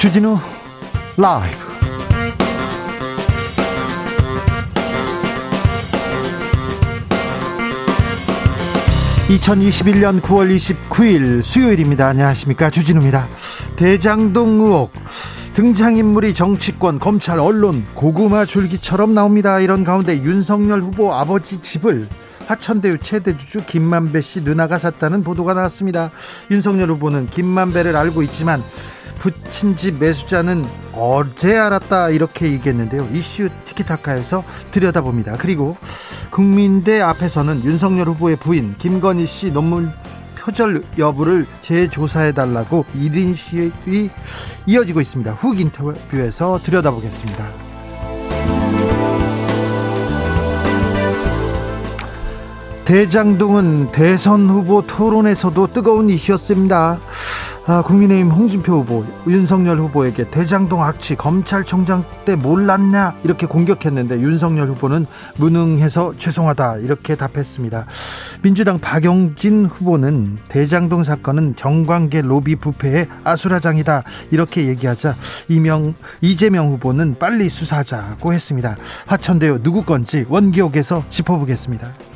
주진우 라이브. (2021년 9월 29일) 수요일입니다. 안녕하십니까? 주진우입니다. 대장동 의혹. 등장인물이 정치권 검찰 언론 고구마 줄기처럼 나옵니다. 이런 가운데 윤석열 후보 아버지 집을 화천대유 최대주주 김만배 씨 누나가 샀다는 보도가 나왔습니다. 윤석열 후보는 김만배를 알고 있지만 부친 집 매수자는 어제 알았다 이렇게 얘기했는데요. 이슈 티키타카에서 들여다봅니다. 그리고 국민대 앞에서는 윤석열 후보의 부인 김건희 씨 논문 표절 여부를 재조사해달라고 1인 시위 이어지고 있습니다. 훅 인터뷰에서 들여다보겠습니다. 대장동은 대선 후보 토론에서도 뜨거운 이슈였습니다. 아, 국민의힘 홍준표 후보, 윤석열 후보에게 대장동 악취 검찰총장 때 몰랐냐 이렇게 공격했는데 윤석열 후보는 무능해서 죄송하다 이렇게 답했습니다. 민주당 박영진 후보는 대장동 사건은 정관계 로비 부패의 아수라장이다 이렇게 얘기하자 이명 이재명 후보는 빨리 수사하자고 했습니다. 화천대유 누구 건지 원기옥에서 짚어보겠습니다.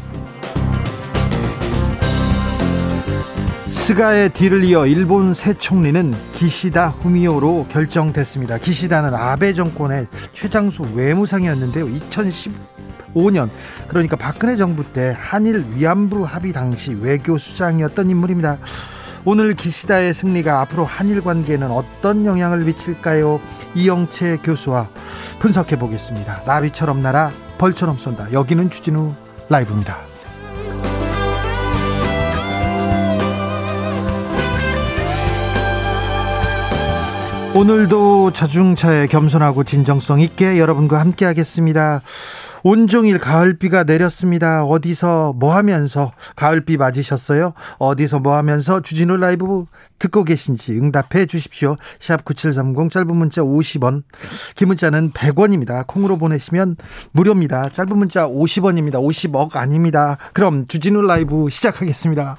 스가의 뒤를 이어 일본 새 총리는 기시다 후미오로 결정됐습니다. 기시다는 아베 정권의 최장수 외무상이었는데요. 2015년 그러니까 박근혜 정부 때 한일 위안부 합의 당시 외교수장이었던 인물입니다. 오늘 기시다의 승리가 앞으로 한일 관계에는 어떤 영향을 미칠까요? 이영채 교수와 분석해 보겠습니다. 나비처럼 날아 벌처럼 쏜다. 여기는 주진우 라이브입니다. 오늘도 자중차에 겸손하고 진정성 있게 여러분과 함께 하겠습니다. 온종일 가을비가 내렸습니다. 어디서 뭐 하면서 가을비 맞으셨어요? 어디서 뭐 하면서 주진우 라이브 듣고 계신지 응답해 주십시오. 샵 9730 짧은 문자 50원, 긴 문자는 100원입니다. 콩으로 보내시면 무료입니다. 짧은 문자 50원입니다. 50억 아닙니다. 그럼 주진우 라이브 시작하겠습니다.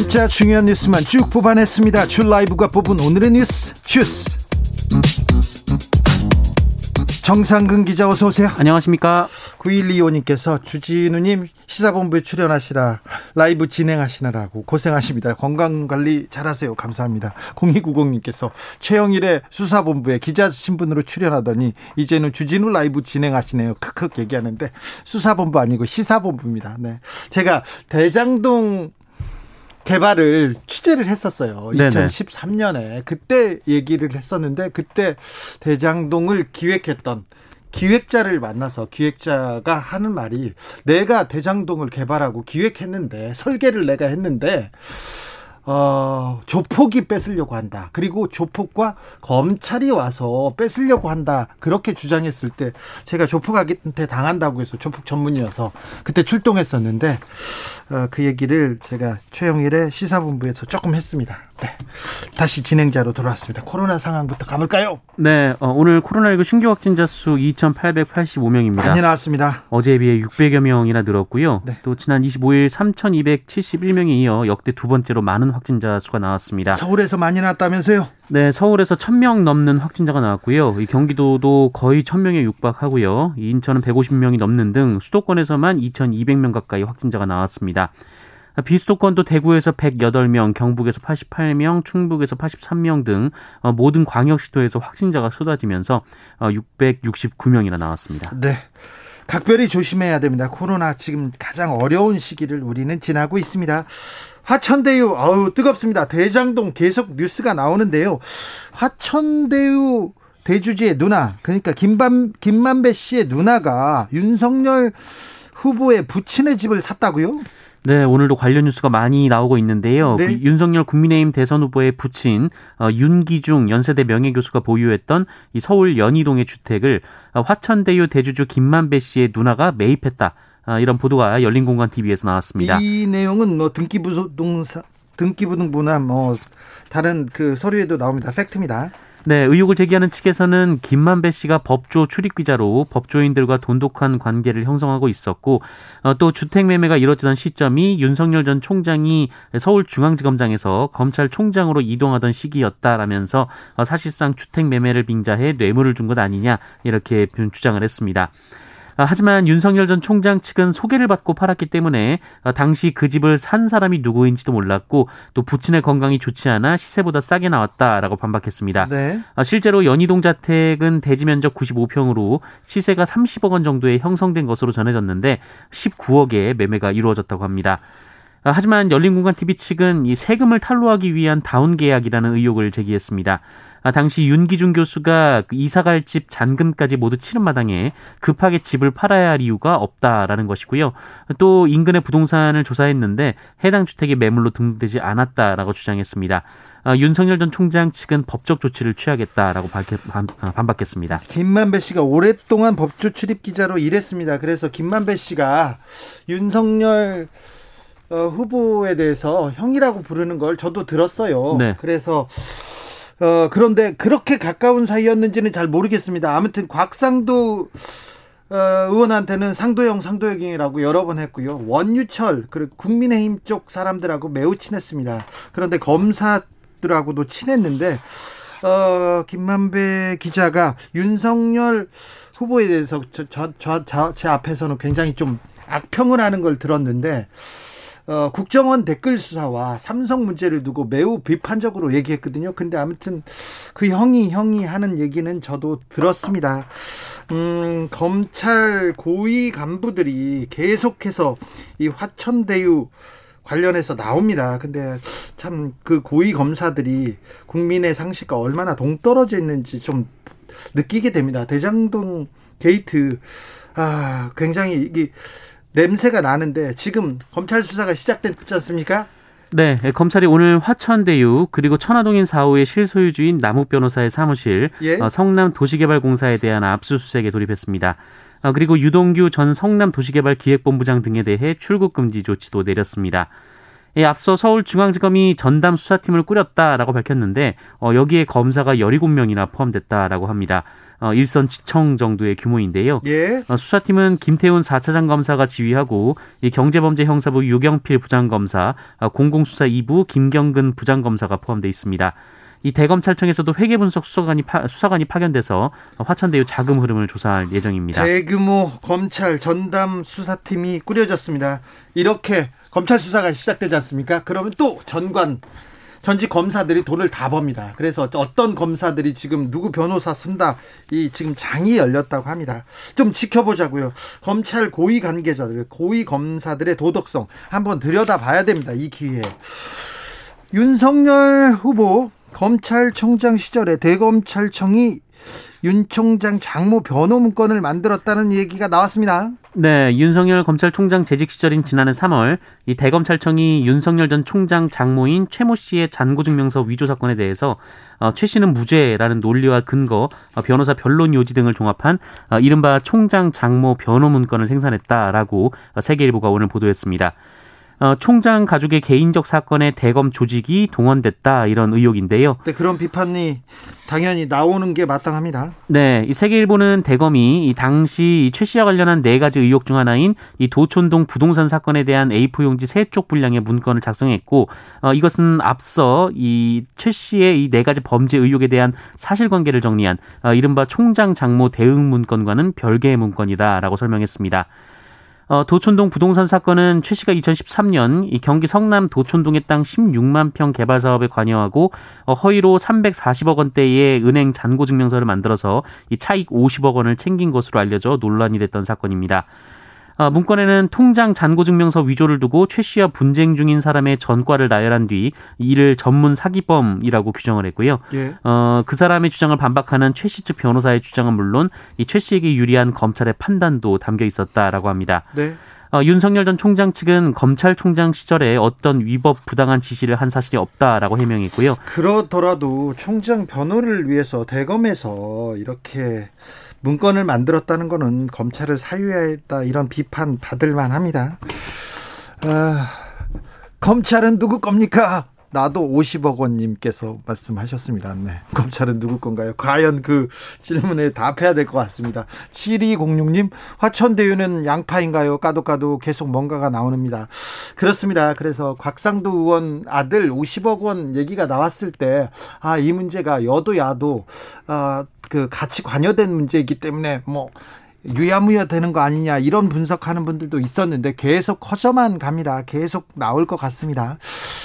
진짜 중요한 뉴스만 쭉 뽑아냈습니다. 줄 라이브가 뽑은 오늘의 뉴스 주스. 정상근 기자 어서 오세요. 안녕하십니까. 9125님께서 주진우님 시사본부에 출연하시라 라이브 진행하시느라고 고생하십니다. 건강관리 잘하세요. 감사합니다. 0290님께서 최영일의 수사본부에 기자 신분으로 출연하더니 이제는 주진우 라이브 진행하시네요. 크크 얘기하는데 수사본부 아니고 시사본부입니다. 네. 제가 대장동 개발을 취재를 했었어요. 네네. 2013년에 그때 얘기를 했었는데 그때 대장동을 기획했던 기획자를 만나서 기획자가 하는 말이 내가 대장동을 개발하고 기획했는데 설계를 내가 했는데 어, 조폭이 뺏으려고 한다. 그리고 조폭과 검찰이 와서 뺏으려고 한다. 그렇게 주장했을 때 제가 조폭한테 당한다고 해서 조폭 전문이어서 그때 출동했었는데 어, 그 얘기를 제가 최영일의 시사본부에서 조금 했습니다. 네. 다시 진행자로 돌아왔습니다. 코로나 상황부터 가볼까요? 네. 어, 오늘 코로나19 신규 확진자 수 2,885명입니다. 많이 나왔습니다. 어제에 비해 600여 명이나 늘었고요. 네. 또 지난 25일 3,271명에 이어 역대 두 번째로 많은 확진자 수가 나왔습니다. 서울에서 많이 나왔다면서요? 네, 서울에서 1000명 넘는 확진자가 나왔고요. 이 경기도도 거의 1000명에 육박하고요. 인천은 150명이 넘는 등 수도권에서만 2200명 가까이 확진자가 나왔습니다. 비수도권도 대구에서 108명, 경북에서 88명, 충북에서 83명 등 어, 모든 광역시도에서 확진자가 쏟아지면서 669명이나 어, 나왔습니다. 네. 각별히 조심해야 됩니다. 코로나 지금 가장 어려운 시기를 우리는 지나고 있습니다. 화천대유 어우 뜨겁습니다. 대장동 계속 뉴스가 나오는데요. 화천대유 대주주의 누나 그러니까 김반 김만배 씨의 누나가 윤석열 후보의 부친의 집을 샀다고요? 네, 오늘도 관련 뉴스가 많이 나오고 있는데요. 네. 그 윤석열 국민의힘 대선 후보의 부친 어, 윤기중 연세대 명예교수가 보유했던 이 서울 연희동의 주택을 어, 화천대유 대주주 김만배 씨의 누나가 매입했다. 아, 이런 보도가 열린공간 TV에서 나왔습니다. 이 내용은 뭐 등기부동산 등기부등부나 뭐 다른 그 서류에도 나옵니다. 팩트입니다. 네, 의혹을 제기하는 측에서는 김만배 씨가 법조 출입기자로 법조인들과 돈독한 관계를 형성하고 있었고 어, 또 주택 매매가 이뤄지던 시점이 윤석열 전 총장이 서울중앙지검장에서 검찰총장으로 이동하던 시기였다라면서 어, 사실상 주택 매매를 빙자해 뇌물을 준 것 아니냐 이렇게 주장을 했습니다. 아, 하지만 윤석열 전 총장 측은 소개를 받고 팔았기 때문에 아, 당시 그 집을 산 사람이 누구인지도 몰랐고 또 부친의 건강이 좋지 않아 시세보다 싸게 나왔다라고 반박했습니다. 네. 아, 실제로 연희동 자택은 대지 면적 95평으로 시세가 30억 원 정도에 형성된 것으로 전해졌는데 19억에 매매가 이루어졌다고 합니다. 하지만 열린공간TV 측은 이 세금을 탈루하기 위한 다운 계약이라는 의혹을 제기했습니다. 아, 당시 윤기중 교수가 그 이사갈 집 잔금까지 모두 치른 마당에 급하게 집을 팔아야 할 이유가 없다라는 것이고요. 또 인근의 부동산을 조사했는데 해당 주택이 매물로 등록되지 않았다라고 주장했습니다. 아, 윤석열 전 총장 측은 법적 조치를 취하겠다라고 아, 반박했습니다. 김만배 씨가 오랫동안 법조 출입 기자로 일했습니다. 그래서 김만배 씨가 윤석열 어, 후보에 대해서 형이라고 부르는 걸 저도 들었어요. 네. 그래서 어, 그런데 그렇게 가까운 사이였는지는 잘 모르겠습니다. 아무튼 곽상도 어, 의원한테는 상도형 상도형이라고 여러 번 했고요. 원유철 그리고 국민의힘 쪽 사람들하고 매우 친했습니다. 그런데 검사들하고도 친했는데 어, 김만배 기자가 윤석열 후보에 대해서 저, 저, 저, 저, 제 앞에서는 굉장히 좀 악평을 하는 걸 들었는데 어, 국정원 댓글 수사와 삼성 문제를 두고 매우 비판적으로 얘기했거든요. 근데 아무튼 그 형이 형이 하는 얘기는 저도 들었습니다. 음, 검찰 고위 간부들이 계속해서 이 화천대유 관련해서 나옵니다. 근데 참 그 고위 검사들이 국민의 상식과 얼마나 동떨어져 있는지 좀 느끼게 됩니다. 대장동 게이트 아 굉장히 이게 냄새가 나는데 지금 검찰 수사가 시작됐지 않습니까? 네, 검찰이 오늘 화천대유 그리고 천화동인 4호의 실소유주인 남욱 변호사의 사무실 예? 어, 성남 도시개발공사에 대한 압수수색에 돌입했습니다. 어, 그리고 유동규 전 성남 도시개발기획본부장 등에 대해 출국 금지 조치도 내렸습니다. 예, 앞서 서울중앙지검이 전담 수사팀을 꾸렸다라고 밝혔는데 어, 여기에 검사가 17명이나 포함됐다라고 합니다. 어, 일선 지청 정도의 규모인데요. 예. 어, 수사팀은 김태훈 4차장 검사가 지휘하고 이 경제범죄 형사부 유경필 부장검사, 어, 공공수사 2부 김경근 부장검사가 포함되어 있습니다. 이 대검찰청에서도 회계분석 수사관이, 파, 수사관이 파견돼서 화천대유 자금 흐름을 조사할 예정입니다. 대규모 검찰 전담 수사팀이 꾸려졌습니다. 이렇게 검찰 수사가 시작되지 않습니까? 그러면 또 전관 전직 검사들이 돈을 다 법니다. 그래서 어떤 검사들이 지금 누구 변호사 쓴다 이 지금 장이 열렸다고 합니다. 좀 지켜보자고요. 검찰 고위 관계자들, 고위 검사들의 도덕성 한번 들여다봐야 됩니다. 이 기회에 윤석열 후보 검찰총장 시절에 대검찰청이 윤 총장 장모 변호 문건을 만들었다는 얘기가 나왔습니다. 네, 윤석열 검찰총장 재직 시절인 지난해 3월 이 대검찰청이 윤석열 전 총장 장모인 최모 씨의 잔고증명서 위조 사건에 대해서 어, 최 씨는 무죄라는 논리와 근거, 어, 변호사 변론 요지 등을 종합한 어, 이른바 총장 장모 변호 문건을 생산했다라고 어, 세계일보가 오늘 보도했습니다. 어, 총장 가족의 개인적 사건에 대검 조직이 동원됐다 이런 의혹인데요. 네, 그런 비판이 당연히 나오는 게 마땅합니다. 네, 이 세계일보는 대검이 이 당시 이최 씨와 관련한 네 가지 의혹 중 하나인 이 도촌동 부동산 사건에 대한 A4 용지 세 쪽 분량의 문건을 작성했고 어, 이것은 앞서 이 최 씨의 이 네 가지 범죄 의혹에 대한 사실관계를 정리한 어, 이른바 총장 장모 대응 문건과는 별개의 문건이다라고 설명했습니다. 어, 도촌동 부동산 사건은 최 씨가 2013년 이 경기 성남 도촌동의 땅 16만 평 개발 사업에 관여하고 어, 허위로 340억 원대의 은행 잔고 증명서를 만들어서 이 차익 50억 원을 챙긴 것으로 알려져 논란이 됐던 사건입니다. 어, 문건에는 통장 잔고증명서 위조를 두고 최 씨와 분쟁 중인 사람의 전과를 나열한 뒤 이를 전문 사기범이라고 규정을 했고요. 예. 어, 그 사람의 주장을 반박하는 최 씨 측 변호사의 주장은 물론 이 최 씨에게 유리한 검찰의 판단도 담겨 있었다라고 합니다. 네. 어, 윤석열 전 총장 측은 검찰총장 시절에 어떤 위법 부당한 지시를 한 사실이 없다라고 해명했고요. 그렇더라도 총장 변호를 위해서 대검에서 이렇게 문건을 만들었다는 것은 검찰을 사유했다 이런 비판 받을 만합니다. 아, 검찰은 누구 겁니까? 나도 50억 원님께서 말씀하셨습니다. 네. 검찰은 누구 건가요? 과연 그 질문에 답해야 될 것 같습니다. 7206님, 화천대유는 양파인가요? 까도 까도 계속 뭔가가 나오는니다 그렇습니다. 그래서 곽상도 의원 아들 50억 원 얘기가 나왔을 때, 아, 이 문제가 여도 야도, 아, 그 같이 관여된 문제이기 때문에 뭐, 유야무야 되는 거 아니냐 이런 분석하는 분들도 있었는데 계속 커져만 갑니다. 계속 나올 것 같습니다.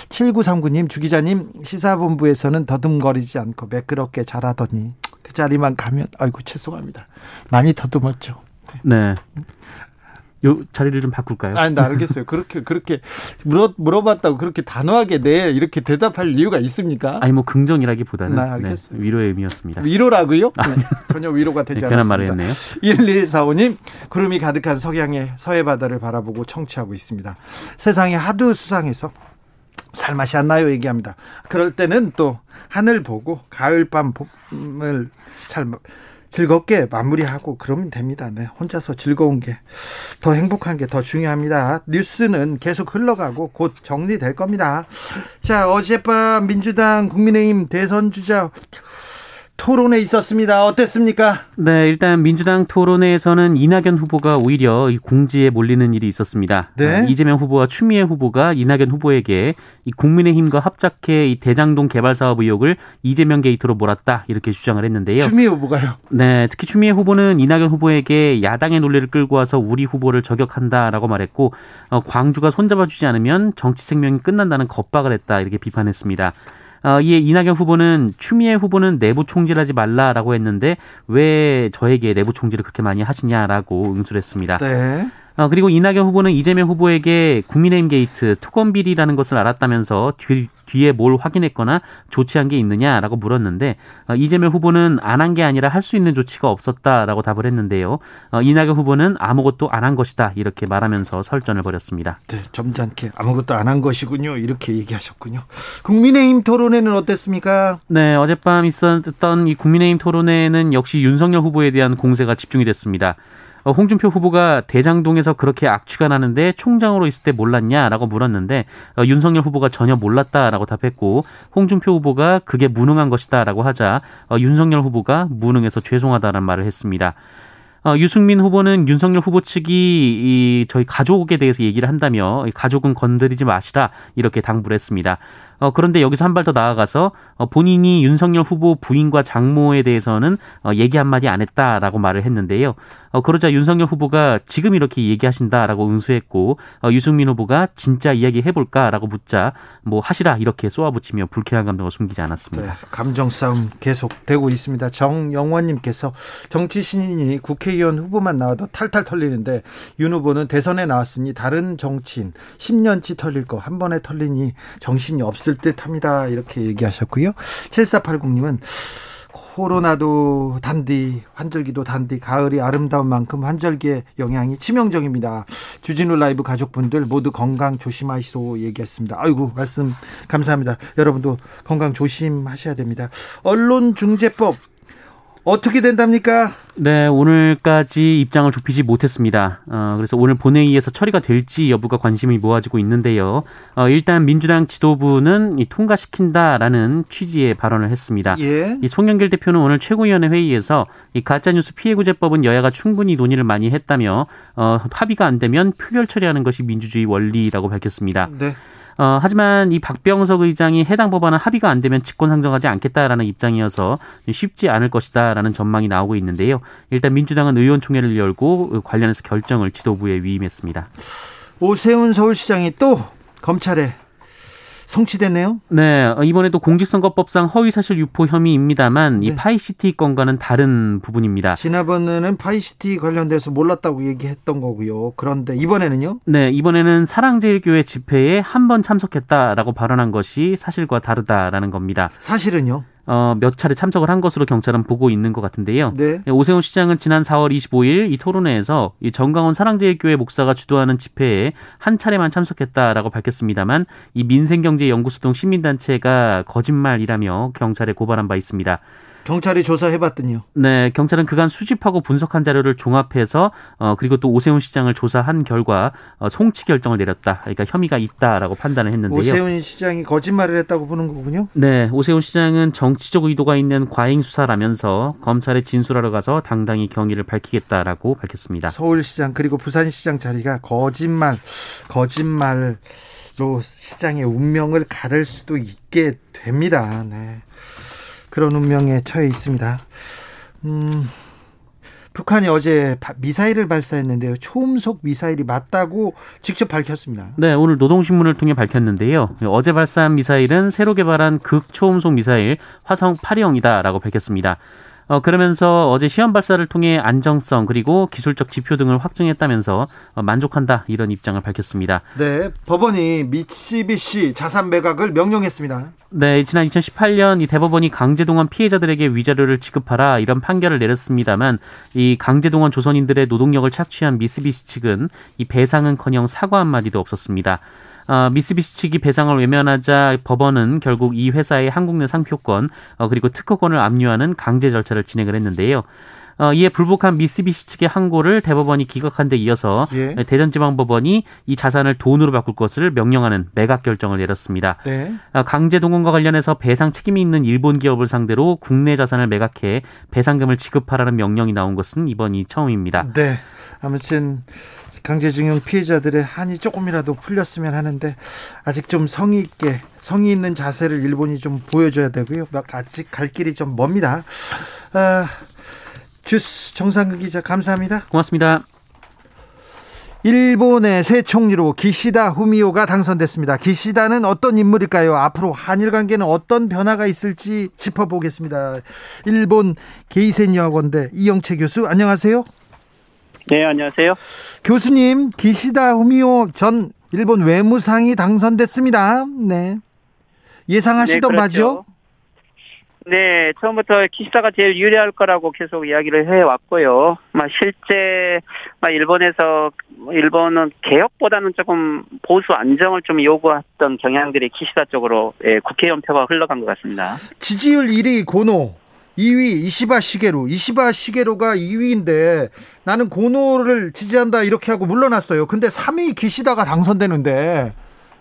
7939님 주기자님 시사본부에서는 더듬거리지 않고 매끄럽게 잘하더니 그 자리만 가면 아이고 죄송합니다. 많이 더듬었죠. 네. 요 자리를 좀 바꿀까요? 아니, 나 알겠어요. 그렇게 그렇게 물어 물어봤다고 그렇게 단호하게 네 이렇게 대답할 이유가 있습니까? 아니 뭐 긍정이라기보다는. 네, 위로의 의미였습니다. 위로라고요? 네, 전혀 위로가 되지 네, 않았습니다. 말을 했네요. 1145님 구름이 가득한 석양의 서해 바다를 바라보고 청취하고 있습니다. 세상이 하도 수상해서 살맛이 안 나요 얘기합니다. 그럴 때는 또 하늘 보고 가을밤을 잘 즐겁게 마무리하고 그러면 됩니다. 네, 혼자서 즐거운 게 더 행복한 게 더 중요합니다. 뉴스는 계속 흘러가고 곧 정리될 겁니다. 자, 어젯밤 민주당 국민의힘 대선 주자 토론회 있었습니다. 어땠습니까? 네, 일단 민주당 토론회에서는 이낙연 후보가 오히려 공지에 몰리는 일이 있었습니다. 네. 아, 이재명 후보와 추미애 후보가 이낙연 후보에게 이 국민의힘과 합작해 이 대장동 개발 사업 의혹을 이재명 게이트로 몰았다 이렇게 주장을 했는데요. 추미애 후보가요? 네, 특히 추미애 후보는 이낙연 후보에게 야당의 논리를 끌고 와서 우리 후보를 저격한다라고 말했고 어, 광주가 손잡아주지 않으면 정치 생명이 끝난다는 겁박을 했다 이렇게 비판했습니다. 어, 이에 이낙연 후보는 추미애 후보는 내부 총질하지 말라라고 했는데 왜 저에게 내부 총질을 그렇게 많이 하시냐라고 응수를 했습니다. 네. 어, 그리고 이낙연 후보는 이재명 후보에게 국민의힘 게이트 특검 비리라는 것을 알았다면서 뒤, 뒤에 뭘 확인했거나 조치한 게 있느냐라고 물었는데 어, 이재명 후보는 안 한 게 아니라 할 수 있는 조치가 없었다라고 답을 했는데요. 어, 이낙연 후보는 아무것도 안 한 것이다 이렇게 말하면서 설전을 벌였습니다. 네, 점잖게 아무것도 안 한 것이군요. 이렇게 얘기하셨군요. 국민의힘 토론회는 어땠습니까? 네, 어젯밤 있었던 이 국민의힘 토론회는 역시 윤석열 후보에 대한 공세가 집중이 됐습니다. 어, 홍준표 후보가 대장동에서 그렇게 악취가 나는데 총장으로 있을 때 몰랐냐라고 물었는데 어, 윤석열 후보가 전혀 몰랐다라고 답했고 홍준표 후보가 그게 무능한 것이다라고 하자 어, 윤석열 후보가 무능해서 죄송하다는 말을 했습니다. 어, 유승민 후보는 윤석열 후보 측이 이 저희 가족에 대해서 얘기를 한다며 가족은 건드리지 마시라 이렇게 당부를 했습니다. 어, 그런데 여기서 한 발 더 나아가서 어, 본인이 윤석열 후보 부인과 장모에 대해서는 어, 얘기 한마디 안 했다라고 말을 했는데요. 어, 그러자 윤석열 후보가 지금 이렇게 얘기하신다라고 응수했고 어, 유승민 후보가 진짜 이야기 해볼까라고 묻자 뭐 하시라 이렇게 쏘아붙이며 불쾌한 감정을 숨기지 않았습니다. 네, 감정 싸움 계속되고 있습니다. 정영원님께서 정치 신인이 국회의원 후보만 나와도 탈탈 털리는데 윤 후보는 대선에 나왔으니 다른 정치인 10년치 털릴 거 한 번에 털리니 정신이 없을 듯 합니다. 이렇게 얘기하셨고요. 7480님은 코로나도 단디, 환절기도 단디, 가을이 아름다운 만큼 환절기의 영향이 치명적입니다. 주진우 라이브 가족분들 모두 건강 조심하시오 얘기했습니다. 아이고, 말씀 감사합니다. 여러분도 건강 조심하셔야 됩니다. 언론중재법 어떻게 된답니까? 네, 오늘까지 입장을 좁히지 못했습니다. 어, 그래서 오늘 본회의에서 처리가 될지 여부가 관심이 모아지고 있는데요. 어, 일단 민주당 지도부는 이 통과시킨다라는 취지의 발언을 했습니다. 예. 이 송영길 대표는 오늘 최고위원회 회의에서 이 가짜뉴스 피해구제법은 여야가 충분히 논의를 많이 했다며 어, 합의가 안 되면 표결 처리하는 것이 민주주의 원리라고 밝혔습니다. 네. 어, 하지만 이 박병석 의장이 해당 법안은 합의가 안 되면 직권 상정하지 않겠다라는 입장이어서 쉽지 않을 것이다라는 전망이 나오고 있는데요. 일단 민주당은 의원총회를 열고 관련해서 결정을 지도부에 위임했습니다. 오세훈 서울시장이 또 검찰에 송치됐네요. 네, 이번에도 공직선거법상 허위사실 유포 혐의입니다만 네. 이 파이시티 건과는 다른 부분입니다. 지난번에는 파이시티 관련돼서 몰랐다고 얘기했던 거고요. 그런데 이번에는요? 네, 이번에는 사랑제일교회 집회에 한 번 참석했다라고 발언한 것이 사실과 다르다라는 겁니다. 사실은요? 어, 몇 차례 참석을 한 것으로 경찰은 보고 있는 것 같은데요. 네. 오세훈 시장은 지난 4월 25일 이 토론회에서 이 전광훈 사랑제일교회 목사가 주도하는 집회에 한 차례만 참석했다라고 밝혔습니다만 이 민생경제연구소등 시민단체가 거짓말이라며 경찰에 고발한 바 있습니다. 경찰이 조사해봤더니요. 네, 경찰은 그간 수집하고 분석한 자료를 종합해서 어 그리고 또 오세훈 시장을 조사한 결과 어, 송치 결정을 내렸다. 그러니까 혐의가 있다라고 판단을 했는데요. 오세훈 시장이 거짓말을 했다고 보는 거군요. 네, 오세훈 시장은 정치적 의도가 있는 과잉 수사라면서 검찰에 진술하러 가서 당당히 경위를 밝히겠다라고 밝혔습니다. 서울시장 그리고 부산시장 자리가 거짓말, 거짓말로 시장의 운명을 가를 수도 있게 됩니다. 네. 그런 운명에 처해 있습니다. 음, 북한이 어제 미사일을 발사했는데요. 초음속 미사일이 맞다고 직접 밝혔습니다. 네, 오늘 노동신문을 통해 밝혔는데요. 어제 발사한 미사일은 새로 개발한 극초음속 미사일 화성 8형이다라고 밝혔습니다. 어, 그러면서 어제 시험 발사를 통해 안정성 그리고 기술적 지표 등을 확증했다면서 어, 만족한다 이런 입장을 밝혔습니다. 네, 법원이 미치비시 자산 매각을 명령했습니다. 네, 지난 2018년 이 대법원이 강제동원 피해자들에게 위자료를 지급하라 이런 판결을 내렸습니다만 이 강제동원 조선인들의 노동력을 착취한 미쓰비시 측은 이 배상은커녕 사과 한마디도 없었습니다. 어, 미쓰비시 측이 배상을 외면하자 법원은 결국 이 회사의 한국 내 상표권 어, 그리고 특허권을 압류하는 강제 절차를 진행을 했는데요. 어, 이에 불복한 미쓰비시 측의 항고를 대법원이 기각한 데 이어서 예. 대전지방법원이 이 자산을 돈으로 바꿀 것을 명령하는 매각 결정을 내렸습니다. 네. 어, 강제 동원과 관련해서 배상 책임이 있는 일본 기업을 상대로 국내 자산을 매각해 배상금을 지급하라는 명령이 나온 것은 이번이 처음입니다. 네. 아무튼 강제징용 피해자들의 한이 조금이라도 풀렸으면 하는데 아직 좀 성의 있게 성의 있는 자세를 일본이 좀 보여줘야 되고요. 아직 갈 길이 좀 멉니다. 아, 주스 정상근 기자 감사합니다. 고맙습니다. 일본의 새 총리로 기시다 후미오가 당선됐습니다. 기시다는 어떤 인물일까요? 앞으로 한일 관계는 어떤 변화가 있을지 짚어보겠습니다. 일본 게이센 여학원대 이영채 교수 안녕하세요. 네, 안녕하세요. 교수님, 기시다 후미오 전 일본 외무상이 당선됐습니다. 네. 예상하시던 네, 그렇죠. 바죠? 네, 처음부터 기시다가 제일 유리할 거라고 계속 이야기를 해왔고요. 막 실제 막 일본에서 일본은 개혁보다는 조금 보수 안정을 좀 요구했던 경향들이 기시다 쪽으로 예, 국회의원 표가 흘러간 것 같습니다. 지지율 1위 고노, 2위 이시바 시게루. 이시바 시게루가 2위인데 나는 고노를 지지한다 이렇게 하고 물러났어요. 근데 3위 기시다가 당선되는데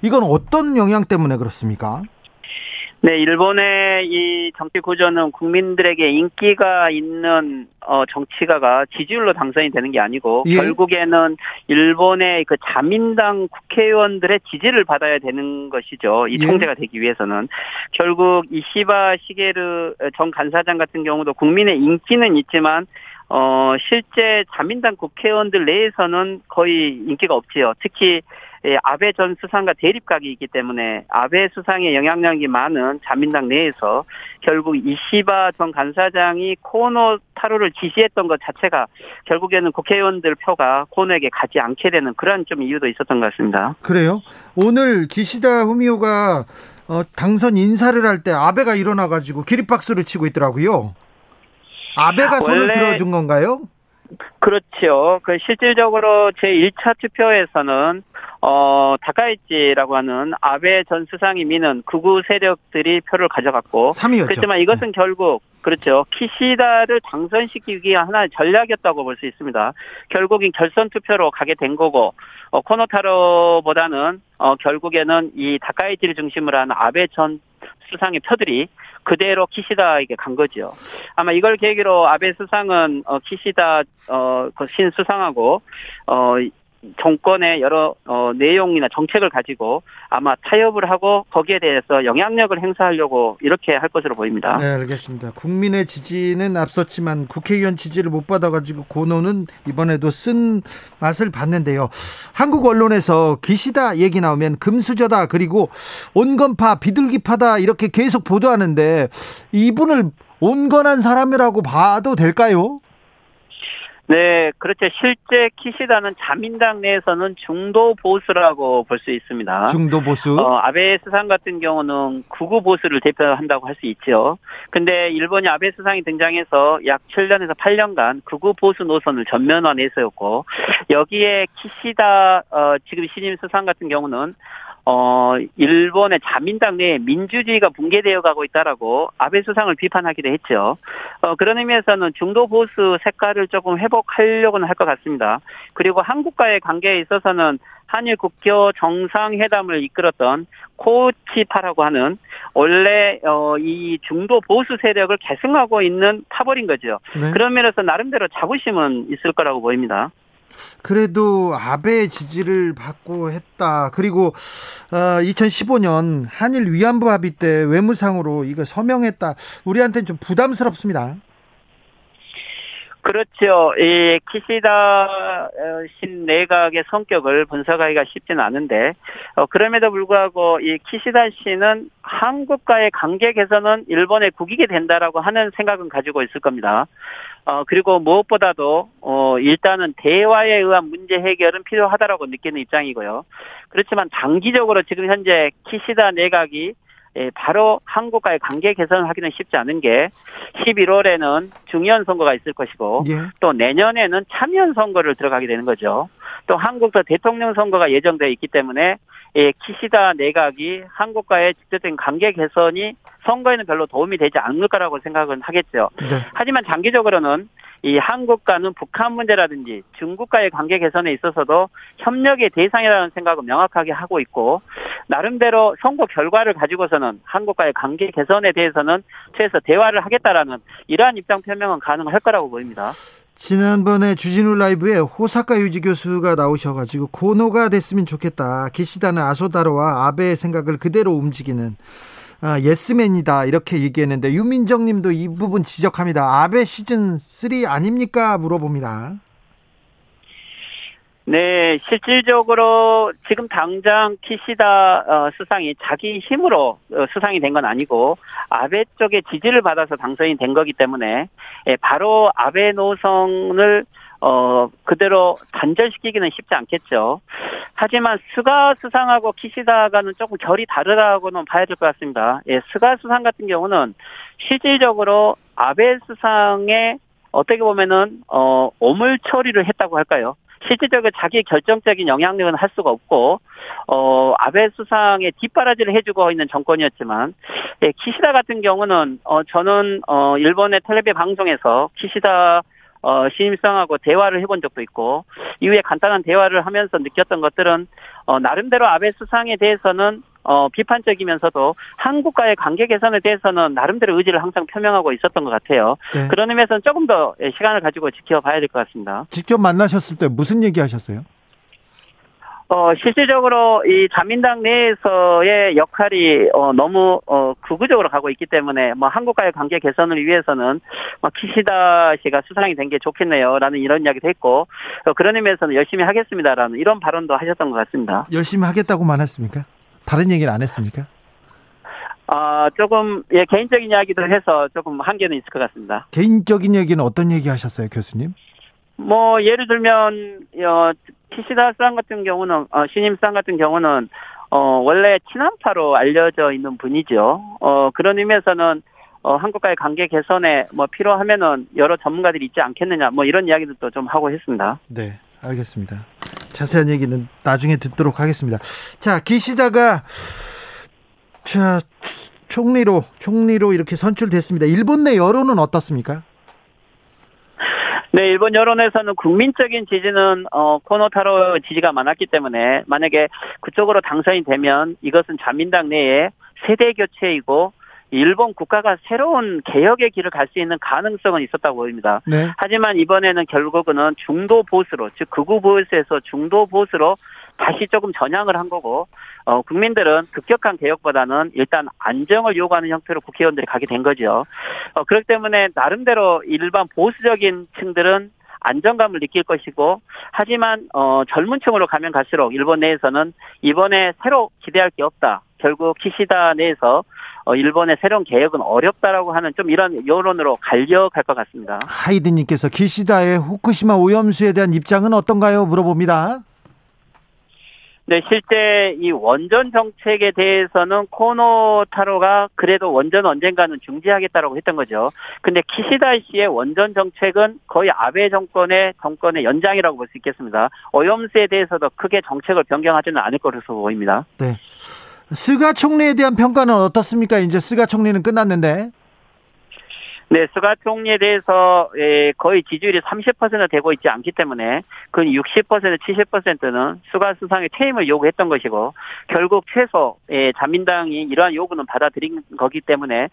이건 어떤 영향 때문에 그렇습니까? 네, 일본의 이 정치 구조는 국민들에게 인기가 있는 어 정치가가 지지율로 당선이 되는 게 아니고 예? 결국에는 일본의 그 자민당 국회의원들의 지지를 받아야 되는 것이죠. 이 예? 총재가 되기 위해서는 결국 이시바 시게르 전 간사장 같은 경우도 국민의 인기는 있지만 어 실제 자민당 국회의원들 내에서는 거의 인기가 없지요. 특히 예, 아베 전 수상과 대립각이 있기 때문에 아베 수상의 영향력이 많은 자민당 내에서 결국 이시바 전 간사장이 코노 타로를 지지했던 것 자체가 결국에는 국회의원들 표가 코노에게 가지 않게 되는 그런 좀 이유도 있었던 것 같습니다. 그래요? 오늘 기시다 후미오가 어, 당선 인사를 할 때 아베가 일어나가지고 기립박수를 치고 있더라고요. 아베가 손을 들어준 건가요? 그렇죠. 그 실질적으로 제 1차 투표에서는 어 다카이치라고 하는 아베 전 수상이 미는 극우 세력들이 표를 가져갔고 3위였죠. 그렇지만 이것은 네. 결국 그렇죠. 키시다를 당선시키기 위한 하나의 전략이었다고 볼 수 있습니다. 결국엔 결선 투표로 가게 된 거고 어, 코노타로보다는 어, 결국에는 이 다카이치를 중심으로 한 아베 전 수상의 표들이 그대로 키시다에게 간 거죠. 아마 이걸 계기로 아베 수상은 어, 키시다 어, 그 신 수상하고 어, 정권의 여러 어, 내용이나 정책을 가지고 아마 타협을 하고 거기에 대해서 영향력을 행사하려고 이렇게 할 것으로 보입니다. 네, 알겠습니다. 국민의 지지는 앞섰지만 국회의원 지지를 못 받아가지고 고노는 이번에도 쓴 맛을 봤는데요. 한국 언론에서 기시다 얘기 나오면 금수저다 그리고 온건파 비둘기파다 이렇게 계속 보도하는데 이분을 온건한 사람이라고 봐도 될까요? 네, 그렇죠. 실제 키시다는 자민당 내에서는 중도 보수라고 볼 수 있습니다. 중도 보수. 어, 아베 스상 같은 경우는 구구 보수를 대표한다고 할 수 있죠. 근데 일본이 아베 스상이 등장해서 약 7년에서 8년간 구구 보수 노선을 전면화 내세웠고 여기에 키시다 어, 지금 신임 수상 같은 경우는 어, 일본의 자민당 내에 민주주의가 붕괴되어 가고 있다라고 아베 수상을 비판하기도 했죠. 어, 그런 의미에서는 중도 보수 색깔을 조금 회복하려고는 할 것 같습니다. 그리고 한국과의 관계에 있어서는 한일 국교 정상회담을 이끌었던 코치파라고 하는 원래 어, 이 중도 보수 세력을 계승하고 있는 파벌인 거죠. 네. 그런 면에서 나름대로 자부심은 있을 거라고 보입니다. 그래도 아베 지지를 받고 했다. 그리고 어, 2015년 한일 위안부 합의 때 외무상으로 이거 서명했다. 우리한테는 좀 부담스럽습니다. 그렇죠. 이 키시다 어, 신 내각의 성격을 분석하기가 쉽지는 않은데 어, 그럼에도 불구하고 이 키시다 씨는 한국과의 관계 개선은 일본에 국익이 된다라고 하는 생각은 가지고 있을 겁니다. 어, 그리고 무엇보다도, 어, 일단은 대화에 의한 문제 해결은 필요하다라고 느끼는 입장이고요. 그렇지만 장기적으로 지금 현재 키시다 내각이 예, 바로 한국과의 관계 개선을 하기는 쉽지 않은 게 11월에는 중요한 선거가 있을 것이고 예. 또 내년에는 참여연 선거를 들어가게 되는 거죠. 또 한국도 대통령 선거가 예정되어 있기 때문에 예, 키시다 내각이 한국과의 직접적인 관계 개선이 선거에는 별로 도움이 되지 않을 거라고 생각은 하겠죠. 네. 하지만 장기적으로는 이 한국과는 북한 문제라든지 중국과의 관계 개선에 있어서도 협력의 대상이라는 생각을 명확하게 하고 있고 나름대로 선거 결과를 가지고서는 한국과의 관계 개선에 대해서는 최소 대화를 하겠다라는 이러한 입장 표명은 가능할 거라고 보입니다. 지난번에 주진우 라이브에 호사카 유지 교수가 나오셔가지고 고노가 됐으면 좋겠다. 기시다는 아소다로와 아베의 생각을 그대로 움직이는 아, 예스맨이다 이렇게 얘기했는데 유민정 님도 이 부분 지적합니다. 아베 시즌 3 아닙니까? 물어봅니다. 네, 실질적으로 지금 당장 키시다 어, 수상이 자기 힘으로 어, 수상이 된 건 아니고 아베 쪽의 지지를 받아서 당선이 된 거기 때문에 예, 바로 아베 노선을 어, 그대로 단절시키기는 쉽지 않겠죠. 하지만 스가 수상하고 키시다가는 조금 결이 다르다고는 봐야 될 것 같습니다. 예, 스가 수상 같은 경우는 실질적으로 아베 수상의 어떻게 보면은, 어, 오물 처리를 했다고 할까요? 실질적으로 자기 결정적인 영향력은 할 수가 없고 어 아베 수상의 뒷바라지를 해주고 있는 정권이었지만 예, 키시다 같은 경우는 어 저는 어 일본의 텔레비 방송에서 키시다 어, 신임성하고 대화를 해본 적도 있고 이후에 간단한 대화를 하면서 느꼈던 것들은 어, 나름대로 아베 수상에 대해서는 어, 비판적이면서도 한국과의 관계 개선에 대해서는 나름대로 의지를 항상 표명하고 있었던 것 같아요. 네. 그런 의미에서는 조금 더 시간을 가지고 지켜봐야 될 것 같습니다. 직접 만나셨을 때 무슨 얘기 하셨어요? 어, 실질적으로 이 자민당 내에서의 역할이 어, 너무 어, 극우적으로 가고 있기 때문에 뭐 한국과의 관계 개선을 위해서는 뭐 키시다 씨가 수상이 된 게 좋겠네요라는 이런 이야기도 했고 어, 그런 의미에서는 열심히 하겠습니다라는 이런 발언도 하셨던 것 같습니다. 열심히 하겠다고만 했습니까? 다른 얘기는 안 했습니까? 아, 조금, 예, 개인적인 이야기도 해서 조금 한계는 있을 것 같습니다. 개인적인 얘기는 어떤 얘기 하셨어요, 교수님? 뭐, 예를 들면, 어, 키시다 상 같은 경우는, 어, 신임 상 같은 경우는, 어, 원래 친한파로 알려져 있는 분이죠. 어, 그런 의미에서는, 어, 한국과의 관계 개선에 뭐 필요하면은 여러 전문가들이 있지 않겠느냐, 뭐 이런 이야기도 좀 하고 했습니다. 네, 알겠습니다. 자세한 얘기는 나중에 듣도록 하겠습니다. 자, 기시다가 자 총리로 총리로 이렇게 선출됐습니다. 일본 내 여론은 어떻습니까? 네, 일본 여론에서는 국민적인 지지는 어, 코노타로 지지가 많았기 때문에 만약에 그쪽으로 당선이 되면 이것은 자민당 내에 세대 교체이고 일본 국가가 새로운 개혁의 길을 갈 수 있는 가능성은 있었다고 보입니다. 네. 하지만 이번에는 결국은 중도 보수로, 즉 극우 보수에서 중도 보수로 다시 조금 전향을 한 거고, 어, 국민들은 급격한 개혁보다는 일단 안정을 요구하는 형태로 국회의원들이 가게 된 거죠. 어, 그렇기 때문에 나름대로 일반 보수적인 층들은 안정감을 느낄 것이고 하지만 어, 젊은 층으로 가면 갈수록 일본 내에서는 이번에 새로 기대할 게 없다. 결국 키시다 내에서 어, 일본의 새로운 개혁은 어렵다라고 하는 좀 이런 여론으로 갈려갈 것 같습니다. 하이드님께서 키시다의 후쿠시마 오염수에 대한 입장은 어떤가요? 물어봅니다. 네, 실제 이 원전 정책에 대해서는 코노 타로가 그래도 원전 언젠가는 중지하겠다라고 했던 거죠. 근데 키시다 씨의 원전 정책은 거의 아베 정권의 정권의 연장이라고 볼 수 있겠습니다. 오염수에 대해서도 크게 정책을 변경하지는 않을 것으로 보입니다. 네. 스가 총리에 대한 평가는 어떻습니까? 이제 스가 총리는 끝났는데. 네, 스가 총리에 대해서 예, 거의 지지율이 30% 되고 있지 않기 때문에 그 60% 70%는 스가 수상의 퇴임을 요구했던 것이고 결국 최소 예, 자민당이 이러한 요구는 받아들인 거기 때문에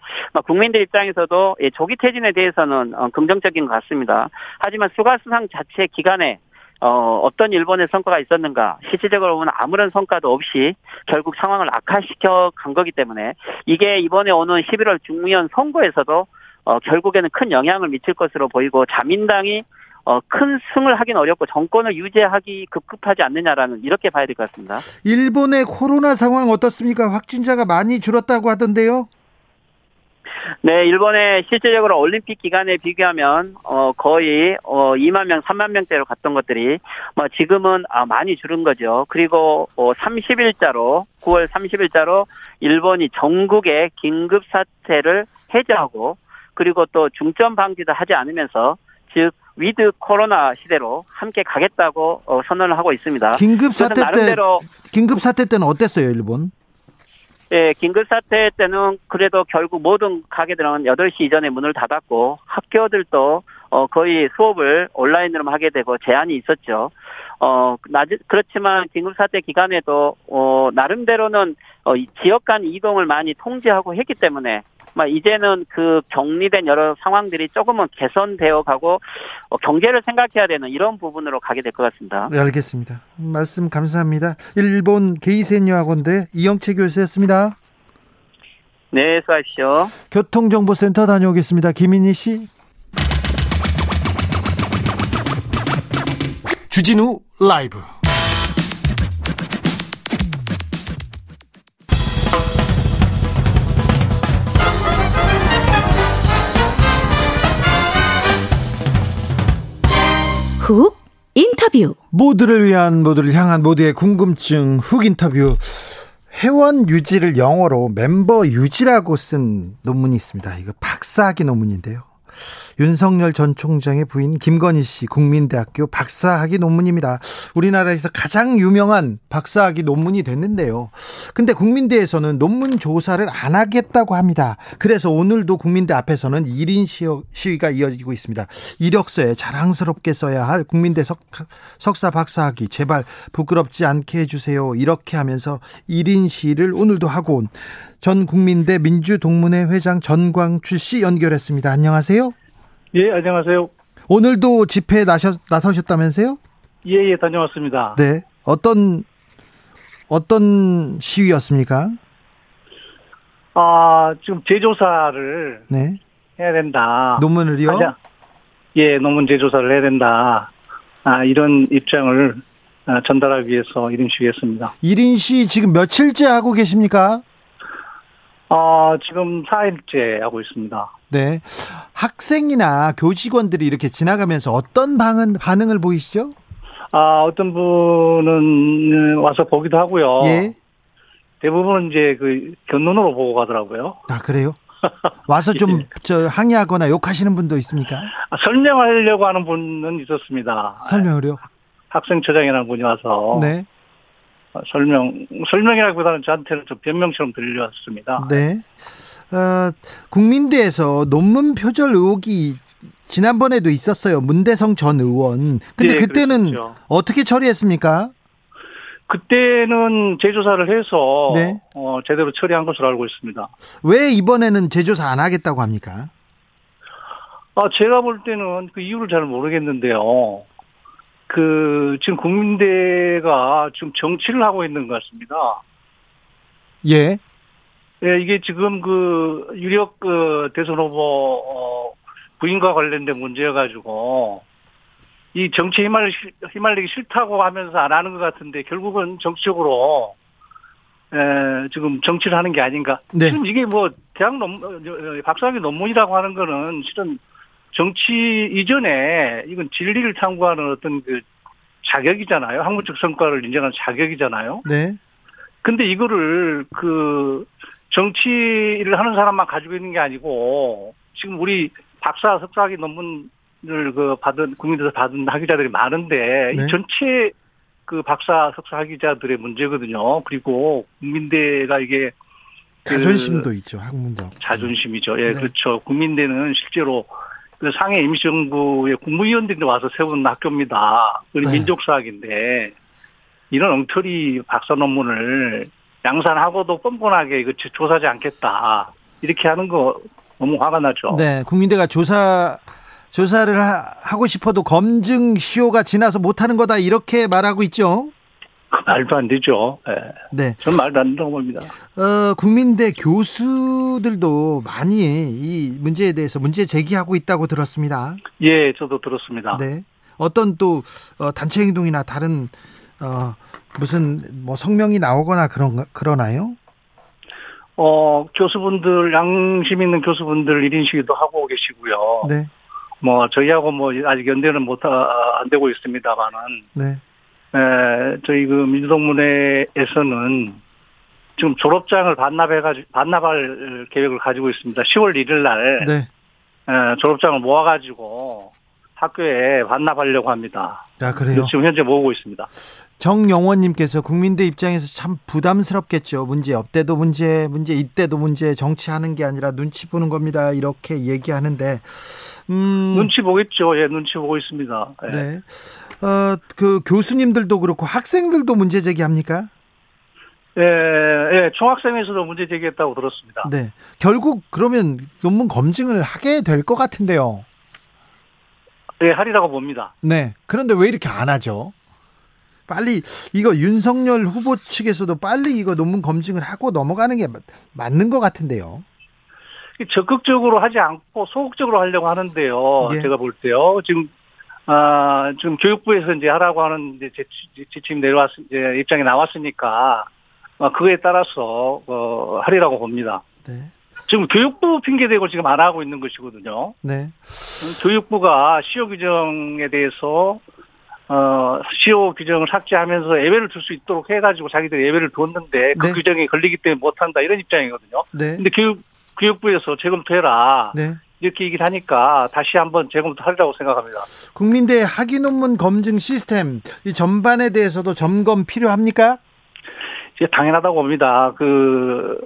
국민들 입장에서도 예, 조기 퇴진에 대해서는 어, 긍정적인 것 같습니다. 하지만 스가 수상 자체 기간에 어, 어떤 일본의 성과가 있었는가, 실질적으로 보면 아무런 성과도 없이 결국 상황을 악화시켜 간 거기 때문에 이게 이번에 오는 11월 중의원 선거에서도 어, 결국에는 큰 영향을 미칠 것으로 보이고 자민당이 어, 큰 승을 하긴 어렵고 정권을 유지하기 급급하지 않느냐라는 이렇게 봐야 될 것 같습니다. 일본의 코로나 상황 어떻습니까? 확진자가 많이 줄었다고 하던데요. 네, 일본의 실질적으로 올림픽 기간에 비교하면 어 거의 어 2만 명, 3만 명대로 갔던 것들이 뭐 지금은 아 많이 줄은 거죠. 그리고 어 30일자로 9월 30일자로 일본이 전국의 긴급 사태를 해제하고 그리고 또 중점 방지도 하지 않으면서 즉 with 코로나 시대로 함께 가겠다고 어, 선언을 하고 있습니다. 긴급 사태 때 긴급 사태 때는 어땠어요, 일본? 예, 긴급 사태 때는 그래도 결국 모든 가게들은 8시 이전에 문을 닫았고 학교들도 어 거의 수업을 온라인으로 하게 되고 제한이 있었죠. 어 낮, 그렇지만 긴급 사태 기간에도 어 나름대로는 어 지역 간 이동을 많이 통제하고 했기 때문에 막 이제는 그 격리된 여러 상황들이 조금은 개선되어 가고 어, 경제를 생각해야 되는 이런 부분으로 가게 될 것 같습니다. 네, 알겠습니다. 말씀 감사합니다. 일본 게이센 여학원대 이영채 교수였습니다. 네, 수고하십시오. 교통정보센터 다녀오겠습니다. 김인희 씨. 주진우 라이브. 훅 인터뷰 모두를 위한 모두를 향한 모두의 궁금증 훅 인터뷰 회원 유지를 영어로 멤버 유지라고 쓴 논문이 있습니다. 이거 박사학위 논문인데요. 윤석열 전 총장의 부인 김건희 씨 국민대학교 박사학위 논문입니다. 우리나라에서 가장 유명한 박사학위 논문이 됐는데요. 근데 국민대에서는 논문 조사를 안 하겠다고 합니다. 그래서 오늘도 국민대 앞에서는 1인 시위가 이어지고 있습니다. 이력서에 자랑스럽게 써야 할 국민대 석, 석사 박사학위 제발 부끄럽지 않게 해주세요. 이렇게 하면서 1인 시위를 오늘도 하고 온 전 국민대 민주동문회 회장 전광주 씨 연결했습니다. 안녕하세요. 예, 안녕하세요. 오늘도 집회에 나셔, 나서셨다면서요? 예, 예, 다녀왔습니다. 네. 어떤, 어떤 시위였습니까? 아, 지금 재조사를. 네. 해야 된다. 논문을요? 하자. 예, 논문 재조사를 해야 된다. 아, 이런 입장을 아, 전달하기 위해서 1인 시위했습니다. 1인 시 지금 며칠째 하고 계십니까? 아, 지금 4일째 하고 있습니다. 네. 학생이나 교직원들이 이렇게 지나가면서 어떤 반응, 반응을 보이시죠? 아, 어떤 분은 와서 보기도 하고요. 예. 대부분은 이제 그 견눈으로 보고 가더라고요. 아, 그래요? 와서 좀, 예. 저, 항의하거나 욕하시는 분도 있습니까? 아, 설명하려고 하는 분은 있었습니다. 설명을요? 학생 처장이라는 분이 와서. 네. 설명, 설명이라기보다는 저한테는 좀 변명처럼 들려왔습니다. 네. 어, 국민대에서 논문 표절 의혹이 지난번에도 있었어요. 문대성 전 의원. 근데 네, 그때는 그렇죠. 어떻게 처리했습니까? 그때는 재조사를 해서 네. 어, 제대로 처리한 것으로 알고 있습니다. 왜 이번에는 재조사 안 하겠다고 합니까? 아, 제가 볼 때는 그 이유를 잘 모르겠는데요. 그 지금 국민대가 지금 정치를 하고 있는 것 같습니다. 예. 예, 이게 지금 그 유력 그 대선 후보 어, 부인과 관련된 문제여가지고 이 정치에 휘말리, 휘말리기 싫다고 하면서 안 하는 것 같은데 결국은 정치적으로 에, 지금 정치를 하는 게 아닌가. 네. 지금 이게 뭐 대학 논 박사학위 논문이라고 하는 거는 실은 정치 이전에 이건 진리를 탐구하는 어떤 그 자격이잖아요. 학문적 성과를 인정하는 자격이잖아요. 네. 근데 이거를 그 정치를 하는 사람만 가지고 있는 게 아니고 지금 우리 박사 석사학위 논문을 그 받은 국민들에서 받은 학위자들이 많은데 네. 이 전체 그 박사 석사 학위자들의 문제거든요. 그리고 국민대가 이게 그 자존심도 있죠. 학문적. 자존심이죠. 예, 네. 그렇죠. 국민대는 실제로 그 상해 임시정부의 국무위원들이 와서 세운 학교입니다. 그리고 네. 민족사학인데 이런 엉터리 박사 논문을 양산하고도 뻔뻔하게 이거 조사하지 않겠다. 이렇게 하는 거 너무 화가 나죠. 네, 국민대가 조사 조사를 하, 하고 싶어도 검증 시효가 지나서 못 하는 거다 이렇게 말하고 있죠. 그 말도 안 되죠. 예. 네. 전 말도 안 된다고 봅니다. 어, 국민대 교수들도 많이 이 문제에 대해서 문제 제기하고 있다고 들었습니다. 예, 저도 들었습니다. 네. 어떤 또 어, 단체 행동이나 다른 어, 무슨 뭐 성명이 나오거나 그런 그러나요? 어, 교수분들, 양심 있는 교수분들 1인 시위도 하고 계시고요. 네. 뭐, 저희하고 뭐, 아직 연대는 못, 하- 안 되고 있습니다만은, 네. 에, 저희 그 민주동문회에서는 지금 졸업장을 반납해가지고, 반납할 계획을 가지고 있습니다. 10월 1일 날, 네. 에, 졸업장을 모아가지고 학교에 반납하려고 합니다. 아, 그래요. 지금 현재 모으고 있습니다. 정영원님께서 국민대 입장에서 참 부담스럽겠죠. 문제 없대도 문제, 문제 이때도 문제, 정치하는 게 아니라 눈치 보는 겁니다. 이렇게 얘기하는데, 음, 눈치 보겠죠. 예, 눈치 보고 있습니다. 예. 네. 어, 그 교수님들도 그렇고 학생들도 문제 제기합니까? 예, 예, 총학생에서도 문제 제기했다고 들었습니다. 네. 결국 그러면 논문 검증을 하게 될 것 같은데요. 예, 하리라고 봅니다. 네. 그런데 왜 이렇게 안 하죠? 빨리 이거 윤석열 후보 측에서도 빨리 이거 논문 검증을 하고 넘어가는 게 맞- 맞는 것 같은데요. 적극적으로 하지 않고 소극적으로 하려고 하는데요. 예. 제가 볼 때요. 지금 아 지금 교육부에서 이제 하라고 하는 이제 지- 지침 내려왔 이제 입장이 나왔으니까 어, 그거에 따라서 어, 하리라고 봅니다. 네. 지금 교육부 핑계 대고 지금 안 하고 있는 것이거든요. 네. 교육부가 시효 규정에 대해서 어 시효 규정을 삭제하면서 예외를 둘수 있도록 해가지고 자기들 예외를 뒀는데 그 네. 규정이 걸리기 때문에 못한다 이런 입장이거든요. 네. 근데 교육 교육부에서 재검토해라 네. 이렇게 얘기를 하니까 다시 한번 재검토하리라고 생각합니다. 국민대 학위 논문 검증 시스템 이 전반에 대해서도 점검 필요합니까? 이제 당연하다고 봅니다. 그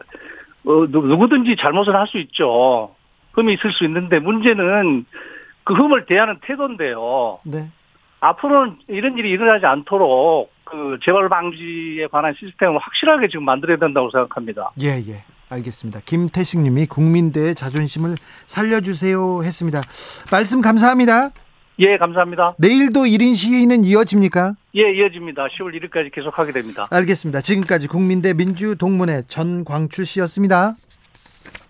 어, 누- 누구든지 잘못을 할 수 있죠. 흠이 있을 수 있는데 문제는 그 흠을 대하는 태도인데요. 네. 앞으로는 이런 일이 일어나지 않도록 그 재발 방지에 관한 시스템을 확실하게 지금 만들어야 된다고 생각합니다. 예, 예. 알겠습니다. 김태식 님이 국민대의 자존심을 살려주세요 했습니다. 말씀 감사합니다. 예, 감사합니다. 내일도 1인 시위는 이어집니까? 예, 이어집니다. 10월 1일까지 계속하게 됩니다. 알겠습니다. 지금까지 국민대 민주동문회 전광출 씨였습니다.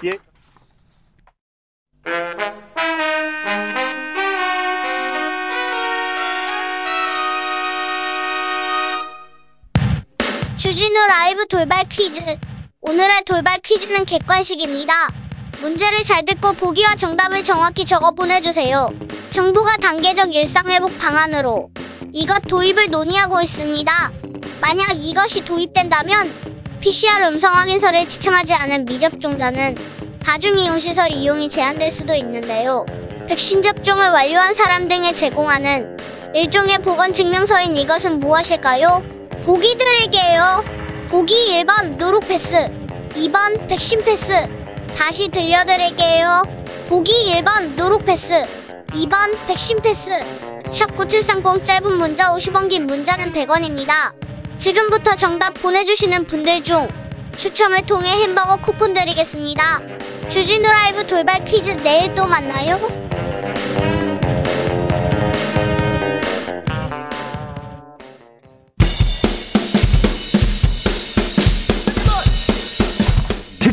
예. 주진우 라이브 돌발 퀴즈. 오늘의 돌발 퀴즈는 객관식입니다. 문제를 잘 듣고 보기와 정답을 정확히 적어 보내주세요. 정부가 단계적 일상회복 방안으로 이것 도입을 논의하고 있습니다. 만약 이것이 도입된다면 PCR 음성 확인서를 지참하지 않은 미접종자는 다중이용시설 이용이 제한될 수도 있는데요. 백신 접종을 완료한 사람 등에 제공하는 일종의 보건증명서인 이것은 무엇일까요? 보기 드릴게요. 보기 1번 누룩 패스, 2번 백신 패스. 다시 들려드릴게요. 보기 1번 누룩 패스, 2번 백신 패스. 샵9730 짧은 문자 50원 긴 문자는 100원입니다. 지금부터 정답 보내주시는 분들 중 추첨을 통해 햄버거 쿠폰 드리겠습니다. 주진우 라이브 돌발 퀴즈 내일 또 만나요.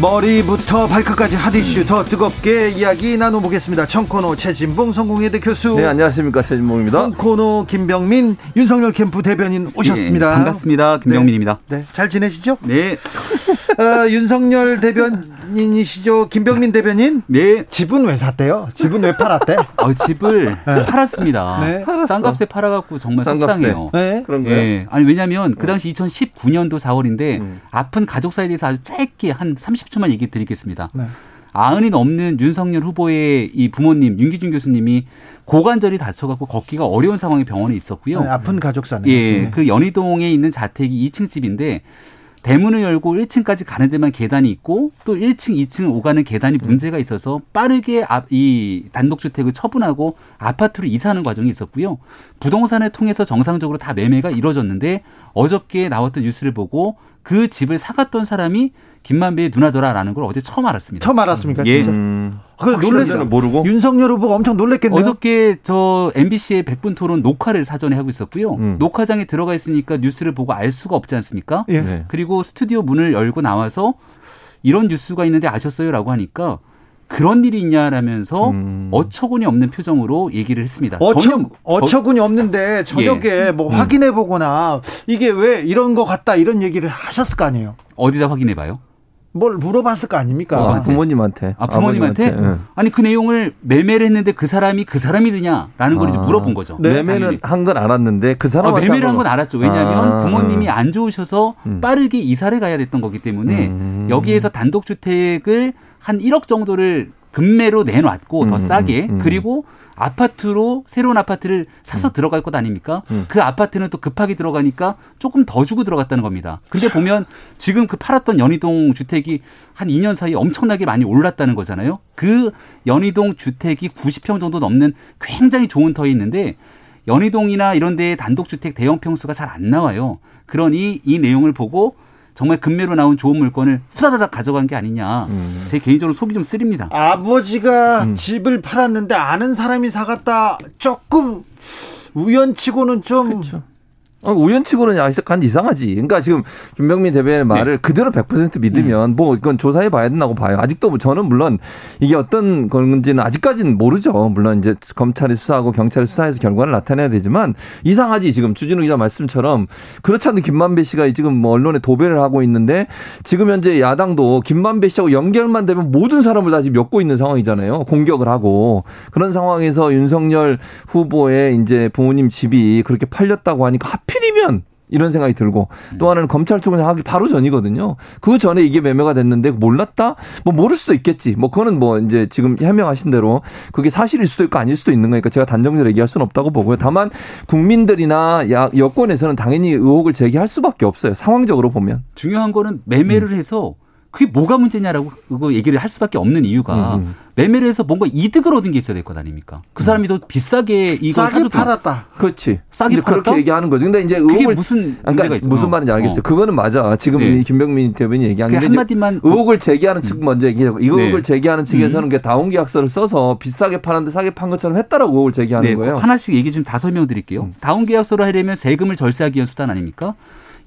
머리부터 발끝까지 핫이슈 더 뜨겁게 이야기 나눠보겠습니다. 청코노 최진봉 성공회대 교수. 네, 안녕하십니까. 최진봉입니다. 청코노 김병민 윤석열 캠프 대변인 오셨습니다. 네, 반갑습니다. 김병민입니다. 네, 네, 잘 지내시죠? 네. 어, 윤석열 대변인이시죠? 김병민 대변인? 네. 집은 왜 샀대요? 집은 왜 팔았대? 어, 집을 네. 팔았습니다. 네. 싼값에 팔아갖고 정말 싼 값에. 속상해요. 네. 그런가요? 예. 아니 왜냐하면 그 당시 2019년도 4월인데 음. 아픈 가족사에 대해서 아주 짧게 한 30 초만 얘기 드리겠습니다. 네. 아흔이 넘는 윤석열 후보의 이 부모님 윤기준 교수님이 고관절이 다쳐갖고 걷기가 어려운 상황에 병원에 있었고요. 네, 아픈 가족사네. 예, 네. 그 연희동에 있는 자택이 2층 집인데 대문을 열고 1층까지 가는 데만 계단이 있고 또 1층, 2층을 오가는 계단이 문제가 있어서 빠르게 앞, 이 단독주택을 처분하고 아파트로 이사하는 과정이 있었고요. 부동산을 통해서 정상적으로 다 매매가 이루어졌는데 어저께 나왔던 뉴스를 보고 그 집을 사갔던 사람이 김만배의 누나더라라는 걸 어제 처음 알았습니다. 처음 알았습니까? 예. 진짜. 음, 그. 데는 모르고. 윤석열 후보가 엄청 놀랬겠네요. 어저께 저 MBC의 백분 토론 녹화를 사전에 하고 있었고요. 음. 녹화장에 들어가 있으니까 뉴스를 보고 알 수가 없지 않습니까? 예. 네. 그리고 스튜디오 문을 열고 나와서 이런 뉴스가 있는데 아셨어요라고 하니까 그런 일이 있냐라면서 음. 어처구니 없는 표정으로 얘기를 했습니다. 어처, 어처구니 없는데 저녁에 뭐 음. 확인해 보거나 이게 왜 이런 거 같다 이런 얘기를 하셨을 거 아니에요. 어디다 확인해 봐요? 뭘 물어봤을 거 아닙니까? 아, 부모님한테. 아 부모님한테 아버님한테, 응. 아니 그 내용을 매매를 했는데 그 사람이 그 사람이느냐라는 걸 이제 아. 물어본 거죠. 네. 매매는. 한 건 알았는데 그 어, 사람 매매를 한 건 알았죠. 왜냐하면 아, 부모님이 음. 안 좋으셔서 음. 빠르게 이사를 가야 됐던 거기 때문에 음. 여기에서 단독주택을 한 1억 정도를 금매로 내놨고 더 음, 싸게 음, 음. 그리고 아파트로 새로운 아파트를 사서 들어갈 것 아닙니까? 음. 그 아파트는 또 급하게 들어가니까 조금 더 주고 들어갔다는 겁니다. 근데 보면 지금 그 팔았던 연희동 주택이 한 2년 사이에 엄청나게 많이 올랐다는 거잖아요. 그 연희동 주택이 90평 정도 넘는 굉장히 좋은 터에 있는데 연희동이나 이런 데에 단독주택 대형 평수가 잘 안 나와요. 그러니 이 내용을 보고 정말 금매로 나온 좋은 물건을 후다다닥 가져간 게 아니냐. 음. 제 개인적으로 속이 좀 쓰립니다. 아버지가 음. 집을 팔았는데 아는 사람이 사갔다 조금 우연치고는 좀 그렇죠. 어, 우연치고는 약간 이상하지. 그러니까 지금 김병민 대변의 말을 그대로 100% 믿으면 뭐 이건 조사해 봐야 된다고 봐요. 아직도 뭐 저는 물론 이게 어떤 건지는 아직까지는 모르죠. 물론 이제 검찰이 수사하고 경찰이 수사해서 결과를 나타내야 되지만 이상하지. 지금 주진우 기자 말씀처럼 그렇지 않은 김만배 씨가 지금 뭐 언론에 도배를 하고 있는데 지금 현재 야당도 김만배 씨하고 연결만 되면 모든 사람을 다 지금 엮고 있는 상황이잖아요. 공격을 하고 그런 상황에서 윤석열 후보의 이제 부모님 집이 그렇게 팔렸다고 하니까 하필이면 이런 생각이 들고 또 하나는 검찰 투쟁하기 바로 전이거든요. 그 전에 이게 매매가 됐는데 몰랐다? 뭐 모를 수도 있겠지. 뭐 그거는 뭐 이제 지금 해명하신 대로 그게 사실일 수도 있고 아닐 수도 있는 거니까 제가 단정적으로 얘기할 수는 없다고 보고요. 다만 국민들이나 야, 여권에서는 당연히 의혹을 제기할 수밖에 없어요. 상황적으로 보면. 중요한 거는 매매를 해서 그게 뭐가 문제냐라고 그거 얘기를 할 수밖에 없는 이유가 음, 음. 매매를 해서 뭔가 이득을 얻은 게 있어야 될 것 아닙니까? 그 사람이 더 비싸게 이걸 싸게 팔았다. 그렇지. 싸게 이제 그렇게 팔았다? 얘기하는 거죠. 근데 이제 그게 의혹을 무슨 문제가 그러니까 있죠? 무슨 말인지 알겠어요. 어. 그거는 맞아. 지금 네. 이 김병민 대변인이 얘기한 그게 한마디만 의혹을 제기하는 측 먼저 얘기하고 이 의혹을 네. 제기하는 측에서는 그 다운 계약서를 써서 비싸게 파는데 싸게 판 것처럼 했다라고 의혹을 제기하는 네, 거예요. 하나씩 얘기 좀 다 설명드릴게요. 음. 다운 계약서를 하려면 세금을 절세하기 위한 수단 아닙니까?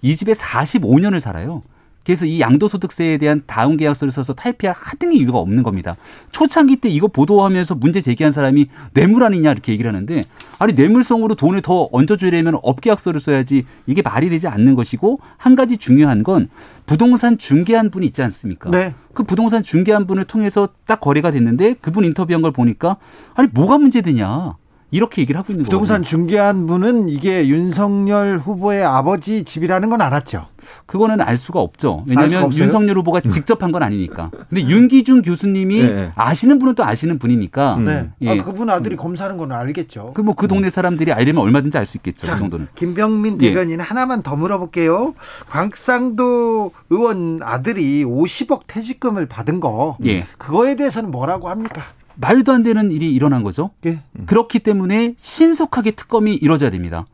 이 집에 45년을 살아요. 그래서 이 양도소득세에 대한 다운 계약서를 써서 탈피할 하등의 이유가 없는 겁니다. 초창기 때 이거 보도하면서 문제 제기한 사람이 뇌물 아니냐 이렇게 얘기를 하는데 아니 뇌물성으로 돈을 더 얹어주려면 업계약서를 써야지 이게 말이 되지 않는 것이고 한 가지 중요한 건 부동산 중개한 분이 있지 않습니까? 네. 그 부동산 중개한 분을 통해서 딱 거래가 됐는데 그분 인터뷰한 걸 보니까 아니 뭐가 문제되냐 이렇게 얘기를 하고 있는 거예요. 부동산 중개한 분은 이게 윤석열 후보의 아버지 집이라는 건 알았죠. 그거는 알 수가 없죠. 알 수가 왜냐하면 없어요? 윤석열 후보가 직접 한 건 아니니까. 근데 윤기준 교수님이 네. 아시는 분은 또 아시는 분이니까. 음. 네. 예. 아, 그분 아들이 검사하는 건 알겠죠. 그 뭐 그 동네 사람들이 알려면 얼마든지 알 수 있겠죠. 자, 그 정도는. 김병민 예. 대변인 하나만 더 물어볼게요. 광상도 의원 아들이 50억 퇴직금을 받은 거 예. 그거에 대해서는 뭐라고 합니까? 말도 안 되는 일이 일어난 거죠. 예. 그렇기 때문에 신속하게 특검이 이루어져야 됩니다.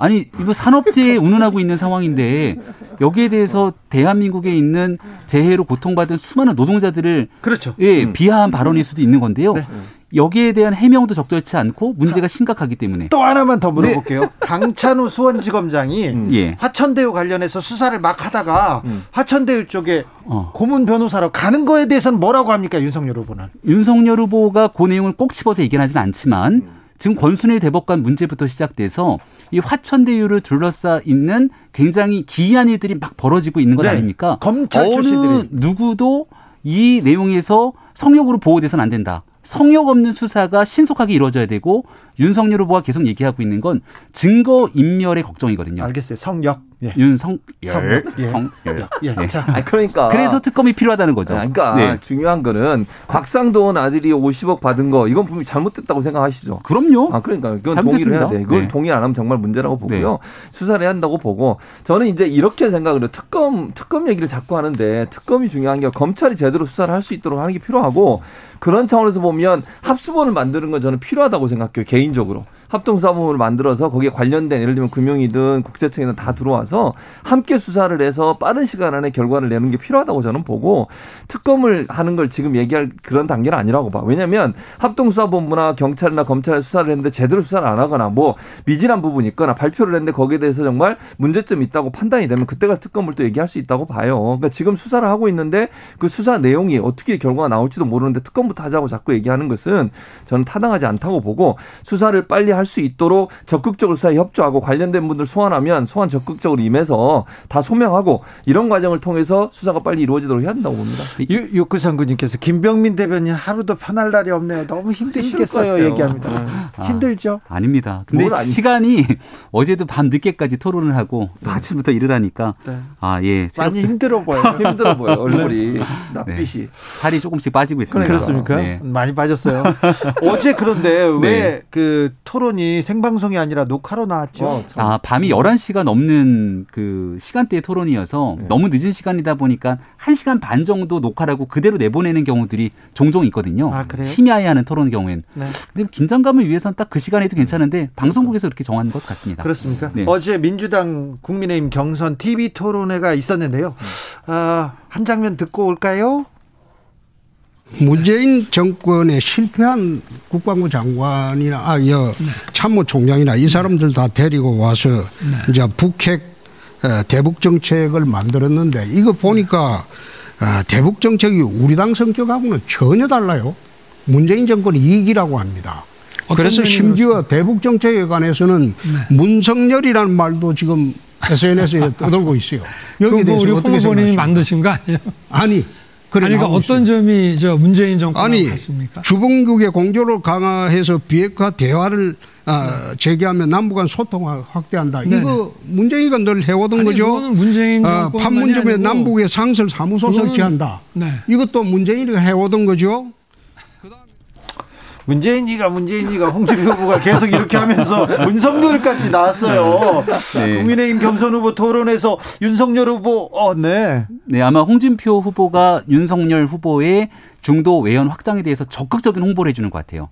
아니 이거 산업재해 운운하고 있는 상황인데 여기에 대해서 대한민국에 있는 재해로 고통받은 수많은 노동자들을 그렇죠. 예, 음. 비하한 발언일 수도 있는 건데요. 네. 여기에 대한 해명도 적절치 않고 문제가 심각하기 때문에 또 하나만 더 물어볼게요. 강찬우 수원지검장이 음. 예. 화천대유 관련해서 수사를 막 하다가 음. 화천대유 쪽에 어. 고문 변호사로 가는 거에 대해서는 뭐라고 합니까 윤석열 후보는? 윤석열 후보가 그 내용을 꼭 집어서 얘기하지는 않지만 음. 지금 권순일 대법관 문제부터 시작돼서 이 화천대유를 둘러싸 있는 굉장히 기이한 일들이 막 벌어지고 있는 것 네. 아닙니까? 검찰 어느 출신들이. 누구도 이 내용에서 성역으로 보호돼서는 안 된다. 성역 없는 수사가 신속하게 이루어져야 되고 윤석열 후보가 계속 얘기하고 있는 건 증거 인멸의 걱정이거든요. 알겠어요. 성역. 예. 윤성 열, 성역. 예. 성열. 예. 예. 자, 아 그러니까 그래서 특검이 필요하다는 거죠. 아, 그러니까 네. 중요한 거는 곽상도원 아들이 50억 받은 거 이건 분명히 잘못됐다고 생각하시죠. 그럼요. 아 그러니까 그건 잘못됐습니다. 동의를 해야 돼. 그건 네. 동의 안 하면 정말 문제라고 보고요. 네. 수사를 해야 한다고 보고 저는 이제 이렇게 생각을 해요. 특검 특검 얘기를 자꾸 하는데 특검이 중요한 게 검찰이 제대로 수사를 할 수 있도록 하는 게 필요하고 그런 차원에서 보면 합수본을 만드는 건 저는 필요하다고 생각해요. 개인 적으로. 합동수사본을 만들어서 거기에 관련된 예를 들면 금융이든 국세청이든 다 들어와서 함께 수사를 해서 빠른 시간 안에 결과를 내는 게 필요하다고 저는 보고 특검을 하는 걸 지금 얘기할 그런 단계는 아니라고 봐. 왜냐하면 합동수사본부나 경찰이나 검찰에 수사를 했는데 제대로 수사를 안 하거나 뭐 미진한 부분이 있거나 발표를 했는데 거기에 대해서 정말 문제점이 있다고 판단이 되면 그때 가서 특검을 또 얘기할 수 있다고 봐요. 그러니까 지금 수사를 하고 있는데 그 수사 내용이 어떻게 결과가 나올지도 모르는데 특검부터 하자고 자꾸 얘기하는 것은 저는 타당하지 않다고 보고 수사를 빨리 할 수 있도록 적극적으로 수사에 협조하고 관련된 분들 소환하면 소환 적극적으로 임해서 다 소명하고 이런 과정을 통해서 수사가 빨리 이루어지도록 해야 된다고 봅니다. 유- 육구상구님께서 김병민 대변인 하루도 편할 날이 없네요. 너무 힘드시겠어요. 얘기합니다. 아. 힘들죠. 아닙니다. 근데 시간이 어제도 밤 늦게까지 토론을 하고 또 아침부터 일을 하니까 네. 아 예, 많이 힘들어 보여요. 힘들어 보여 얼굴이 낯빛이. 살이 조금씩 빠지고 있습니다. 그렇습니까? 네. 많이 빠졌어요. 어제 그런데 왜 그 토론 이 생방송이 아니라 녹화로 나왔죠? 어, 참. 아, 밤이 11시가 넘는 그 시간대의 토론이어서 네. 너무 늦은 시간이다 보니까 1시간 반 정도 녹화라고 그대로 내보내는 경우들이 종종 있거든요. 아, 그래요? 심야에 하는 토론 경우엔. 네. 근데 긴장감을 위해서는 딱 그 시간에도 괜찮은데 방송국에서 그렇게 정한 것 같습니다. 그렇습니까? 네. 어제 민주당 국민의힘 경선 TV 토론회가 있었는데요. 아, 한 장면 듣고 올까요? 문재인 정권에 실패한 국방부 장관이나 아, 여 참모총장이나 이 사람들 다 데리고 와서 이제 북핵 어, 대북 정책을 만들었는데 이거 보니까 어, 대북 정책이 우리 당 성격하고는 전혀 달라요. 문재인 정권 이익이라고 합니다. 그래서 심지어 대북 정책에 관해서는 문성열이라는 말도 지금 SNS에 떠돌고 있어요. 그거 대해서 우리 어떻게 홍 후보님이? 만드신 거 아니에요? 아니 아니, 그러니까 어떤. 점이 저 문재인 정권과 아니 같습니까? 주범국의 공조를 강화해서 비핵화 대화를 아, 재개하면 남북 간 소통을 확대한다. 네네. 이거 문재인이가 늘 해오던 아니, 거죠. 문재인 아, 판문점에 남북의 상설 사무소 그거는- 설치한다. 네. 이것도 문재인이가 해오던 거죠. 문재인이가 문재인이가 홍준표 후보가 계속 이렇게 하면서 윤석열까지 나왔어요. 네. 국민의힘 경선 후보 토론에서 윤석열 후보 어 네. 네, 아마 홍준표 후보가 윤석열 후보의 중도 외연 확장에 대해서 적극적인 홍보를 해주는 것 같아요.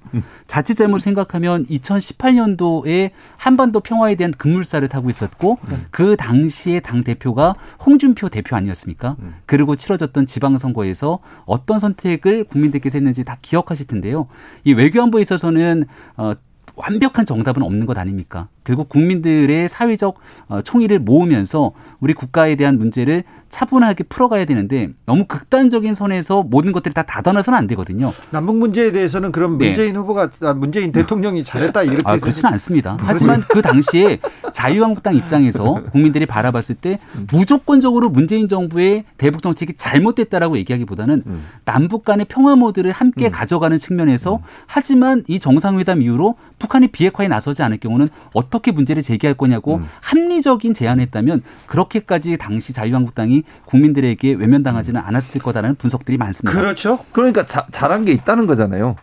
자칫 잘못 생각하면 2018년도에 한반도 평화에 대한 급물살을 타고 있었고 그 당시에 당 대표가 홍준표 대표 아니었습니까? 그리고 치러졌던 지방선거에서 어떤 선택을 국민들께서 했는지 다 기억하실 텐데요. 이 외교안보에 있어서는 어, 완벽한 정답은 없는 것 아닙니까? 결국 국민들의 사회적 어, 총의를 모으면서 우리 국가에 대한 문제를 차분하게 풀어가야 되는데 너무 극단적인 선에서 모든 것들이 다 닫아놔서는 안 되거든요. 남북 문제에 대해서는 그럼 네. 문재인 후보가 아, 문재인 대통령이 잘했다 이렇게 아, 그렇지는 않습니다. 하지만 그 당시에 자유한국당 입장에서 국민들이 바라봤을 때 무조건적으로 문재인 정부의 대북 정책이 잘못됐다라고 얘기하기보다는 남북 간의 평화 모드를 함께 가져가는 측면에서 하지만 이 정상회담 이후로 북한이 비핵화에 나서지 않을 경우는 어 떻게 문제를 제기할 거냐고 합리적인 제안을 했다면 그렇게까지 당시 자유한국당이 국민들에게 외면당하지는 않았을 거다라는 분석들이 많습니다. 그렇죠. 그러니까 자- 잘한 게 있다는 거잖아요.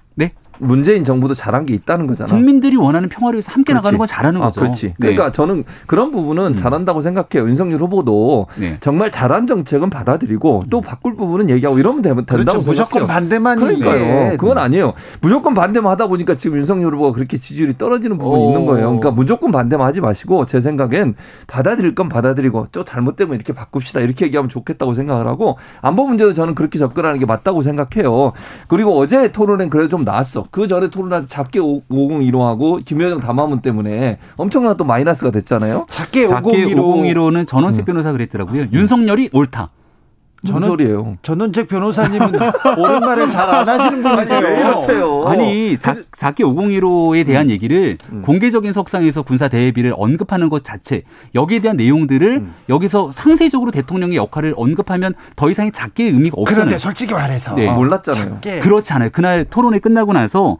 네. 문재인 정부도 잘한 게 있다는 거잖아. 국민들이 원하는 평화를 위해서 함께 그렇지. 나가는 건 잘하는 아, 거죠. 그렇지. 그러니까 네. 저는 그런 부분은 음. 잘한다고 생각해요. 윤석열 후보도 네. 정말 잘한 정책은 받아들이고 또 바꿀 부분은 얘기하고 이러면 된다고 그렇죠. 무조건 생각해요. 반대만이 그러니까요. 이게 그건 아니에요. 무조건 반대만 하다 보니까 지금 윤석열 후보가 그렇게 지지율이 떨어지는 부분이 오. 있는 거예요. 그러니까 무조건 반대만 하지 마시고 제 생각엔 받아들일 건 받아들이고 또 잘못되면 이렇게 바꿉시다 이렇게 얘기하면 좋겠다고 생각을 하고 안보 문제도 저는 그렇게 접근하는 게 맞다고 생각해요. 그리고 어제 토론은 그래도 좀 나았어. 그 전에 토론할 때 작게 5015하고 김여정 담화문 때문에 엄청난 또 마이너스가 됐잖아요. 작게 작게 501호 501호는 전원책 변호사 그랬더라고요. 윤석열이 옳다. 무슨 저는- 소리예요? 전원책 변호사님은 옳은 말을 잘안 하시는 분이세요. 왜 이러세요? 아니 작, 작게 501호에 대한 얘기를 공개적인 석상에서 군사 대비를 언급하는 것 자체 여기에 대한 내용들을 여기서 상세적으로 대통령의 역할을 언급하면 더 이상의 작게의 의미가 없잖아요. 그런데 솔직히 말해서 네. 몰랐잖아요. 작게 그렇지 않아요. 그날 토론회 끝나고 나서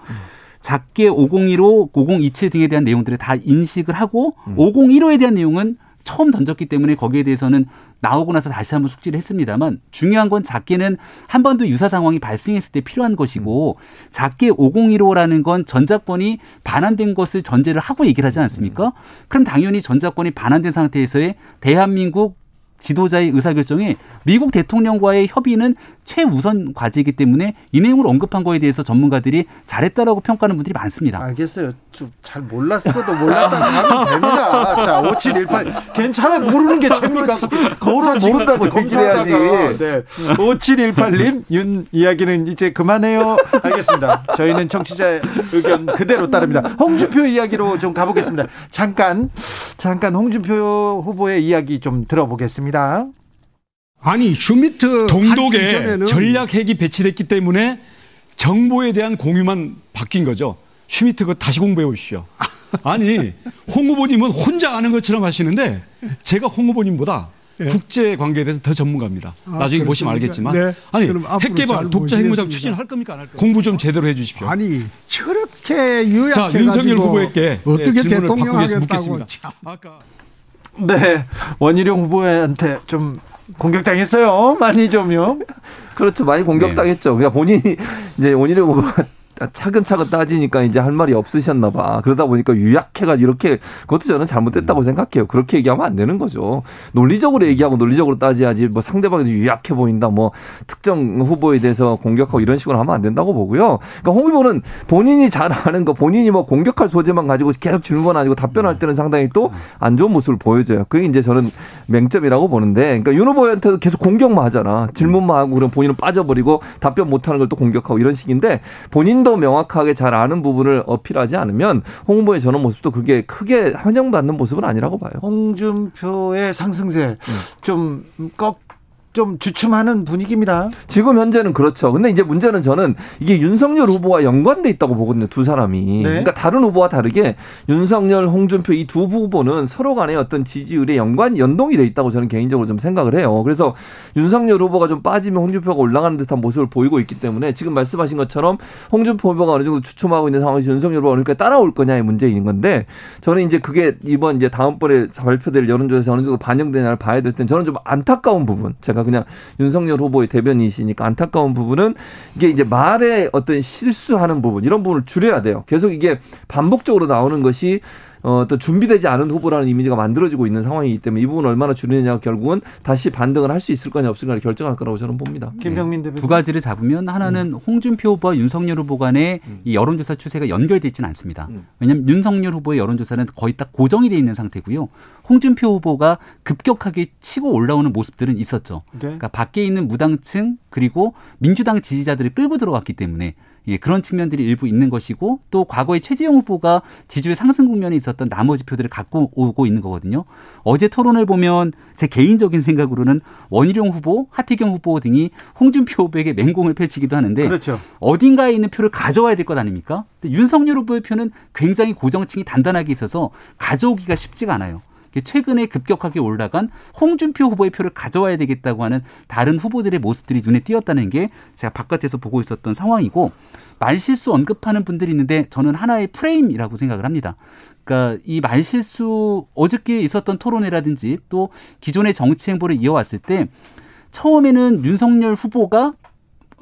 작게 501호, 5027 등에 대한 내용들을 다 인식을 하고 501호에 대한 내용은 처음 던졌기 때문에 거기에 대해서는 나오고 나서 다시 한번 숙지를 했습니다만 중요한 건 작게는 한번더 유사 상황이 발생했을 때 필요한 것이고 작게 5015라는 건 전작권이 반환된 것을 전제를 하고 얘기를 하지 않습니까? 그럼 당연히 전작권이 반환된 상태에서의 대한민국 지도자의 의사결정에 미국 대통령과의 협의는 최우선 과제이기 때문에 이 내용을 언급한 거에 대해서 전문가들이 잘했다라고 평가하는 분들이 많습니다. 알겠어요. 좀 잘 몰랐어도 몰랐다 하면 됩니다. 자, 5718. 괜찮아. 모르는 게 죄입니까? 거울을 모른다고 검사하다가. 네. 5718님, 윤 이야기는 이제 그만해요. 알겠습니다. 저희는 정치자의 의견 그대로 따릅니다. 홍준표 이야기로 좀 가보겠습니다. 잠깐, 잠깐 홍준표 후보의 이야기 좀 들어보겠습니다. 아니 슈미트 하기 동독에 전략 핵이 배치됐기 때문에 정보에 대한 공유만 바뀐 거죠. 슈미트 그 다시 공부해 보십시오. 아니 홍 후보님은 혼자 아는 것처럼 하시는데 제가 홍 후보님보다 국제 관계에 대해서 더 전문가입니다. 아, 나중에 보시면 그렇습니까? 알겠지만 네. 아니 핵개발 잘 독자 핵무장. 추진할 겁니까 안 할 겁니까? 공부 좀 제대로 해주십시오. 아니 저렇게 요약해 자 윤석열 후보에게 어떻게 네, 대통령 바꾸겠- 하겠다고 묻겠습니다. 참. 아까 네. 원희룡 후보한테 좀 공격당했어요. 많이 좀요. 그렇죠. 많이 공격당했죠. 그러니까 본인이 이제 원희룡 후보가 차근차근 따지니까 이제 할 말이 없으셨나 봐. 그러다 보니까 유약해가 이렇게 그것도 저는 잘못됐다고 생각해요. 그렇게 얘기하면 안 되는 거죠. 논리적으로 얘기하고 논리적으로 따져야지 뭐 상대방이 유약해 보인다 뭐 특정 후보에 대해서 공격하고 이런 식으로 하면 안 된다고 보고요. 그러니까 홍 후보는 본인이 잘 아는 거 본인이 뭐 공격할 소재만 가지고 계속 질문 아니고 답변할 때는 상당히 또 안 좋은 모습을 보여줘요. 그게 이제 저는 맹점이라고 보는데 그러니까 윤 후보한테도 계속 공격만 하잖아. 질문만 하고 그럼 본인은 빠져버리고 답변 못하는 걸 또 공격하고 이런 식인데 본인도 명확하게 잘 아는 부분을 어필하지 않으면 홍 후보의 저런 모습도 그게 크게 환영받는 모습은 아니라고 봐요. 홍준표의 상승세 좀 꺾, 좀 주춤하는 분위기입니다. 지금 현재는 그렇죠. 근데 이제 문제는 저는 이게 윤석열 후보와 연관돼 있다고 보거든요. 두 사람이. 네. 그러니까 다른 후보와 다르게 윤석열, 홍준표 이 두 후보는 서로 간에 어떤 지지율에 연관 연동이 돼 있다고 저는 개인적으로 좀 생각을 해요. 그래서 윤석열 후보가 좀 빠지면 홍준표가 올라가는 듯한 모습을 보이고 있기 때문에 지금 말씀하신 것처럼 홍준표 후보가 어느 정도 주춤하고 있는 상황에서 윤석열 후보가 그러니까 따라올 거냐의 문제인 건데 저는 이제 그게 이번 이제 다음번에 발표될 여론조사에서 어느 정도 반영되냐를 봐야 될 땐 저는 좀 안타까운 부분 제가 그냥 윤석열 후보의 대변이시니까 안타까운 부분은 이게 이제 말에 어떤 실수하는 부분 이런 부분을 줄여야 돼요. 계속 이게 반복적으로 나오는 것이 어, 또 준비되지 않은 후보라는 이미지가 만들어지고 있는 상황이기 때문에 이 부분을 얼마나 줄이느냐가 결국은 다시 반등을 할 수 있을 거냐 없을 거냐 결정할 거라고 저는 봅니다. 김병민 대표. 두 가지를 잡으면 하나는 홍준표 후보와 윤석열 후보 간의 이 여론조사 추세가 연결돼 있지는 않습니다. 왜냐하면 윤석열 후보의 여론조사는 거의 딱 고정이 돼 있는 상태고요. 홍준표 후보가 급격하게 치고 올라오는 모습들은 있었죠. 네. 그러니까 밖에 있는 무당층 그리고 민주당 지지자들이 끌고 들어왔기 때문에 예, 그런 측면들이 일부 있는 것이고 또 과거에 최재형 후보가 지지율 상승 국면에 있었던 나머지 표들을 갖고 오고 있는 거거든요. 어제 토론을 보면 제 개인적인 생각으로는 원희룡 후보, 하태경 후보 등이 홍준표 후보에게 맹공을 펼치기도 하는데 그렇죠. 어딘가에 있는 표를 가져와야 될 것 아닙니까? 근데 윤석열 후보의 표는 굉장히 고정층이 단단하게 있어서 가져오기가 쉽지가 않아요. 최근에 급격하게 올라간 홍준표 후보의 표를 가져와야 되겠다고 하는 다른 후보들의 모습들이 눈에 띄었다는 게 제가 바깥에서 보고 있었던 상황이고 말실수 언급하는 분들이 있는데 저는 하나의 프레임이라고 생각을 합니다. 그러니까 이 말실수 어저께 있었던 토론회라든지 또 기존의 정치 행보를 이어왔을 때 처음에는 윤석열 후보가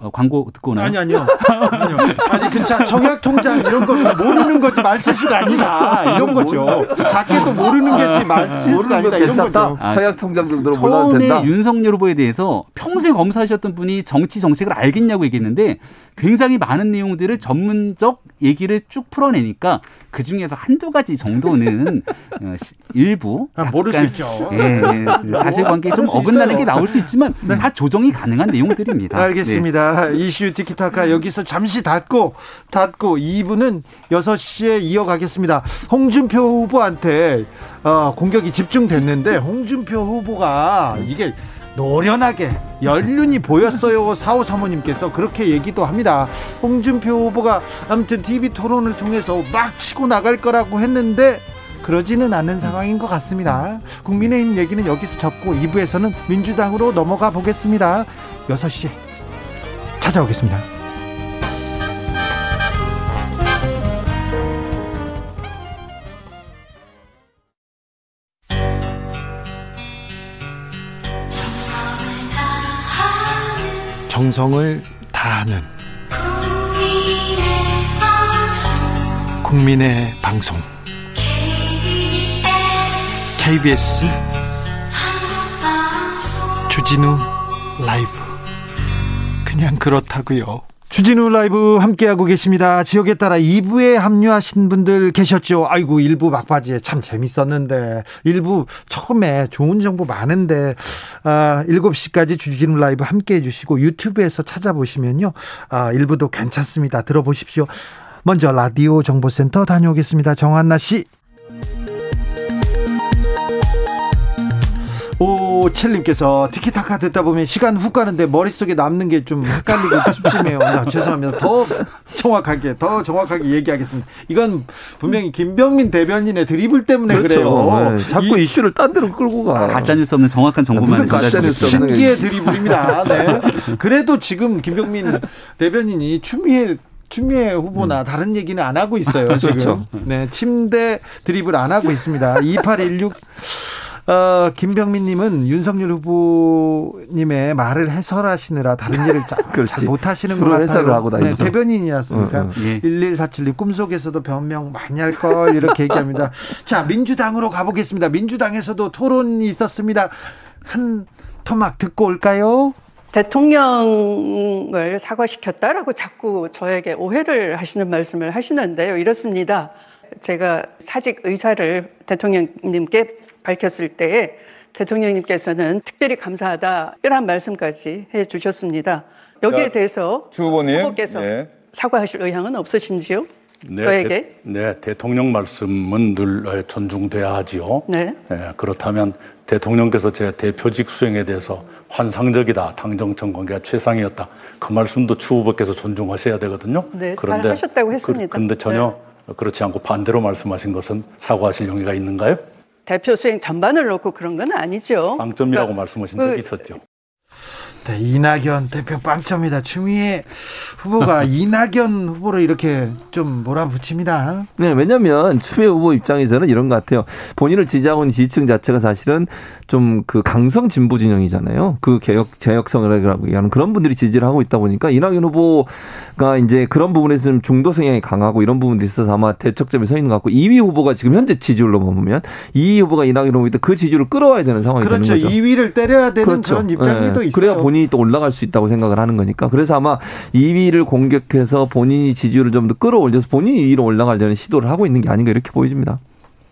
어, 광고 듣고 오나요? 아니 아니요. 아니요. 아니 그자 청약 통장 이런 거 모르는 거지 말실수가 아니다 이런 거죠. 작게도 모르는 게지 말실수가 아니다 이런 거죠. 아, 청약 통장 정도로 몰라도 된다. 처음에 윤석열 후보에 대해서 평생 검사하셨던 분이 정치 정책을 알겠냐고 얘기했는데 굉장히 많은 내용들을 전문적 얘기를 쭉 풀어내니까 그 중에서 한두 가지 정도는 어, 일부 아, 모를 수 있죠. 예, 예, 사실관계에 좀 어긋나는 게 나올 수 있지만 네. 다 조정이 가능한 내용들입니다. 알겠습니다. 네. 이슈 티키타카 여기서 잠시 닫고 닫고 2부는 6시에 이어가겠습니다. 홍준표 후보한테 어, 공격이 집중됐는데 홍준표 후보가 이게 노련하게 연륜이 보였어요. 사오 사모님께서 그렇게 얘기도 합니다. 홍준표 후보가 아무튼 TV 토론을 통해서 막 치고 나갈 거라고 했는데 그러지는 않은 상황인 것 같습니다. 국민의힘 얘기는 여기서 접고 2부에서는 민주당으로 넘어가 보겠습니다. 6시에 찾아오겠습니다. 정성을 다하는 국민의 방송 KBS 주진우 라이브 그냥 그렇다고요. 주진우 라이브 함께하고 계십니다. 지역에 따라 2부에 합류하신 분들 계셨죠? 아이고, 1부 막바지에 참 재밌었는데, 1부 처음에 좋은 정보 많은데, 아, 7시까지 주진우 라이브 함께 해주시고, 유튜브에서 찾아보시면요, 아, 1부도 괜찮습니다. 들어보십시오. 먼저 라디오 정보센터 다녀오겠습니다. 정한나 씨. 오칠님께서 티키타카 듣다 보면 시간 훅 가는데 머릿속에 남는 게 좀 헷갈리고 찜찜해요. 나 죄송합니다. 더 정확하게, 더 정확하게 얘기하겠습니다. 이건 분명히 김병민 대변인의 드리블 때문에 그렇죠. 그래요 네. 자꾸 이, 슈를 딴 데로 끌고 가. 가짜뉴스 없는 정확한 정보만 전달해주고 신기의 드리블입니다. 네. 그래도 지금 김병민 대변인이 추미애 추미애 후보나 음. 다른 얘기는 안 하고 있어요. 지금. 그렇죠. 네, 침대 드리블 안 하고 있습니다. 2816 어, 김병민님은 윤석열 후보님의 말을 해설하시느라 다른 일을 잘, 잘 못하시는 것 같아요. 해설을 하고 네, 대변인이었습니까? 응, 응. 예. 1147님 꿈속에서도 변명 많이 할 걸 이렇게 얘기합니다. 자 민주당으로 가보겠습니다. 민주당에서도 토론이 있었습니다. 한 토막 듣고 올까요? 대통령을 사과시켰다라고 자꾸 저에게 오해를 하시는 말씀을 하시는데요. 이렇습니다. 제가 사직 의사를 대통령님께 밝혔을 때에 대통령님께서는 특별히 감사하다 이런 말씀까지 해 주셨습니다. 여기에 대해서 주 후보님 후보께서 네. 사과하실 의향은 없으신지요? 네, 저에게? 대, 네, 대통령 말씀은 늘 존중돼야 하지요. 네. 네. 그렇다면 대통령께서 제 대표직 수행에 대해서 환상적이다, 당정청 관계가 최상이었다. 그 말씀도 추 후보께서 존중하셔야 되거든요. 네, 그런데 하셨다고 그, 했습니다. 그, 런데 전혀 네. 그렇지 않고 반대로 말씀하신 것은 사과하실 용의가 있는가요? 대표 수행 전반을 놓고 그런 건 아니죠. 방점이라고 그러니까 말씀하신 적이 그, 있었죠. 네, 이낙연 대표 빵점이다. 추미애 후보가 이낙연 후보를 이렇게 좀 몰아붙입니다. 네, 왜냐하면 추미애 후보 입장에서는 이런 것 같아요. 본인을 지지하고 있는 지지층 자체가 사실은 좀 그 강성 진보 진영이잖아요. 그 개혁 개혁성이라고 하는 그런 분들이 지지를 하고 있다 보니까 이낙연 후보가 이제 그런 부분에서 좀 중도 성향이 강하고 이런 부분도 있어서 아마 대척점에 서 있는 것 같고 이위 후보가 지금 현재 지지율로 보면 이위 후보가 이낙연 후보인데 그 지지율을 끌어와야 되는 상황이 그렇죠. 되는 거죠. 2위를 때려야 되는 그렇죠. 그런 입장도 네. 있어요. 그래야 본인이 또 올라갈 수 있다고 생각을 하는 거니까. 그래서 아마 2위를 공격해서 본인이 지지율을 좀 더 끌어올려서 본인이 2위로 올라가려는 시도를 하고 있는 게 아닌가 이렇게 보여집니다.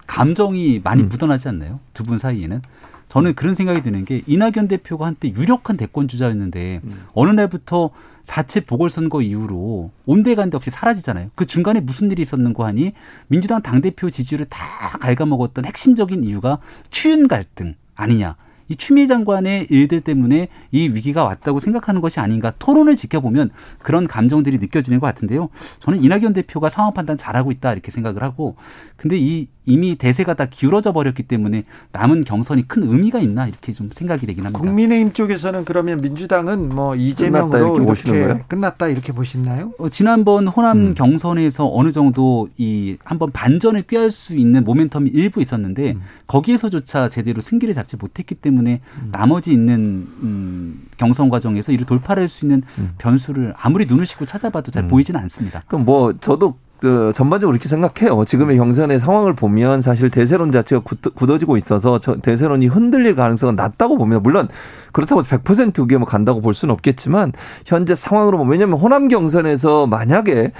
감정이 많이 음. 묻어나지 않나요? 두 분 사이에는. 저는 그런 생각이 드는 게 이낙연 대표가 한때 유력한 대권 주자였는데 음. 어느 날부터 자체 보궐선거 이후로 온데간데 없이 사라지잖아요. 그 중간에 무슨 일이 있었는고 하니 민주당 당대표 지지율을 다 갉아먹었던 핵심적인 이유가 추윤 갈등 아니냐. 이 추미애 장관의 일들 때문에 이 위기가 왔다고 생각하는 것이 아닌가 토론을 지켜보면 그런 감정들이 느껴지는 것 같은데요. 저는 이낙연 대표가 상황 판단 잘하고 있다 이렇게 생각을 하고 근데 이 이미 대세가 다 기울어져 버렸기 때문에 남은 경선이 큰 의미가 있나 이렇게 좀 생각이 되긴 합니다. 국민의힘 쪽에서는 그러면 민주당은 뭐 이재명으로 끝났다 이렇게, 이렇게 끝났다 이렇게 보시나요? 어, 지난번 호남 음. 경선에서 어느 정도 이 한번 반전을 꾀할 수 있는 모멘텀이 일부 있었는데 음. 거기에서조차 제대로 승기를 잡지 못했기 때문에 음. 나머지 있는 음, 경선 과정에서 이를 돌파할 수 있는 음. 변수를 아무리 눈을 씻고 찾아봐도 잘 음. 보이지는 않습니다. 그럼 뭐 저도 그 전반적으로 이렇게 생각해요. 지금의 경선의 상황을 보면 사실 대세론 자체가 굳어지고 있어서 대세론이 흔들릴 가능성은 낮다고 봅니다. 물론 그렇다고 100% 그게 뭐 간다고 볼 수는 없겠지만 현재 상황으로 보면 왜냐하면 호남 경선에서 만약에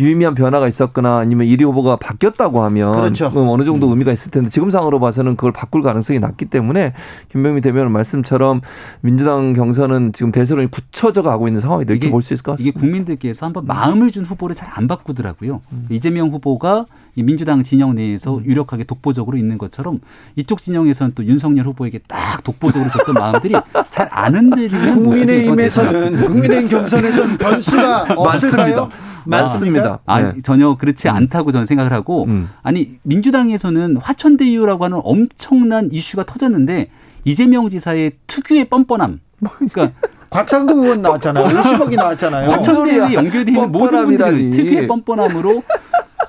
유의미한 변화가 있었거나 아니면 1위 후보가 바뀌었다고 하면 그렇죠. 어느 정도 의미가 있을 텐데 지금 상황으로 봐서는 그걸 바꿀 가능성이 낮기 때문에 김병민 대변인 말씀처럼 민주당 경선은 지금 대세론이 굳혀져 가고 있는 상황이다 이렇게 볼 수 있을 것 같습니다. 이게 국민들께서 한번 마음을 준 후보를 잘 안 바꾸더라고요. 음. 이재명 후보가 이 민주당 진영 내에서 음. 유력하게 독보적으로 있는 것처럼 이쪽 진영에서는 또 윤석열 후보에게 딱 독보적으로 줬던 마음들이 잘 안 흔들리는 국민의힘에서는 국민의힘 경선에서는 변수가 없을까요? 맞습니다. 아, 네. 전혀 그렇지 음. 않다고 저는 생각을 하고 음. 아니 민주당에서는 화천대유라고 하는 엄청난 이슈가 터졌는데 이재명 지사의 특유의 뻔뻔함. 그러니까 곽상도 의원 나왔잖아요. 50억이 나왔잖아요. 화천대유에 연결되어 있는 모든 분들이 특유의 뻔뻔함으로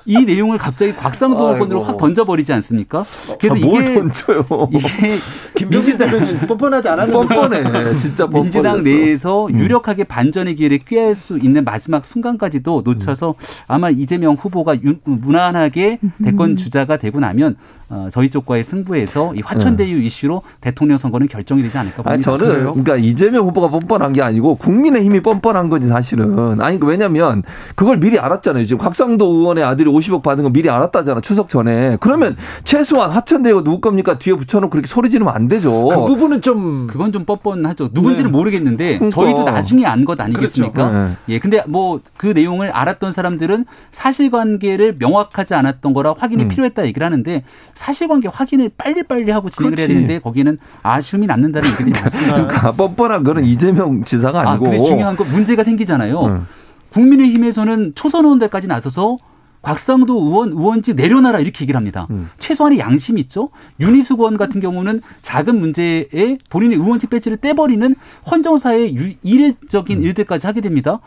이 내용을 갑자기 곽상도 의원으로 확 던져버리지 않습니까? 그래서 아, 이게 던져요? 이게 민주당 뻔뻔하지 않았는데 뻔뻔해 진짜 뻔뻔했어. 민주당 내에서 음. 유력하게 반전의 기회를 꾀할 수 있는 마지막 순간까지도 놓쳐서 아마 이재명 후보가 무난하게 대권 주자가 되고 나면 어, 저희 쪽과의 승부에서 이 화천대유 네. 이슈로 대통령 선거는 결정이 되지 않을까 봅니다. 아니, 저는 그래요? 그러니까 이재명 후보가 뻔뻔한 게 아니고 국민의힘이 뻔뻔한 거지 사실은. 아니 왜냐면 그걸 미리 알았잖아요. 지금 곽상도 의원의 아들이 50억 받은 거 미리 알았다잖아 추석 전에. 그러면 최소한 화천대유가 누구 겁니까 뒤에 붙여놓고 그렇게 소리 지르면 안 되죠. 그 부분은 좀 그건 좀 뻔뻔하죠. 누군지는 네. 모르겠는데 그러니까. 저희도 나중에 안 것 아니겠습니까? 그렇죠. 네. 예, 근데 뭐 그 내용을 알았던 사람들은 사실관계를 명확하지 않았던 거라 확인이 음. 필요했다 얘기를 하는데 사실관계 확인을 빨리빨리 하고 진행을 그렇지. 해야 되는데 거기는 아쉬움이 남는다는 얘기들이 많습니다. 그러니까 뻔뻔한 거는 이재명 지사가 아니고. 아, 근데 중요한 건 문제가 생기잖아요. 음. 국민의힘에서는 초선 의원들까지 나서서 곽상도 의원 의원직 내려놔라 이렇게 얘기를 합니다. 음. 최소한의 양심이 있죠. 윤희숙 의원 같은 경우는 작은 문제에 본인의 의원직 배지를 떼버리는 헌정사의 이례적인 음. 일들까지 하게 됩니다.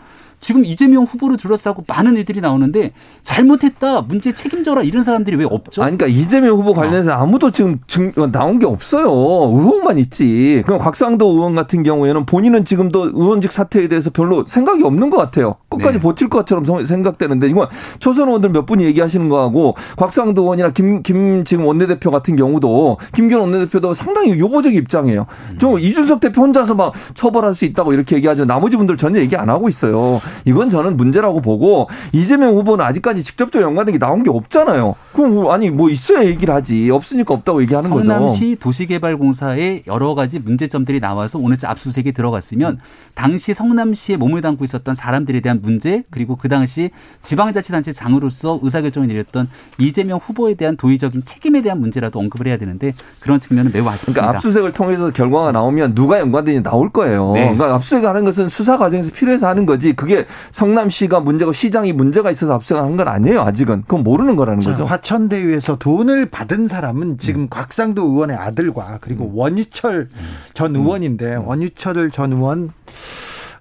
지금 이재명 후보를 둘러싸고 많은 일들이 나오는데 잘못했다 문제 책임져라 이런 사람들이 왜 없죠? 아니, 그러니까 이재명 후보 관련해서 아무도 지금 증, 나온 게 없어요. 의혹만 있지. 그럼 곽상도 의원 같은 경우에는 본인은 지금도 의원직 사퇴에 대해서 별로 생각이 없는 것 같아요. 끝까지 네. 버틸 것처럼 생각되는데 이건 초선 의원들 몇 분이 얘기하시는 거하고 곽상도 의원이나 김, 김 지금 원내대표 같은 경우도 김기현 원내대표도 상당히 유보적 입장이에요. 좀 이준석 대표 혼자서 막 처벌할 수 있다고 이렇게 얘기하죠. 나머지 분들 전혀 얘기 안 하고 있어요. 이건 저는 문제라고 보고 이재명 후보는 아직까지 직접적으로 연관된 게 나온 게 없잖아요. 그럼 뭐 아니 뭐 있어야 얘기를 하지 없으니까 없다고 얘기하는 거죠. 성남시 도시개발공사에 여러 가지 문제점들이 나와서 오늘 압수수색에 들어갔으면 당시 성남시에 몸을 담고 있었던 사람들에 대한 문제 그리고 그 당시 지방자치단체 장으로서 의사결정을 내렸던 이재명 후보에 대한 도의적인 책임에 대한 문제라도 언급을 해야 되는데 그런 측면은 매우 아쉽습니다. 그러니까 압수수색을 통해서 결과가 나오면 누가 연관되는지 나올 거예요. 네. 그러니까 압수수색하는 것은 수사 과정에서 필요해서 하는 거지 그게 성남시가 문제고 시장이 문제가 있어서 압수한 건 아니에요. 아직은 그건 모르는 거라는 자, 거죠. 화천대유에서 돈을 받은 사람은 지금 음. 곽상도 의원의 아들과 그리고 음. 원유철 전 음. 의원인데 음. 원유철 전 의원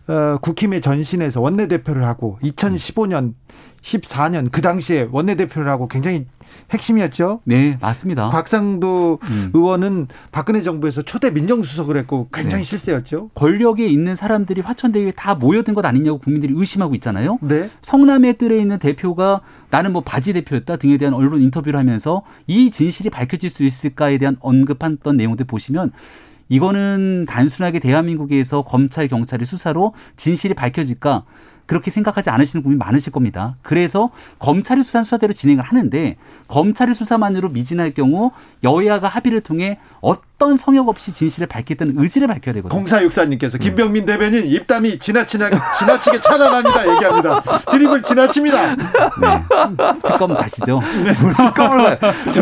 어, 국힘의 전신에서 원내대표를 하고 2015년 14년 그 당시에 원내대표를 하고 굉장히 핵심이었죠. 네, 맞습니다. 박상도 음. 의원은 박근혜 정부에서 초대 민정수석을 했고 굉장히 네. 실세였죠. 권력에 있는 사람들이 화천대유에 다 모여든 것 아니냐고 국민들이 의심하고 있잖아요. 네. 성남에 뜰에 있는 대표가 나는 뭐 바지 대표였다 등에 대한 언론 인터뷰를 하면서 이 진실이 밝혀질 수 있을까에 대한 언급했던 내용들 보시면 이거는 단순하게 대한민국에서 검찰 경찰의 수사로 진실이 밝혀질까 그렇게 생각하지 않으시는 분이 많으실 겁니다. 그래서 검찰이 수사한 수사대로 진행을 하는데 검찰의 수사만으로 미진할 경우 여야가 합의를 통해 어떤 성역 없이 진실을 밝겠다는 의지를 밝혀야 되거든요. 공사육사님께서 김병민 대변인 입담이 지나치나, 지나치게 찬란합니다. 얘기합니다. 드립을 지나칩니다. 네. 특검 가시죠. 네. 특검을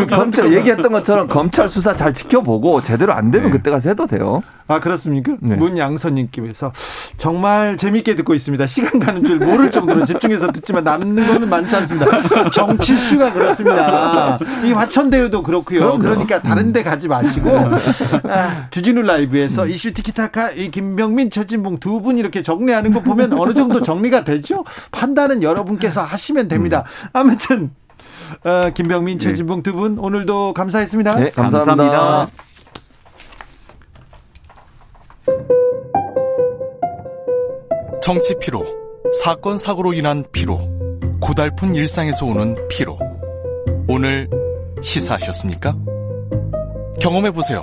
검찰 얘기했던 것처럼 검찰 수사 잘 지켜보고 제대로 안 되면 네. 그때 가서 해도 돼요. 아 그렇습니까? 네. 문양선님께서 정말 재미있게 듣고 있습니다. 시간 가는 줄 모를 정도로 집중해서 듣지만 남는 거는 많지 않습니다. 정치 이슈가 그렇습니다. 이 화천대유도 그렇고요. 그럼요. 그러니까 다른 데 가지 마시고 아, 주진우 라이브에서 음. 이슈 티키타카 이 김병민 최진봉 두 분 이렇게 정리하는 거 보면 어느 정도 정리가 되죠. 판단은 여러분께서 하시면 됩니다. 음. 아무튼 어, 김병민 최진봉 두분 오늘도 감사했습니다. 네, 감사합니다. 감사합니다. 정치 피로, 사건 사고로 인한 피로, 고달픈 일상에서 오는 피로. 오늘 시사하셨습니까? 경험해 보세요.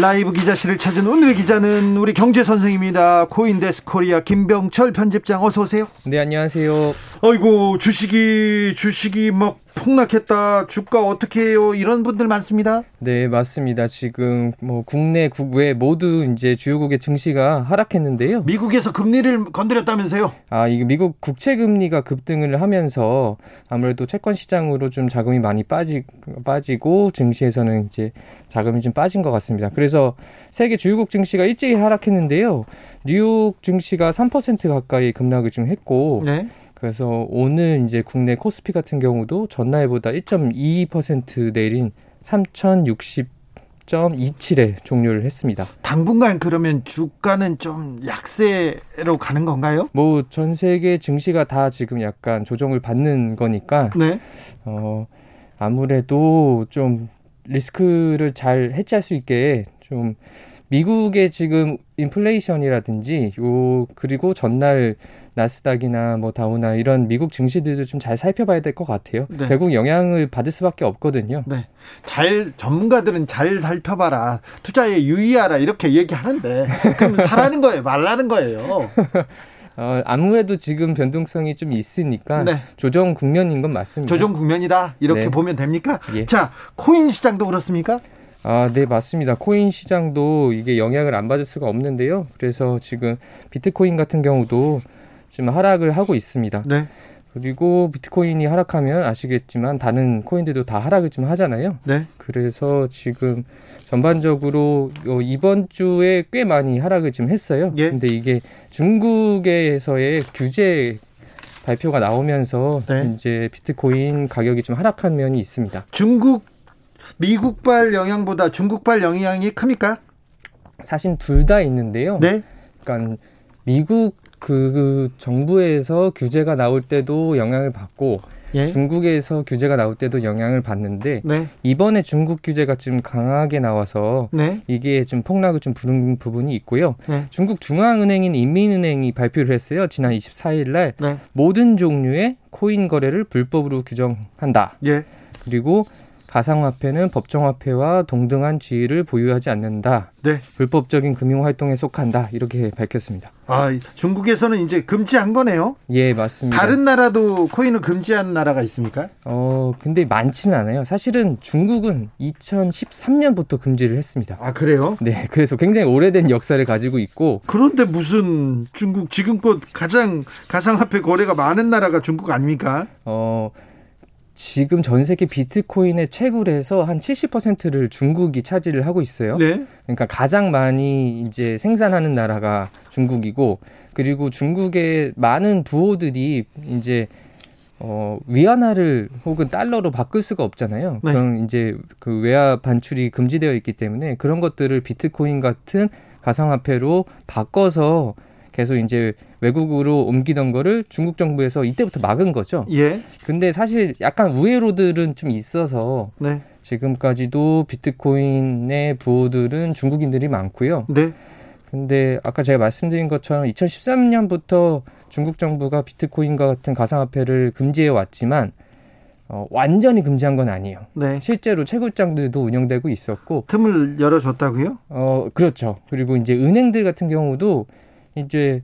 라이브 기자실을 찾은 오늘의 기자는 우리 경제 선생입니다. 코인데스크 코리아 김병철 편집장 어서 오세요. 네, 안녕하세요. 아이고, 주식이 주식이 막 폭락했다. 주가 어떻게 해요? 이런 분들 많습니다. 네, 맞습니다. 지금 뭐 국내 국외 모두 이제 주요국의 증시가 하락했는데요. 미국에서 금리를 건드렸다면서요? 아, 이게 미국 국채 금리가 급등을 하면서 아무래도 채권 시장으로 좀 자금이 많이 빠지 빠지고 증시에서는 이제 자금이 좀 빠진 것 같습니다. 그래서 세계 주요국 증시가 일찍이 하락했는데요. 뉴욕 증시가 3% 가까이 급락을 좀 했고 네. 그래서 오늘 이제 국내 코스피 같은 경우도 전날보다 1.22% 내린 3,060.27에 종료를 했습니다. 당분간 그러면 주가는 좀 약세로 가는 건가요? 뭐 전 세계 증시가 다 지금 약간 조정을 받는 거니까 네. 어 아무래도 좀 리스크를 잘 해치할 수 있게 좀 미국의 지금 인플레이션이라든지 요 그리고 전날 나스닥이나 뭐 다우나 이런 미국 증시들도 좀 잘 살펴봐야 될 것 같아요. 네. 결국 영향을 받을 수밖에 없거든요. 네. 잘 전문가들은 잘 살펴봐라. 투자에 유의하라 이렇게 얘기하는데 그럼 사라는 거예요, 말라는 거예요. 어, 아무래도 지금 변동성이 좀 있으니까 네. 조정 국면인 건 맞습니다. 조정 국면이다 이렇게 네. 보면 됩니까? 예. 자, 코인 시장도 그렇습니까? 아, 네, 맞습니다. 코인 시장도 이게 영향을 안 받을 수가 없는데요. 그래서 지금 비트코인 같은 경우도 지금 하락을 하고 있습니다. 네. 그리고 비트코인이 하락하면 아시겠지만 다른 코인들도 다 하락을 좀 하잖아요. 네. 그래서 지금 전반적으로 이번 주에 꽤 많이 하락을 좀 했어요. 예. 근데 이게 중국에서의 규제 발표가 나오면서 네. 이제 비트코인 가격이 좀 하락한 면이 있습니다. 중국 미국발 영향보다 중국발 영향이 큽니까? 사실 둘 다 있는데요. 네. 그러니까 미국 그, 그 정부에서 규제가 나올 때도 영향을 받고 예? 중국에서 규제가 나올 때도 영향을 받는데 네. 이번에 중국 규제가 좀 강하게 나와서 네. 이게 좀 폭락을 좀 부른 부분이 있고요. 네. 중국 중앙은행인 인민은행이 발표를 했어요. 지난 24일 날 네. 모든 종류의 코인 거래를 불법으로 규정한다. 예. 그리고 가상화폐는 법정화폐와 동등한 지위를 보유하지 않는다. 네. 불법적인 금융 활동에 속한다. 이렇게 밝혔습니다. 아, 중국에서는 이제 금지한 거네요? 예, 맞습니다. 다른 나라도 코인을 금지한 나라가 있습니까? 어, 근데 많지는 않아요. 사실은 중국은 2013년부터 금지를 했습니다. 아, 그래요? 네, 그래서 굉장히 오래된 역사를 가지고 있고. 그런데 무슨 중국 지금껏 가장 가상화폐 거래가 많은 나라가 중국 아닙니까? 어, 지금 전 세계 비트코인의 채굴에서 한 70%를 중국이 차지를 하고 있어요. 네. 그러니까 가장 많이 이제 생산하는 나라가 중국이고 그리고 중국의 많은 부호들이 이제 어, 위안화를 혹은 달러로 바꿀 수가 없잖아요. 네. 그럼 이제 그 외화 반출이 금지되어 있기 때문에 그런 것들을 비트코인 같은 가상화폐로 바꿔서 계속 이제 외국으로 옮기던 거를 중국 정부에서 이때부터 막은 거죠. 예. 근데 사실 약간 우회로들은 좀 있어서 네. 지금까지도 비트코인의 부호들은 중국인들이 많고요. 네. 근데 아까 제가 말씀드린 것처럼 2013년부터 중국 정부가 비트코인과 같은 가상화폐를 금지해 왔지만 어, 완전히 금지한 건 아니에요. 네. 실제로 채굴장들도 운영되고 있었고 틈을 열어줬다고요? 어 그렇죠. 그리고 이제 은행들 같은 경우도 이제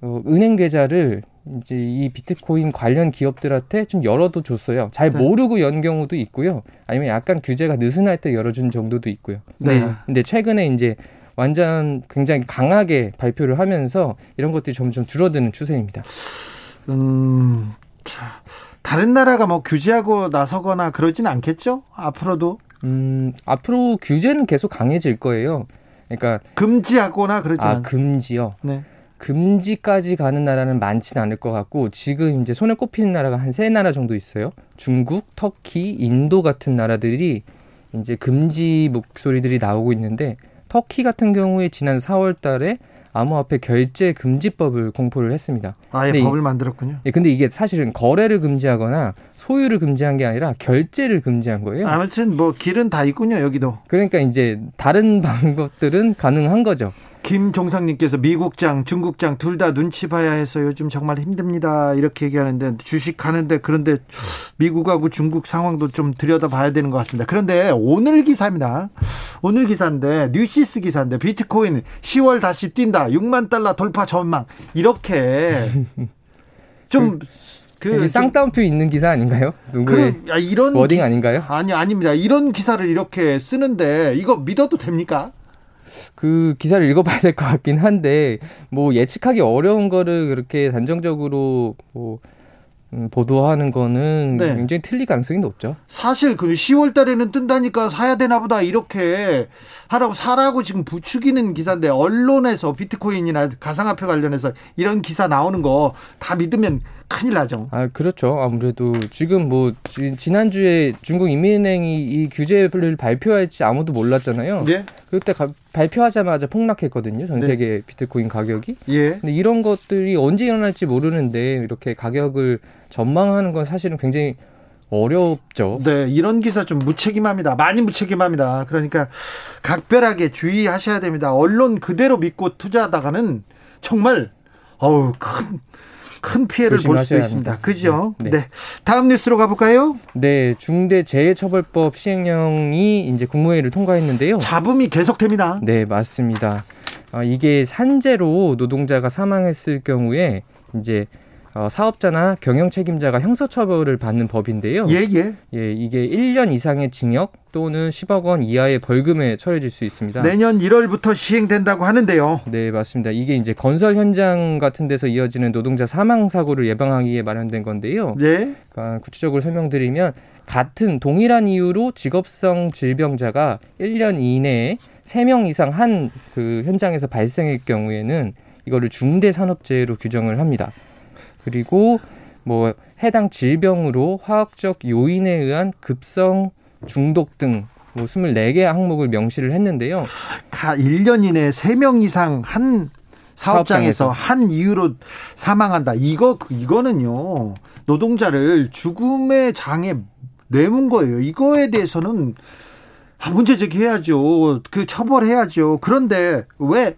어, 은행 계좌를 이제 이 비트코인 관련 기업들한테 좀 열어도 줬어요. 잘 네. 모르고 연 경우도 있고요. 아니면 약간 규제가 느슨할 때 열어준 정도도 있고요. 네. 네. 근데 최근에 이제 완전 굉장히 강하게 발표를 하면서 이런 것들이 점점 줄어드는 추세입니다. 음, 자, 다른 나라가 뭐 규제하고 나서거나 그러진 않겠죠? 앞으로도? 음, 앞으로 규제는 계속 강해질 거예요. 그러니까 금지하거나 그러지 아, 금지요. 네. 금지까지 가는 나라는 많지는 않을 것 같고 지금 이제 손에 꼽히는 나라가 한 세 나라 정도 있어요. 중국, 터키, 인도 같은 나라들이 이제 금지 목소리들이 나오고 있는데 터키 같은 경우에 지난 4월 달에 암호화폐 결제 금지법을 공포를 했습니다. 아예 법을 이, 만들었군요. 예, 근데 이게 사실은 거래를 금지하거나 소유를 금지한 게 아니라 결제를 금지한 거예요. 아무튼 뭐 길은 다 있군요, 여기도. 그러니까 이제 다른 방법들은 가능한 거죠. 김종상님께서 미국장, 중국장 둘 다 눈치 봐야 해서 요즘 정말 힘듭니다. 이렇게 얘기하는데 주식 하는데 그런데 미국하고 중국 상황도 좀 들여다봐야 되는 것 같습니다. 그런데 오늘 기사입니다. 오늘 기사인데 뉴시스 기사인데 비트코인 10월 다시 뛴다. 6만 달러 돌파 전망. 이렇게 좀 그, 그 쌍따옴표 있는 기사 아닌가요? 누구의 그, 야, 이런 wording 아닌가요? 아니 아닙니다. 이런 기사를 이렇게 쓰는데 이거 믿어도 됩니까? 그 기사를 읽어봐야 될 것 같긴 한데 뭐 예측하기 어려운 거를 그렇게 단정적으로 뭐 음, 보도하는 거는 네. 굉장히 틀릴 가능성이 높죠. 사실 그 10월 달에는 뜬다니까 사야 되나 보다 이렇게 하라고 사라고 지금 부추기는 기사인데 언론에서 비트코인이나 가상화폐 관련해서 이런 기사 나오는 거 다 믿으면 큰일 나죠. 아, 그렇죠. 아무래도 지금 뭐 지 난주에 중국 인민은행이 이 규제를 발표할지 아무도 몰랐잖아요. 네. 그때 가, 발표하자마자 폭락했거든요. 전 네. 세계 네. 비트코인 가격이. 예. 근데 이런 것들이 언제 일어날지 모르는데 이렇게 가격을 전망하는 건 사실은 굉장히 어렵죠. 네, 이런 기사 좀 무책임합니다. 많이 무책임합니다. 그러니까 각별하게 주의하셔야 됩니다. 언론 그대로 믿고 투자하다가는 정말 어우 큰 큰 피해를 볼수 있습니다. 그죠? 네. 네. 다음 뉴스로 가볼까요? 네, 중대재해처벌법 시행령이 이제 국무회의를 통과했는데요. 잡음이 계속됩니다. 네, 맞습니다. 아, 이게 산재로 노동자가 사망했을 경우에 이제 어, 사업자나 경영 책임자가 형사처벌을 받는 법인데요. 예, 예. 예, 이게 1년 이상의 징역 또는 10억 원 이하의 벌금에 처해질 수 있습니다. 내년 1월부터 시행된다고 하는데요. 네, 맞습니다. 이게 이제 건설 현장 같은 데서 이어지는 노동자 사망 사고를 예방하기 위해 마련된 건데요. 네. 그러니까 구체적으로 설명드리면 같은 동일한 이유로 직업성 질병자가 1년 이내에 3명 이상 한 그 현장에서 발생할 경우에는 이거를 중대 산업재해로 규정을 합니다. 그리고 뭐 해당 질병으로 화학적 요인에 의한 급성 중독 등뭐 24개 항목을 명시를 했는데요. 가 1년 이내에 3명 이상 한 사업장에서, 사업장에서 한 이유로 사망한다. 이거 이거는요. 노동자를 죽음의 장에 내문 거예요. 이거에 대해서는 문제 제기해야죠. 그 처벌해야죠. 그런데 왜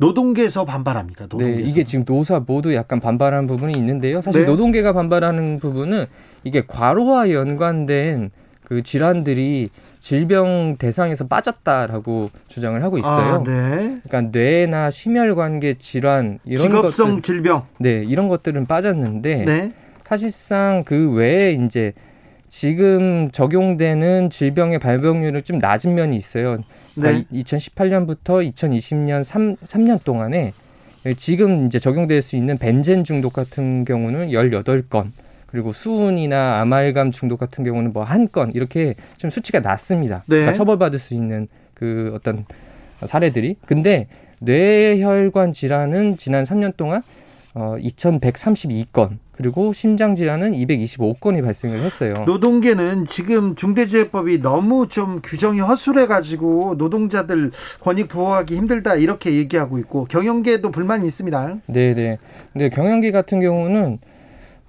노동계에서 반발합니까? 노동계에서. 네, 이게 지금 노사 모두 약간 반발하는 부분이 있는데요. 사실 네. 노동계가 반발하는 부분은 이게 과로와 연관된 그 질환들이 질병 대상에서 빠졌다라고 주장을 하고 있어요. 아, 네. 그러니까 뇌나 심혈관계 질환 이런 직업성 것들, 질병. 네, 이런 것들은 빠졌는데 네. 사실상 그 외에 이제 지금 적용되는 질병의 발병률은 좀 낮은 면이 있어요. 그러니까 네. 2018년부터 2020년 3, 3년 동안에 지금 이제 적용될 수 있는 벤젠 중독 같은 경우는 18건, 그리고 수은이나 아말감 중독 같은 경우는 뭐 한 건 이렇게 좀 수치가 낮습니다. 네. 그러니까 처벌받을 수 있는 그 어떤 사례들이. 근데 뇌혈관 질환은 지난 3년 동안 어 2,132건, 그리고 심장 질환은 225건이 발생을 했어요. 노동계는 지금 중대재해법이 너무 좀 규정이 허술해 가지고 노동자들 권익 보호하기 힘들다 이렇게 얘기하고 있고 경영계도 불만이 있습니다. 네, 네. 근데 경영계 같은 경우는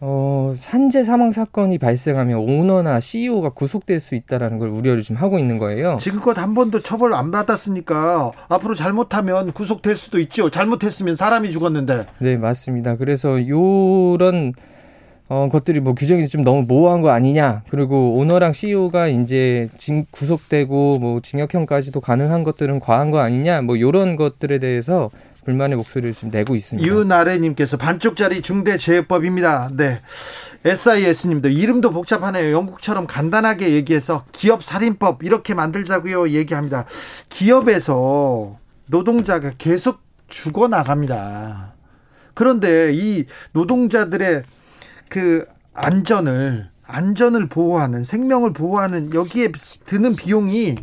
어, 산재 사망 사건이 발생하면 오너나 CEO가 구속될 수 있다라는 걸 우려를 좀 하고 있는 거예요. 지금껏 한 번도 처벌 안 받았으니까 앞으로 잘못하면 구속될 수도 있죠. 잘못했으면 사람이 죽었는데. 네, 맞습니다. 그래서 요런 어, 것들이 뭐 규정이 좀 너무 모호한 거 아니냐. 그리고 오너랑 CEO가 이제 징, 구속되고 뭐 징역형까지도 가능한 것들은 과한 거 아니냐. 뭐 요런 것들에 대해서 불만의 목소리를 지금 내고 있습니다. 유나래님께서 반쪽짜리 중대재해법입니다. 네. SIS님도 이름도 복잡하네요. 영국처럼 간단하게 얘기해서 기업 살인법 이렇게 만들자고요. 얘기합니다. 기업에서 노동자가 계속 죽어 나갑니다. 그런데 이 노동자들의 그 안전을 안전을 보호하는 생명을 보호하는 여기에 드는 비용이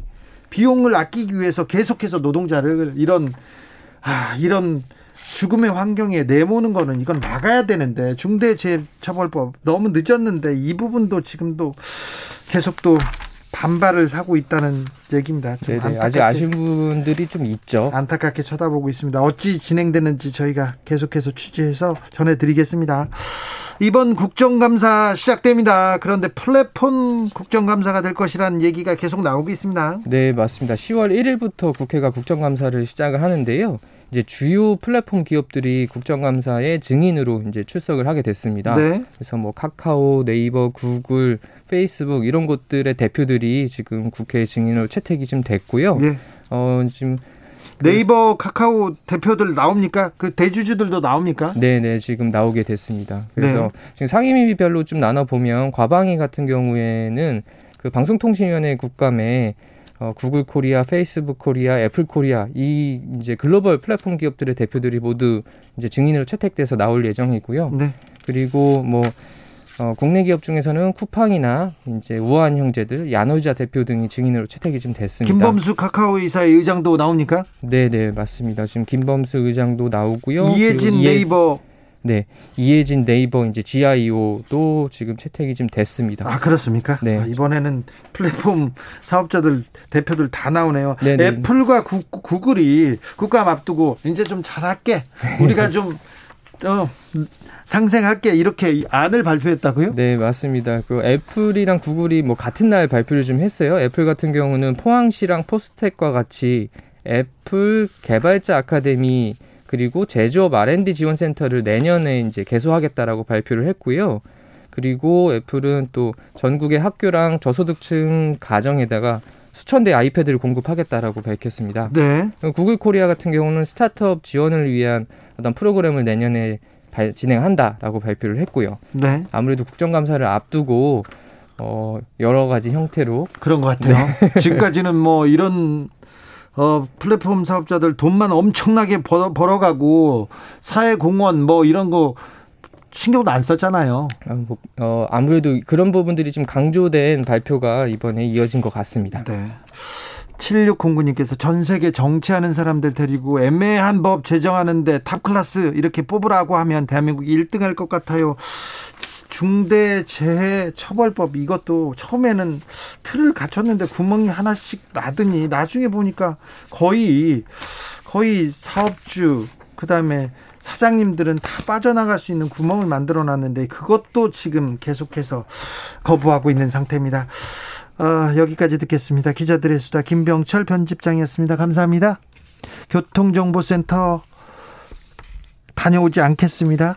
비용을 아끼기 위해서 계속해서 노동자를 이런 아, 이런 죽음의 환경에 내모는 거는 이건 막아야 되는데 중대재해처벌법 너무 늦었는데 이 부분도 지금도 계속 또 반발을 사고 있다는 얘기입니다. 아직 아쉬운 분들이 좀 있죠. 안타깝게 쳐다보고 있습니다. 어찌 진행되는지 저희가 계속해서 취재해서 전해드리겠습니다. 이번 국정감사 시작됩니다. 그런데 플랫폼 국정감사가 될 것이라는 얘기가 계속 나오고 있습니다. 네, 맞습니다. 10월 1일부터 국회가 국정감사를 시작을 하는데요. 이제 주요 플랫폼 기업들이 국정감사의 증인으로 이제 출석을 하게 됐습니다. 네. 그래서 뭐 카카오, 네이버, 구글, 페이스북 이런 곳들의 대표들이 지금 국회 증인으로 채택이 좀 됐고요. 네. 어, 지금 네이버, 카카오 대표들 나옵니까? 그 대주주들도 나옵니까? 네, 네, 지금 나오게 됐습니다. 그래서 네. 지금 상임위별로 좀 나눠 보면 과방위 같은 경우에는 그 방송통신위원회 국감에 어, 구글 코리아, 페이스북 코리아, 애플 코리아 이 이제 글로벌 플랫폼 기업들의 대표들이 모두 이제 증인으로 채택돼서 나올 예정이고요. 네. 그리고 뭐 어, 국내 기업 중에서는 쿠팡이나 이제 우아한형제들, 야놀자 대표 등이 증인으로 채택이 좀 됐습니다. 김범수 카카오 이사회 의장도 나옵니까? 네, 네, 맞습니다. 지금 김범수 의장도 나오고요. 이해진 네이버 네, 이해진 네이버 이제 GIO도 지금 채택이 좀 됐습니다. 아 그렇습니까? 네, 아, 이번에는 플랫폼 사업자들 대표들 다 나오네요. 네네. 애플과 구, 구글이 국감 앞두고 이제 좀 잘할게. 우리가 좀 어, 상생할게 이렇게 안을 발표했다고요? 네 맞습니다. 그 애플이랑 구글이 뭐 같은 날 발표를 좀 했어요. 애플 같은 경우는 포항시랑 포스텍과 같이 애플 개발자 아카데미 그리고 제조업 R&D 지원센터를 내년에 이제 개소하겠다라고 발표를 했고요. 그리고 애플은 또 전국의 학교랑 저소득층 가정에다가 수천 대 아이패드를 공급하겠다라고 밝혔습니다. 네. 구글 코리아 같은 경우는 스타트업 지원을 위한 어떤 프로그램을 내년에 발, 진행한다라고 발표를 했고요. 네. 아무래도 국정감사를 앞두고 어, 여러 가지 형태로 그런 것 같아요. 네. 지금까지는 뭐 이런 어, 플랫폼 사업자들 돈만 엄청나게 벌어, 벌어가고 사회 공헌 뭐 이런 거 신경도 안 썼잖아요. 아, 뭐, 어, 아무래도 그런 부분들이 좀 강조된 발표가 이번에 이어진 것 같습니다. 네. 7609님께서 전 세계 정치하는 사람들 데리고 애매한 법 제정하는데 top class 이렇게 뽑으라고 하면 대한민국이 1등 할 것 같아요. 중대재해처벌법 이것도 처음에는 틀을 갖췄는데 구멍이 하나씩 나더니 나중에 보니까 거의 거의 사업주 그다음에 사장님들은 다 빠져나갈 수 있는 구멍을 만들어 놨는데 그것도 지금 계속해서 거부하고 있는 상태입니다. 어, 여기까지 듣겠습니다. 기자들의 수다 김병철 편집장이었습니다. 감사합니다. 교통정보센터 다녀오지 않겠습니다.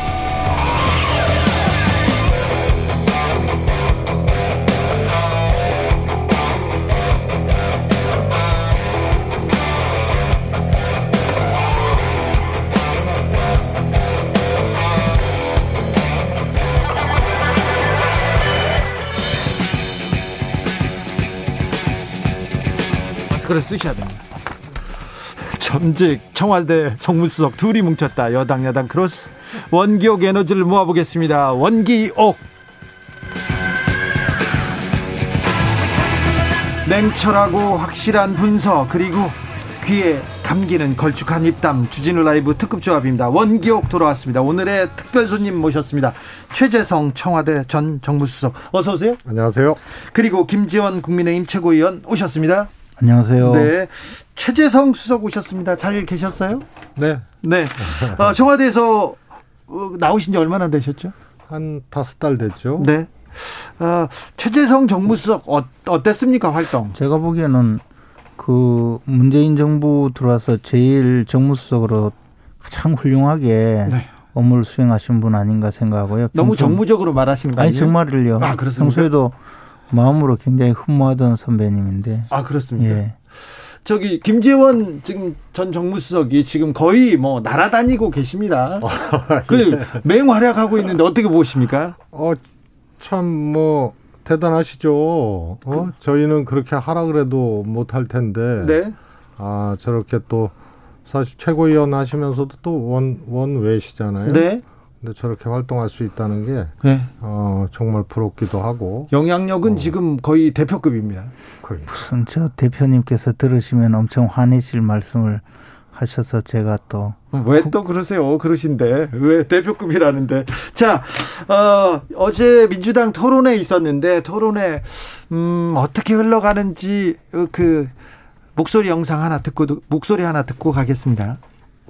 마스크를 쓰셔야 됩니다. 전직 청와대 정무수석 둘이 뭉쳤다. 여당 야당 크로스 원기옥 에너지를 모아보겠습니다. 원기옥 냉철하고 확실한 분석 그리고 귀에 감기는 걸쭉한 입담 주진우 라이브 특급 조합입니다. 원기옥 돌아왔습니다. 오늘의 특별 손님 모셨습니다. 최재성 청와대 전 정무수석 어서 오세요. 안녕하세요. 그리고 김지원 국민의힘 최고위원 오셨습니다. 안녕하세요. 네. 최재성 수석 오셨습니다. 잘 계셨어요? 네. 네. 어, 청와대에서 어, 나오신 지 얼마나 되셨죠? 한 다섯 달 됐죠. 네. 어, 최재성 정무수석 어, 어땠습니까 활동? 제가 보기에는 그 문재인 정부 들어와서 제일 정무수석으로 가장 훌륭하게 네. 업무를 수행하신 분 아닌가 생각하고요. 너무 정무적으로 말하시는 거 아니에요? 아니 정말을요. 아 그렇습니까? 평소에도 마음으로 굉장히 흠모하던 선배님인데. 아 그렇습니까? 예. 저기 김재원 지금 전 정무수석이 지금 거의 뭐 날아다니고 계십니다. 그 맹활약하고 있는데 어떻게 보십니까? 어 참 뭐 대단하시죠. 어? 그, 저희는 그렇게 하라 그래도 못할 텐데. 네. 아 저렇게 또 사실 최고위원 하시면서도 또 원 원외시잖아요. 네. 근데 저렇게 활동할 수 있다는 게 네. 어, 정말 부럽기도 하고 영향력은 어. 지금 거의 대표급입니다. 그러니까. 무슨 저 대표님께서 들으시면 엄청 화내실 말씀을 하셔서 제가 또 왜 또 그러세요? 그러신데 왜 대표급이라는데 자 어, 어제 민주당 토론회 있었는데 토론회 음, 어떻게 흘러가는지 그 목소리 영상 하나 듣고 목소리 하나 듣고 가겠습니다.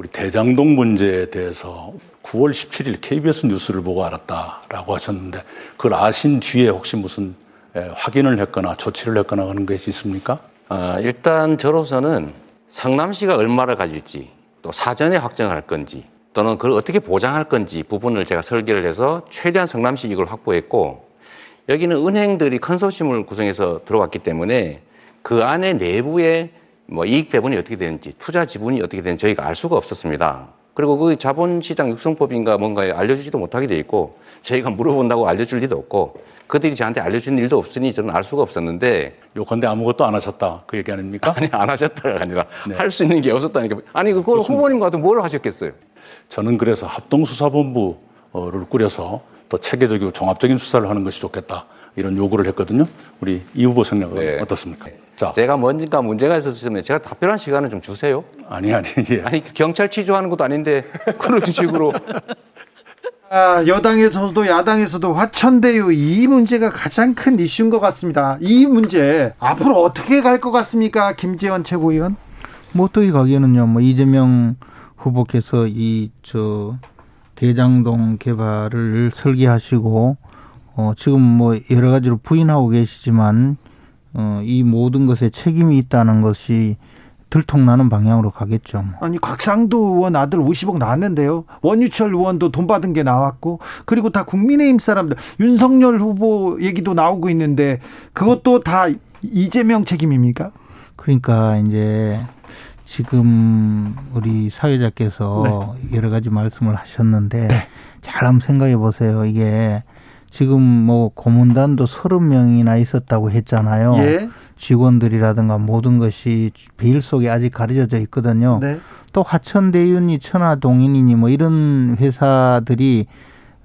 우리 대장동 문제에 대해서 9월 17일 KBS 뉴스를 보고 알았다라고 하셨는데 그걸 아신 뒤에 혹시 무슨 확인을 했거나 조치를 했거나 하는 것이 있습니까? 아, 일단 저로서는 성남시가 얼마를 가질지 또 사전에 확정할 건지 또는 그걸 어떻게 보장할 건지 부분을 제가 설계를 해서 최대한 성남시 이익을 확보했고 여기는 은행들이 컨소시엄을 구성해서 들어왔기 때문에 그 안에 내부에 뭐 이익 배분이 어떻게 되는지 투자 지분이 어떻게 되는지 저희가 알 수가 없었습니다. 그리고 그 자본시장 육성법인가 뭔가에 알려주지도 못하게 돼 있고 저희가 물어본다고 알려줄 리도 없고 그들이 저한테 알려준 일도 없으니 저는 알 수가 없었는데 요건데 아무것도 안 하셨다 그 얘기 아닙니까? 아니 안 하셨다가 아니라 네. 할수 있는 게 없었다니까 아니 그걸 후보님 같은 뭘 하셨겠어요? 저는 그래서 합동수사본부를 꾸려서 더 체계적이고 종합적인 수사를 하는 것이 좋겠다 이런 요구를 했거든요. 우리 이 후보 생각은 네. 어떻습니까? 자, 제가 뭔가 문제가 있었으면 제가 답변할 시간을 좀 주세요. 아니 아니 예. 아니 경찰 취조하는 것도 아닌데 그런 식으로 아, 여당에서도 야당에서도 화천대유 이 문제가 가장 큰 이슈인 것 같습니다. 이 문제 앞으로 어떻게 갈 것 같습니까, 김재원 최고위원? 뭐 어떻게 가기에는요. 뭐 이재명 후보께서 이 저 대장동 개발을 설계하시고 어 지금 뭐 여러 가지로 부인하고 계시지만 어 이 모든 것에 책임이 있다는 것이 들통나는 방향으로 가겠죠. 뭐. 아니 곽상도 의원 아들 50억 나왔는데요. 원유철 의원도 돈 받은 게 나왔고 그리고 다 국민의힘 사람들 윤석열 후보 얘기도 나오고 있는데 그것도 다 이재명 책임입니까? 그러니까 이제 지금 우리 사회자께서 네. 여러 가지 말씀을 하셨는데 네. 잘 한번 생각해 보세요. 이게 지금 뭐 고문단도 서른 명이나 있었다고 했잖아요. 예. 직원들이라든가 모든 것이 베일 속에 아직 가려져 있거든요. 네. 또 화천대유니 천하동인이니 뭐 이런 회사들이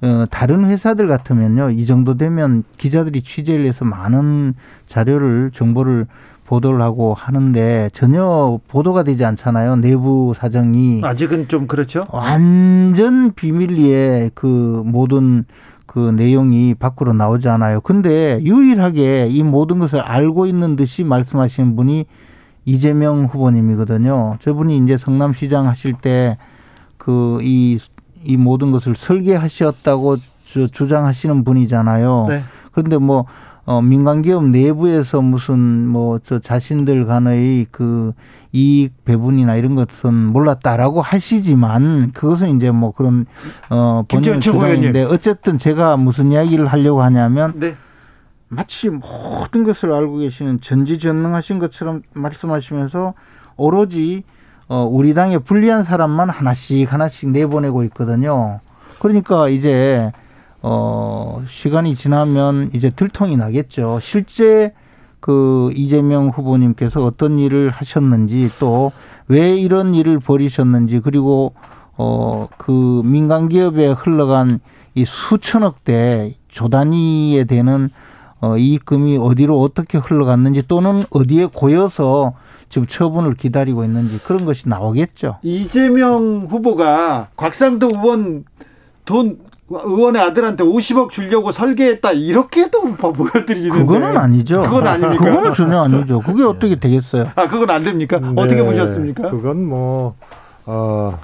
어, 다른 회사들 같으면요. 이 정도 되면 기자들이 취재를 해서 많은 자료를 정보를 보도를 하고 하는데 전혀 보도가 되지 않잖아요. 내부 사정이 아직은 좀 그렇죠. 완전 비밀리에 그 모든 그 내용이 밖으로 나오지 않아요. 근데 유일하게 이 모든 것을 알고 있는 듯이 말씀하시는 분이 이재명 후보님이거든요. 저분이 이제 성남시장 하실 때 그 이이 모든 것을 설계하셨다고 주장하시는 분이잖아요. 네. 그런데 뭐 어, 민간 기업 내부에서 무슨 뭐 저 자신들 간의 그 이익 배분이나 이런 것은 몰랐다라고 하시지만 그것은 이제 뭐 그런 어 본인 주장인데 어쨌든 제가 무슨 이야기를 하려고 하냐면 네. 마치 모든 것을 알고 계시는 전지전능하신 것처럼 말씀하시면서 오로지 어 우리 당에 불리한 사람만 하나씩 하나씩 내보내고 있거든요. 그러니까 이제 어, 시간이 지나면 이제 들통이 나겠죠. 실제 그 이재명 후보님께서 어떤 일을 하셨는지 또 왜 이런 일을 벌이셨는지 그리고 어, 그 민간 기업에 흘러간 이 수천억 대 조 단위에 되는 어, 이익금이 어디로 어떻게 흘러갔는지 또는 어디에 고여서 지금 처분을 기다리고 있는지 그런 것이 나오겠죠. 이재명 후보가 곽상도 의원 돈 의원의 아들한테 50억 주려고 설계했다 이렇게도 보여드리는데 그거는 아니죠. 그건 아닙니까? 그거는 전혀 아니죠. 그게 어떻게 되겠어요? 아 그건 안 됩니까? 네, 어떻게 보셨습니까? 그건 뭐 어,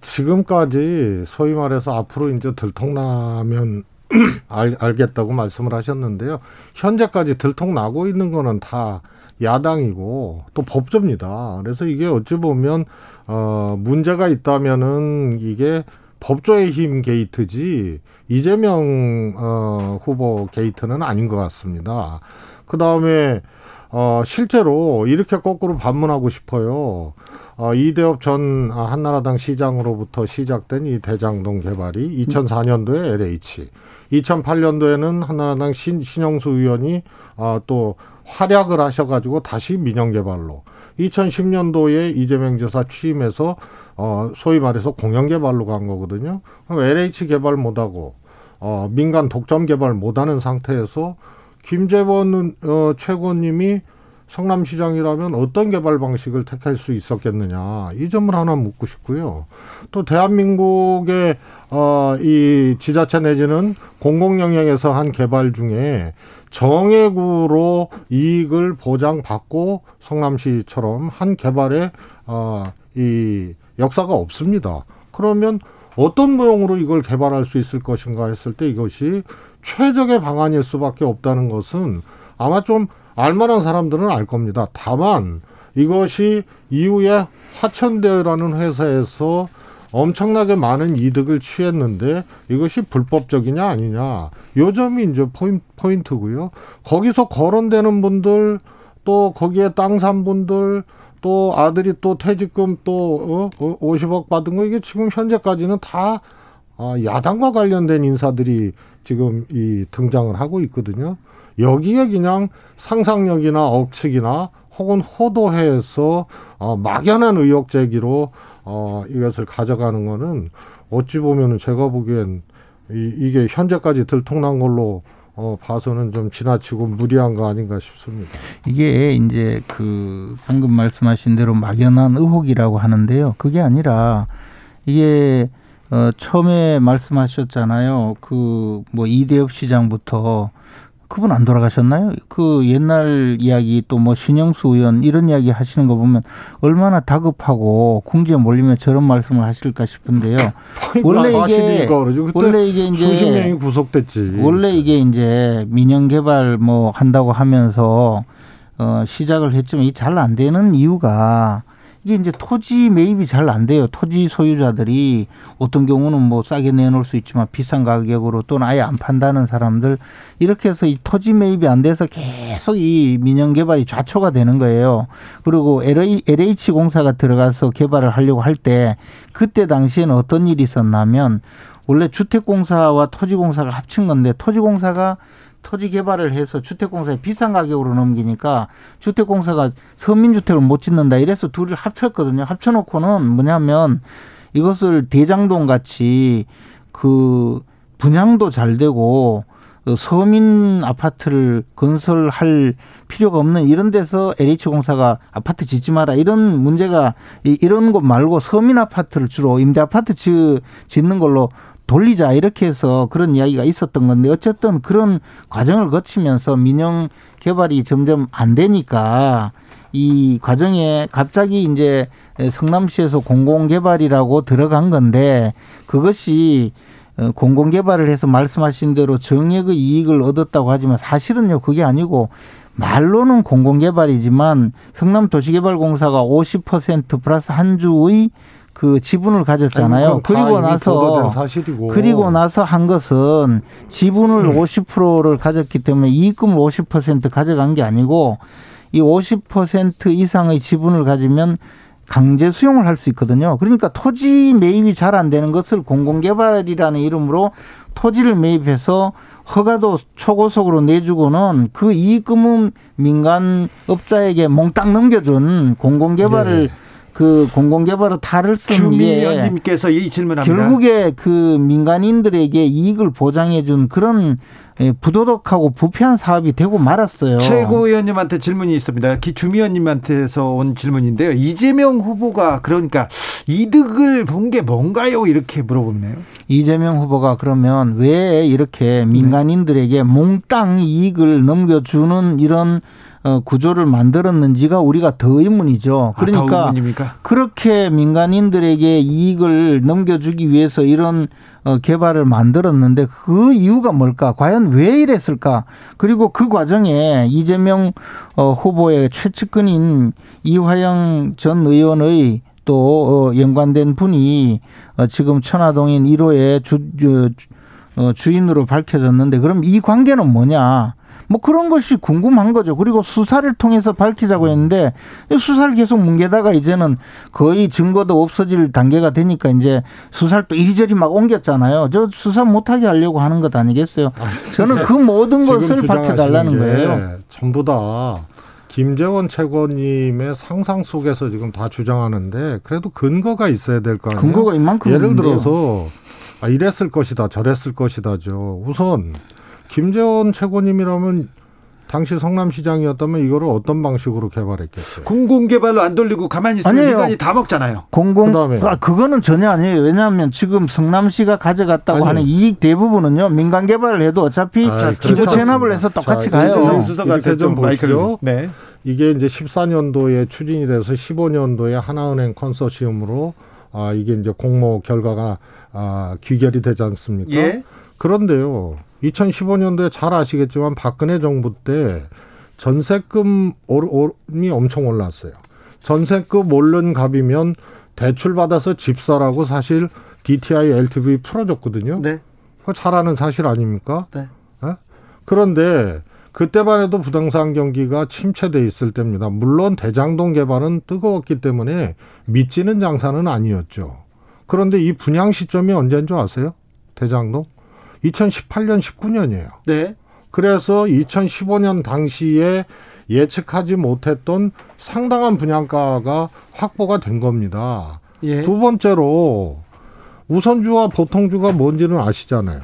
지금까지 소위 말해서 앞으로 이제 들통나면 알, 알겠다고 말씀을 하셨는데요. 현재까지 들통나고 있는 거는 다 야당이고 또 법조입니다. 그래서 이게 어찌 보면 어 문제가 있다면은 이게 법조의 힘 게이트지 이재명 어, 후보 게이트는 아닌 것 같습니다. 그 다음에 어, 실제로 이렇게 거꾸로 반문하고 싶어요. 어, 이대업 전 한나라당 시장으로부터 시작된 이 대장동 개발이 2004년도에 LH, 2008년도에는 한나라당 신, 신영수 의원이 어, 또 활약을 하셔가지고 다시 민영 개발로 2010년도에 이재명 지사 취임해서 어 소위 말해서 공영 개발로 간 거거든요. 그럼 LH 개발 못 하고 어 민간 독점 개발 못 하는 상태에서 김재원 어 최고님이 성남시장이라면 어떤 개발 방식을 택할 수 있었겠느냐 이 점을 하나 묻고 싶고요. 또 대한민국의 어 이 지자체 내지는 공공 영역에서 한 개발 중에 정액으로 이익을 보장받고 성남시처럼 한 개발에 어 이 역사가 없습니다. 그러면 어떤 모형으로 이걸 개발할 수 있을 것인가 했을 때 이것이 최적의 방안일 수밖에 없다는 것은 아마 좀 알만한 사람들은 알 겁니다. 다만 이것이 이후에 화천대라는 회사에서 엄청나게 많은 이득을 취했는데 이것이 불법적이냐 아니냐 요 점이 이제 포인트, 고요 거기서 거론되는 분들 또 거기에 땅 산 분들 또 아들이 또 퇴직금 또 어, 50억 어, 받은 거 이게 지금 현재까지는 다 아, 야당과 관련된 인사들이 지금 이 등장을 하고 있거든요. 여기에 그냥 상상력이나 억측이나 혹은 호도해서 어, 막연한 의혹 제기로 어, 이것을 가져가는 거는 어찌 보면은 제가 보기엔 이, 이게 현재까지 들통난 걸로 어, 봐서는 좀 지나치고 무리한 거 아닌가 싶습니다. 이게 이제 그 방금 말씀하신 대로 막연한 의혹이라고 하는데요. 그게 아니라 이게 어, 처음에 말씀하셨잖아요. 그 뭐 이대엽 시장부터 그분 안 돌아가셨나요? 그 옛날 이야기 또 뭐 신영수 의원 이런 이야기 하시는 거 보면 얼마나 다급하고 궁지에 몰리면 저런 말씀을 하실까 싶은데요. 원래 이게 원래 이게 이제 수십 명이 구속됐지. 원래 이게 이제 민영 개발 뭐 한다고 하면서 어 시작을 했지만 이 잘 안 되는 이유가 이게 이제 토지 매입이 잘 안 돼요. 토지 소유자들이 어떤 경우는 뭐 싸게 내놓을 수 있지만 비싼 가격으로 또는 아예 안 판다는 사람들 이렇게 해서 이 토지 매입이 안 돼서 계속 이 민영 개발이 좌초가 되는 거예요. 그리고 LH 공사가 들어가서 개발을 하려고 할 때 그때 당시에는 어떤 일이 있었냐면 원래 주택공사와 토지공사를 합친 건데 토지공사가 토지 개발을 해서 주택공사에 비싼 가격으로 넘기니까 주택공사가 서민주택을 못 짓는다 이래서 둘을 합쳤거든요. 합쳐놓고는 뭐냐면 이것을 대장동 같이 그 분양도 잘 되고 서민 아파트를 건설할 필요가 없는 이런 데서 LH공사가 아파트 짓지 마라 이런 문제가 이런 것 말고 서민 아파트를 주로 임대 아파트 짓는 걸로 돌리자 이렇게 해서 그런 이야기가 있었던 건데 어쨌든 그런 과정을 거치면서 민영 개발이 점점 안 되니까 이 과정에 갑자기 이제 성남시에서 공공개발이라고 들어간 건데 그것이 공공개발을 해서 말씀하신 대로 정액의 이익을 얻었다고 하지만 사실은요 그게 아니고 말로는 공공개발이지만 성남도시개발공사가 50% 플러스 한 주의 그 지분을 가졌잖아요. 그리고 나서 그리고 나서 한 것은 지분을 음. 50%를 가졌기 때문에 이익금을 50% 가져간 게 아니고 이 50% 이상의 지분을 가지면 강제 수용을 할 수 있거든요. 그러니까 토지 매입이 잘 안 되는 것을 공공개발이라는 이름으로 토지를 매입해서 허가도 초고속으로 내주고는 그 이익금은 민간 업자에게 몽땅 넘겨준 공공개발을 네. 그 공공개발의 탈을 쓴 주미연님께서 이 질문합니다. 결국에 그 민간인들에게 이익을 보장해준 그런 예, 부도덕하고 부패한 사업이 되고 말았어요. 최고위원님한테 질문이 있습니다. 주미원님한테서 온 질문인데요. 이재명 후보가 그러니까 이득을 본 게 뭔가요? 이렇게 물어보네요. 이재명 후보가 그러면 왜 이렇게 민간인들에게 몽땅 이익을 넘겨주는 이런 어, 구조를 만들었는지가 우리가 더 의문이죠. 아, 그러니까 아, 그렇게 민간인들에게 이익을 넘겨주기 위해서 이런 어, 개발을 만들었는데 그 이유가 뭘까? 과연 왜 이랬을까? 그리고 그 과정에 이재명 어, 후보의 최측근인 이화영 전 의원의 또 연관된 분이 지금 천화동인 1호의 주, 주, 주인으로 밝혀졌는데 그럼 이 관계는 뭐냐? 뭐 그런 것이 궁금한 거죠. 그리고 수사를 통해서 밝히자고 했는데 수사를 계속 뭉개다가 이제는 거의 증거도 없어질 단계가 되니까 이제 수사를 또 이리저리 막 옮겼잖아요. 저 수사 못하게 하려고 하는 것 아니겠어요? 저는 그 모든 것을 밝혀달라는 거예요. 전부 다 김재원 최고님의 상상 속에서 지금 다 주장하는데 그래도 근거가 있어야 될 거 아니에요. 근거가 이만큼 예를 들어서 아, 이랬을 것이다, 저랬을 것이다죠. 우선 김재원 최고님이라면 당시 성남시장이었다면 이거를 어떤 방식으로 개발했겠어요? 공공개발로 안 돌리고 가만히 있으면 아니에요. 민간이 다 먹잖아요. 공공 그다음에 아, 그거는 전혀 아니에요. 왜냐하면 지금 성남시가 가져갔다고 아니. 하는 이익 대부분은요 민간 개발을 해도 어차피 아, 기부 체납을 해서 똑같이 자, 가요. 이렇게 좀 보시죠. 네. 이게 이제 14년도에 추진이 돼서 15년도에 하나은행 컨소시엄으로 아 이게 이제 공모 결과가 아 귀결이 되지 않습니까? 예. 그런데요. 2015년도에 잘 아시겠지만 박근혜 정부 때 전세금이 엄청 올랐어요. 전세금 오른 값이면 대출 받아서 집 사라고 사실 DTI LTV 풀어줬거든요. 네. 그거 잘 아는 사실 아닙니까? 네. 네? 그런데 그때만 해도 부동산 경기가 침체돼 있을 때입니다. 물론 대장동 개발은 뜨거웠기 때문에 믿지는 장사는 아니었죠. 그런데 이 분양 시점이 언제인 줄 아세요? 대장동? 2018년 19년이에요. 네. 그래서 2015년 당시에 예측하지 못했던 상당한 분양가가 확보가 된 겁니다. 예. 두 번째로 우선주와 보통주가 뭔지는 아시잖아요.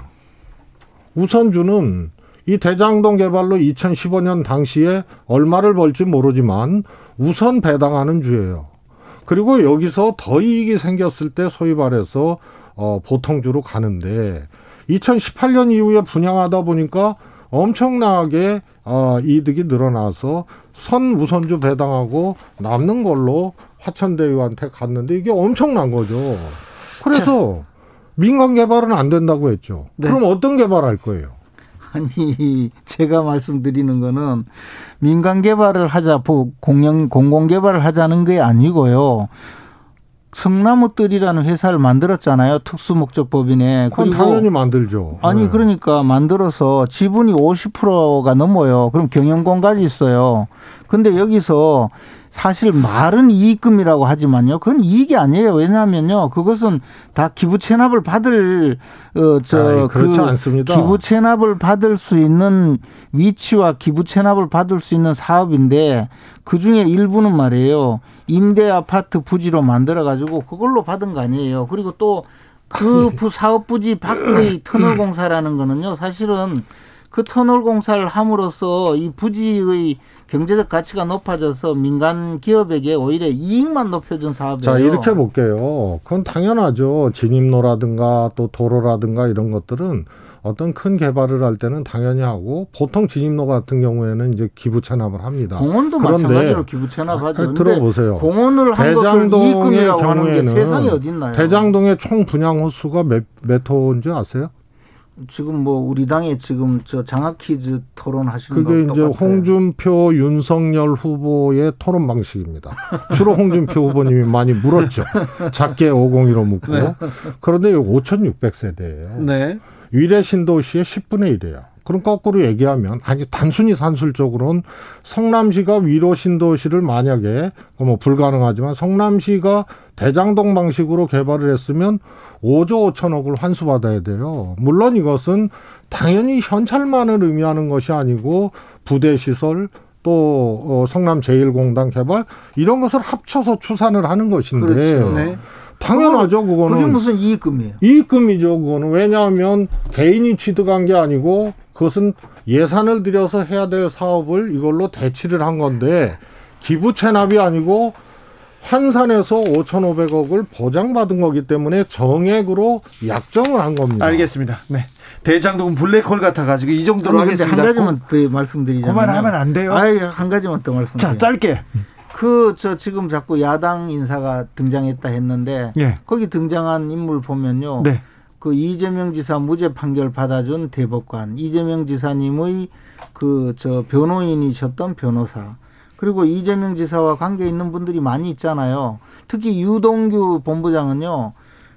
우선주는 이 대장동 개발로 2015년 당시에 얼마를 벌지 모르지만 우선 배당하는 주예요. 그리고 여기서 더 이익이 생겼을 때 소위 말해서 어 보통주로 가는데 2018년 이후에 분양하다 보니까 엄청나게 어, 이득이 늘어나서 선 우선주 배당하고 남는 걸로 화천대유한테 갔는데 이게 엄청난 거죠. 그래서 자. 민간 개발은 안 된다고 했죠. 네. 그럼 어떤 개발할 거예요? 아니 제가 말씀드리는 거는 민간 개발을 하자 공영 공공 개발을 하자는 게 아니고요. 성나무뜰이라는 회사를 만들었잖아요. 특수목적법인에. 그건 당연히 만들죠. 아니 네. 그러니까 만들어서 지분이 50%가 넘어요. 그럼 경영권까지 있어요. 근데 여기서 사실 말은 이익금이라고 하지만요. 그건 이익이 아니에요. 왜냐하면요. 그것은 다 기부 체납을 받을 어저 그 기부 체납을 받을 수 있는 위치와 기부 체납을 받을 수 있는 사업인데 그 중에 일부는 말이에요. 임대 아파트 부지로 만들어 가지고 그걸로 받은 거 아니에요. 그리고 또 그 사업 부지 밖의 터널 공사라는 거는요. 사실은 그 터널 공사를 함으로써 이 부지의 경제적 가치가 높아져서 민간 기업에게 오히려 이익만 높여준 사업이에요. 자 이렇게 볼게요. 그건 당연하죠. 진입로라든가 또 도로라든가 이런 것들은 어떤 큰 개발을 할 때는 당연히 하고 보통 진입로 같은 경우에는 이제 기부 체납을 합니다. 공원도 그런데 마찬가지로 기부 체납하죠. 아, 들어보세요. 공원을 대장동의 경우에는 대장동의 총 분양 호수가 몇, 몇 호인지 아세요? 지금 뭐 우리 당에 지금 저 장학 퀴즈 토론하시는 그게 이제 똑같아요. 홍준표 윤석열 후보의 토론 방식입니다. 주로 홍준표 후보님이 많이 물었죠. 작게 501로 묻고. 네. 그런데 5,600 세대예요. 네. 위례 신도시의 10분의 1이에요. 그럼 거꾸로 얘기하면 아니 단순히 산술적으로는 성남시가 위로 신도시를 만약에 뭐 불가능하지만 성남시가 대장동 방식으로 개발을 했으면 5조 5천억을 환수받아야 돼요. 물론 이것은 당연히 현찰만을 의미하는 것이 아니고 부대 시설 또 어, 성남 제1공단 개발 이런 것을 합쳐서 추산을 하는 것인데 그렇죠. 네. 당연하죠, 그거는. 그게 무슨 이익금이에요? 이익금이죠, 그거는. 왜냐하면 개인이 취득한 게 아니고 그것은 예산을 들여서 해야 될 사업을 이걸로 대치를 한 건데 기부 체납이 아니고 환산해서 5,500억을 보장받은 거기 때문에 정액으로 약정을 한 겁니다. 알겠습니다. 네. 대장동은 블랙홀 같아가지고 이 정도로 하겠습니다. 한 가지만 더 말씀드리자면. 그만하면 안 돼요. 아예 한 가지만 더 말씀드리자. 자, 짧게. 그 저 지금 자꾸 야당 인사가 등장했다 했는데 예. 거기 등장한 인물 보면요. 네. 그 이재명 지사 무죄 판결 받아준 대법관, 이재명 지사님의 그 저 변호인이셨던 변호사, 그리고 이재명 지사와 관계 있는 분들이 많이 있잖아요. 특히 유동규 본부장은요.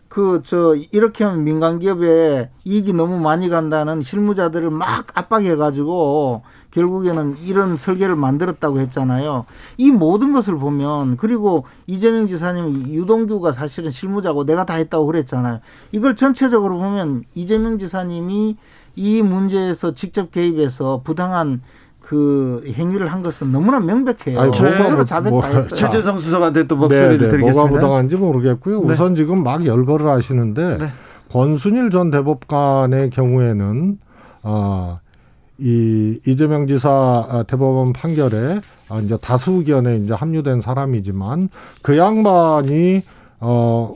그 저 이렇게 하면 민간 기업에 이익이 너무 많이 간다는 실무자들을 막 압박해 가지고 결국에는 이런 설계를 만들었다고 했잖아요. 이 모든 것을 보면 그리고 이재명 지사님 유동규가 사실은 실무자고 내가 다 했다고 그랬잖아요. 이걸 전체적으로 보면 이재명 지사님이 이 문제에서 직접 개입해서 부당한 그 행위를 한 것은 너무나 명백해요. 아니, 스스로 자백다 뭐, 최재성 수석한테 또 목소리를 네, 네, 드리겠습니다. 뭐가 부당한지 모르겠고요. 네. 우선 지금 막 열거를 하시는데 네. 권순일 전 대법관의 경우에는 아, 이 이재명 지사 아, 대법원 판결에 아, 이제 다수 의견에 이제 합류된 사람이지만 그 양반이 어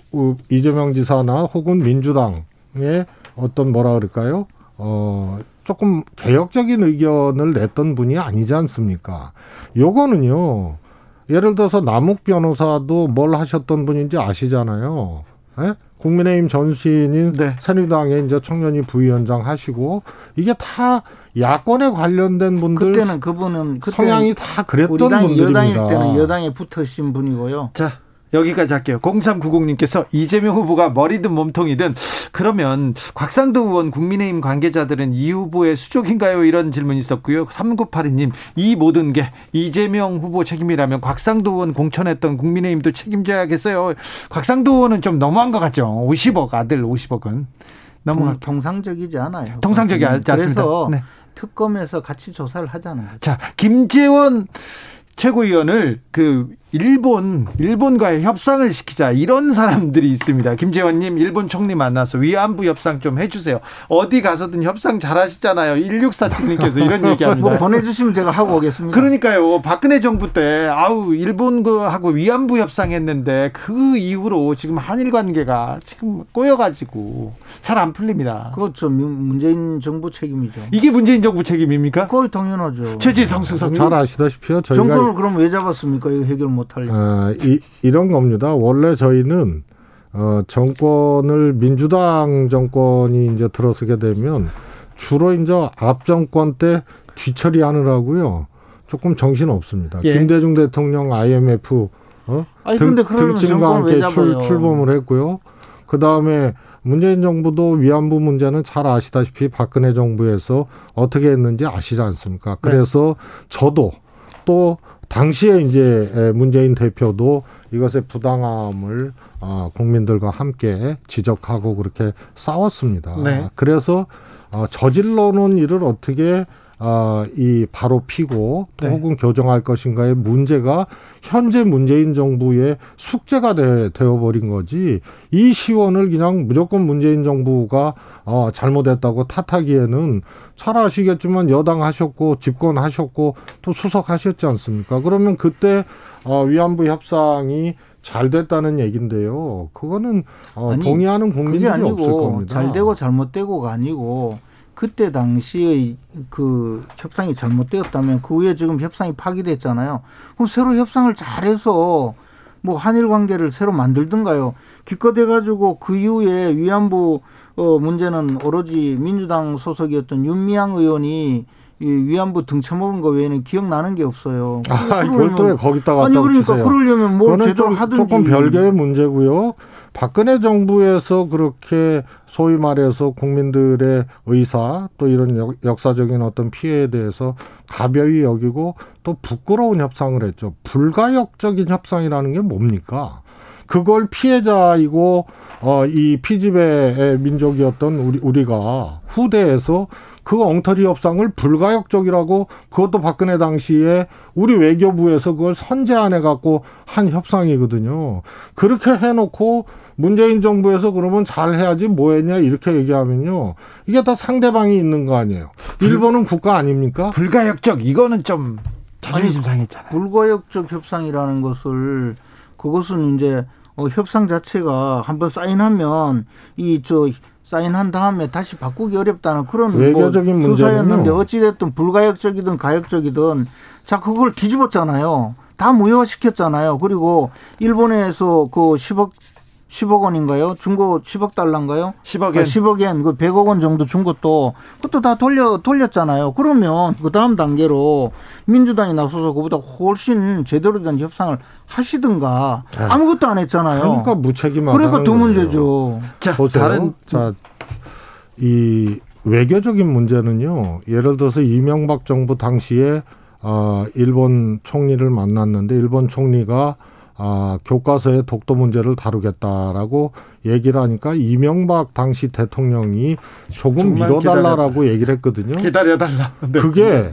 이재명 지사나 혹은 민주당의 어떤 뭐라 그럴까요? 어 조금 개혁적인 의견을 냈던 분이 아니지 않습니까? 요거는요. 예를 들어서 남욱 변호사도 뭘 하셨던 분인지 아시잖아요. 예? 국민의힘 전신인 네. 새누리당의 이제 청년이 부위원장 하시고 이게 다 야권에 관련된 분들 그때는 그분은 그때 성향이 다 그랬던 분들입니다. 여당일 때는 여당에 붙으신 분이고요. 자, 여기까지 할게요. 0390님께서 이재명 후보가 머리든 몸통이든 그러면 곽상도 의원 국민의힘 관계자들은 이 후보의 수족인가요? 이런 질문이 있었고요. 3982님 이 모든 게 이재명 후보 책임이라면 곽상도 의원 공천했던 국민의힘도 책임져야겠어요. 곽상도 의원은 좀 너무한 것 같죠. 50억 아들 50억은. 너무 통상적이지 않아요. 통상적이 않습니다. 그래서 네. 특검에서 같이 조사를 하자는 거죠. 자, 김재원 최고위원을 그 일본 일본과의 협상을 시키자 이런 사람들이 있습니다. 김재원님 일본 총리 만나서 위안부 협상 좀 해주세요. 어디 가서든 협상 잘하시잖아요. 1647님께서 이런 얘기합니다. 뭐 보내주시면 제가 하고 오겠습니다. 그러니까요. 박근혜 정부 때 아우 일본 거하고 위안부 협상했는데 그 이후로 지금 한일 관계가 지금 꼬여가지고 잘 안 풀립니다. 그렇죠. 문재인 정부 책임이죠. 이게 문재인 정부 책임입니까? 거의 당연하죠. 최재성 수석 잘 아시다시피요. 저희가 정권을 그럼 왜 잡았습니까? 이거 해결 못하려고. 아, 이, 이런 겁니다. 원래 저희는 어, 정권을 민주당 정권이 이제 들어서게 되면 주로 이제 앞 정권 때 뒤처리하느라고요. 조금 정신 없습니다. 예. 김대중 대통령 IMF 어? 아니, 등, 등짐과 함께 출, 출범을 했고요. 그 다음에 문재인 정부도 위안부 문제는 잘 아시다시피 박근혜 정부에서 어떻게 했는지 아시지 않습니까? 그래서 네. 저도 또 당시에 이제 문재인 대표도 이것의 부당함을 어, 국민들과 함께 지적하고 그렇게 싸웠습니다. 네. 그래서 어, 저질러 놓은 일을 어떻게 아, 이 바로 피고 또 네. 혹은 교정할 것인가의 문제가 현재 문재인 정부의 숙제가 되, 어버린 거지 이 시원을 그냥 무조건 문재인 정부가 어, 잘못했다고 탓하기에는 잘 아시겠지만 여당 하셨고 집권 하셨고 또 수석 하셨지 않습니까? 그러면 그때 어, 위안부 협상이 잘 됐다는 얘긴데요. 그거는 어, 아니, 동의하는 국민들이 없을 겁니다. 잘 되고 잘못되고가 아니고 그때 당시의 그 협상이 잘못되었다면 그 후에 지금 협상이 파기됐잖아요. 그럼 새로 협상을 잘해서 뭐 한일 관계를 새로 만들든가요. 기껏 해 가지고 그 이후에 위안부 어 문제는 오로지 민주당 소속이었던 윤미향 의원이 이 위안부 등쳐먹은 거 외에는 기억나는 게 없어요. 아, 이걸 또 거기다가 아니 그러니까 주세요. 그러려면 뭘 제대로 하든지 조금 별개의 문제고요. 박근혜 정부에서 그렇게 소위 말해서 국민들의 의사 또 이런 역사적인 어떤 피해에 대해서 가벼이 여기고 또 부끄러운 협상을 했죠. 불가역적인 협상이라는 게 뭡니까? 그걸 피해자이고 어이 피지배의 민족이었던 우리 우리가 후대에서 그 엉터리 협상을 불가역적이라고 그것도 박근혜 당시에 우리 외교부에서 그걸 선제안해 갖고 한 협상이거든요. 그렇게 해놓고 문재인 정부에서 그러면 잘 해야지 뭐 했냐 이렇게 얘기하면요. 이게 다 상대방이 있는 거 아니에요. 일본은 국가 아닙니까? 불가역적 이거는 좀 자존심 상했잖아요. 불가역적 협상이라는 것을 그것은 이제 어, 협상 자체가 한번 사인하면 이 저 사인한 다음에 다시 바꾸기 어렵다는 그런 뭐 외교적인 뭐 수사였는데 어찌됐든 불가역적이든 가역적이든 자 그걸 뒤집었잖아요. 다 무효화시켰잖아요. 그리고 일본에서 그 10억 10억 원인가요? 중고 10억 달러인가요? 10억 엔. 아, 10억 엔, 그 100억 원 정도 준 것도 그것도 다 돌려 돌렸잖아요. 그러면 그 다음 단계로 민주당이 나서서 그보다 훨씬 제대로 된 협상을 하시든가 아. 아무것도 안 했잖아요. 그러니까 무책임하다. 그러니까 두 문제죠. 자, 보세요. 다른 자, 이 외교적인 문제는요. 예를 들어서 이명박 정부 당시에 아, 일본 총리를 만났는데 일본 총리가 아, 교과서의 독도 문제를 다루겠다라고 얘기를 하니까 이명박 당시 대통령이 조금 미뤄달라라고 얘기를 했거든요. 기다려달라. 네. 그게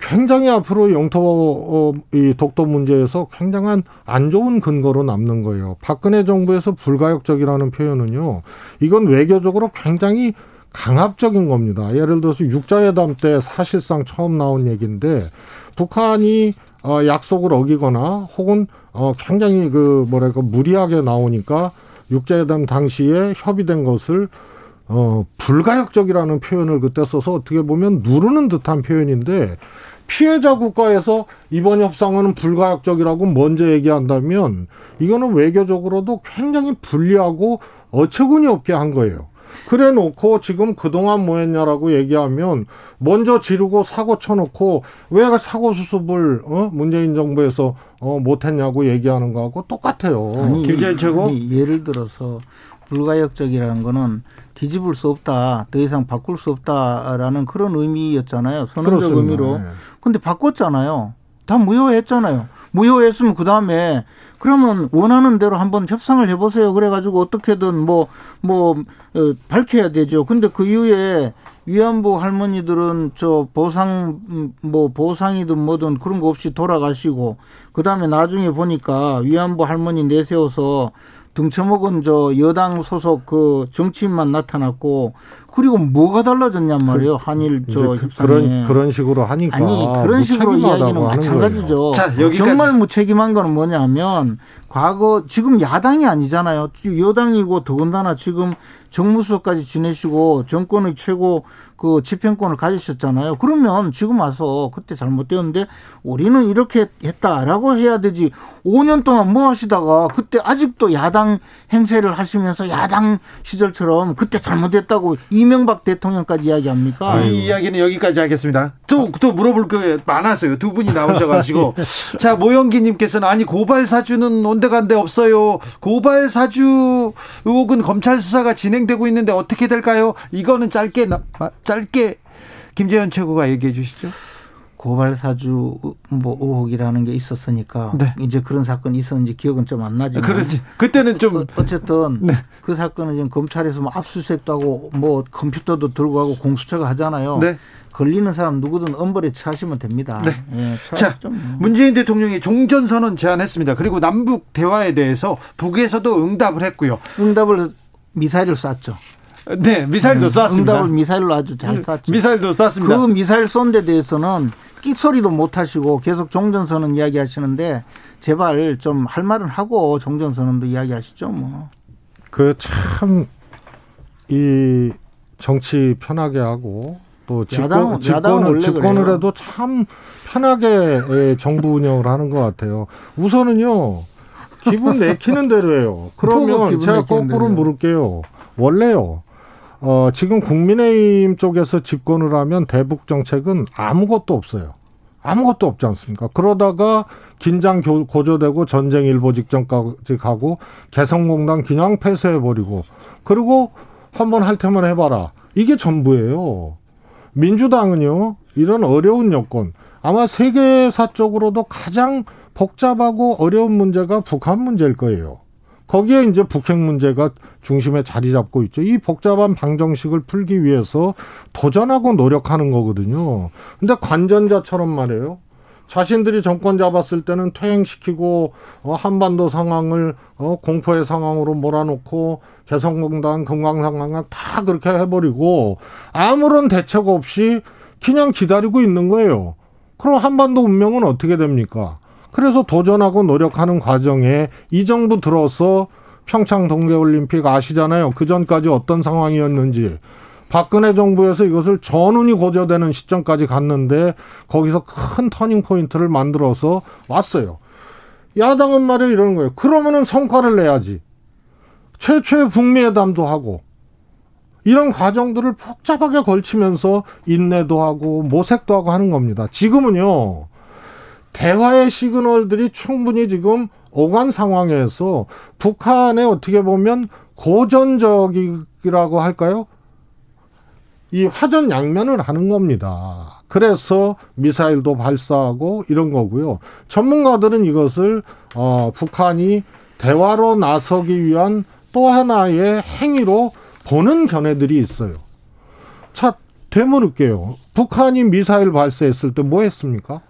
굉장히 앞으로 영토 어, 이 독도 문제에서 굉장한 안 좋은 근거로 남는 거예요. 박근혜 정부에서 불가역적이라는 표현은요. 이건 외교적으로 굉장히 강압적인 겁니다. 예를 들어서 육자회담 때 사실상 처음 나온 얘기인데 북한이 어, 약속을 어기거나 혹은 어, 굉장히 그 뭐랄까 무리하게 나오니까 육자회담 당시에 협의된 것을 어, 불가역적이라는 표현을 그때 써서 어떻게 보면 누르는 듯한 표현인데 피해자 국가에서 이번 협상은 불가역적이라고 먼저 얘기한다면 이거는 외교적으로도 굉장히 불리하고 어처구니 없게 한 거예요. 그래 놓고 지금 그동안 뭐 했냐라고 얘기하면 먼저 지르고 사고 쳐놓고 왜 사고 수습을 어? 문재인 정부에서 어, 못했냐고 얘기하는 거하고 똑같아요. 아니, 최고 예를 들어서 불가역적이라는 거는 뒤집을 수 없다, 더 이상 바꿀 수 없다라는 그런 의미였잖아요. 선언적 그렇습니다. 의미로. 네. 근데 바꿨잖아요. 다 무효했잖아요. 무효했으면 그 다음에 그러면 원하는 대로 한번 협상을 해보세요. 그래가지고 어떻게든 뭐, 뭐, 어, 밝혀야 되죠. 근데 그 이후에 위안부 할머니들은 저 보상, 뭐, 보상이든 뭐든 그런 거 없이 돌아가시고, 그 다음에 나중에 보니까 위안부 할머니 내세워서 등쳐먹은 저 여당 소속 그 정치인만 나타났고 그리고 뭐가 달라졌냔 말이에요 그, 한일 저 그, 그런 그런 식으로 하니까 아니 그런 식으로 이야기는 마찬가지죠. 자, 정말 무책임한 거는 뭐냐면 과거 지금 야당이 아니잖아요. 여당이고 더군다나 지금 정무수석까지 지내시고 정권의 최고 그 집행권을 가지셨잖아요. 그러면 지금 와서 그때 잘못되었는데 우리는 이렇게 했다라고 해야 되지. 5년 동안 뭐 하시다가 그때 아직도 야당 행세를 하시면서 야당 시절처럼 그때 잘못했다고 이명박 대통령까지 이야기합니까? 이 이야기는 여기까지 하겠습니다. 또, 또 물어볼 게 많았어요. 두 분이 나오셔가지고. 자, 모영기님께서는 아니, 고발 사주는 온데간데 없어요. 고발 사주 의혹은 검찰 수사가 진행되고 있는데 어떻게 될까요? 이거는 짧게, 짧게 김재현 최고가 얘기해 주시죠. 고발 사주 뭐 의혹이라는 게 있었으니까 네. 이제 그런 사건이 있었는지 기억은 좀 안 나지만 그렇지 그때는 좀 어, 어쨌든 네. 그 사건은 지금 검찰에서 뭐 압수수색도 하고 뭐 컴퓨터도 들고 가고 공수처가 하잖아요. 네. 걸리는 사람 누구든 엄벌에 처하시면 됩니다. 네. 예, 자, 뭐. 문재인 대통령이 종전 선언 제안했습니다. 그리고 남북 대화에 대해서 북에서도 응답을 했고요. 응답을 미사일을 쐈죠. 네, 미사일도 네, 쐈습니다. 응답을 미사일로 아주 잘 음, 쐈죠. 미사일도 쐈습니다. 그 미사일 쏜 데 대해서는 끽소리도 못 하시고 계속 종전선언 이야기 하시는데 제발 좀 할 말은 하고 종전선언도 이야기 하시죠, 뭐. 그 참 이 정치 편하게 하고 또 집권, 집권을, 집권을 해도 참 편하게 정부 운영을 하는 것 같아요. 우선은요, 기분 내키는 대로 해요. 그러면 제가 거꾸로 물을게요. 원래요, 어, 지금 국민의힘 쪽에서 집권을 하면 대북 정책은 아무것도 없어요. 아무것도 없지 않습니까? 그러다가 긴장 고조되고 전쟁 일보 직전까지 가고 개성공단 그냥 폐쇄해버리고 그리고 한번 할 테면 해봐라. 이게 전부예요. 민주당은요, 이런 어려운 여건, 아마 세계사적으로도 가장 복잡하고 어려운 문제가 북한 문제일 거예요. 거기에 이제 북핵 문제가 중심에 자리 잡고 있죠. 이 복잡한 방정식을 풀기 위해서 도전하고 노력하는 거거든요. 근데 관전자처럼 말이에요. 자신들이 정권 잡았을 때는 퇴행시키고 어, 한반도 상황을 어, 공포의 상황으로 몰아놓고 개성공단, 금강상강을 다 그렇게 해버리고 아무런 대책 없이 그냥 기다리고 있는 거예요. 그럼 한반도 운명은 어떻게 됩니까? 그래서 도전하고 노력하는 과정에 이 정부 들어서 평창 동계올림픽 아시잖아요. 그 전까지 어떤 상황이었는지. 박근혜 정부에서 이것을 전운이 고조되는 시점까지 갔는데 거기서 큰 터닝 포인트를 만들어서 왔어요. 야당은 말이에요 이러는 거예요. 그러면은 성과를 내야지. 최초의 북미회담도 하고 이런 과정들을 복잡하게 걸치면서 인내도 하고 모색도 하고 하는 겁니다. 지금은요. 대화의 시그널들이 충분히 지금 오간 상황에서 북한에 어떻게 보면 고전적이라고 할까요? 이 화전 양면을 하는 겁니다. 그래서 미사일도 발사하고 이런 거고요. 전문가들은 이것을 어, 북한이 대화로 나서기 위한 또 하나의 행위로 보는 견해들이 있어요. 자, 되물을게요. 북한이 미사일 발사했을 때 뭐 했습니까?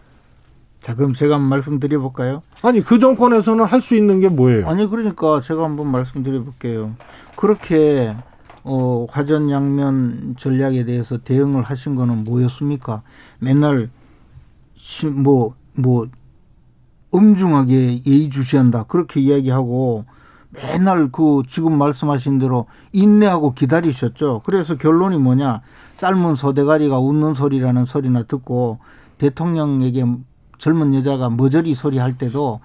자, 그럼 제가 한번 말씀드려 볼까요? 아니, 그 정권에서는 할 수 있는 게 뭐예요? 아니, 그러니까 제가 한번 말씀드려 볼게요. 그렇게 어, 화전 양면 전략에 대해서 대응을 하신 거는 뭐였습니까? 맨날 뭐, 뭐, 엄중하게 예의주시한다. 그렇게 이야기하고 맨날 그 지금 말씀하신 대로 인내하고 기다리셨죠. 그래서 결론이 뭐냐. 삶은 소대가리가 웃는 소리라는 소리나 듣고 대통령에게 젊은 여자가 머저리 소리 할 때도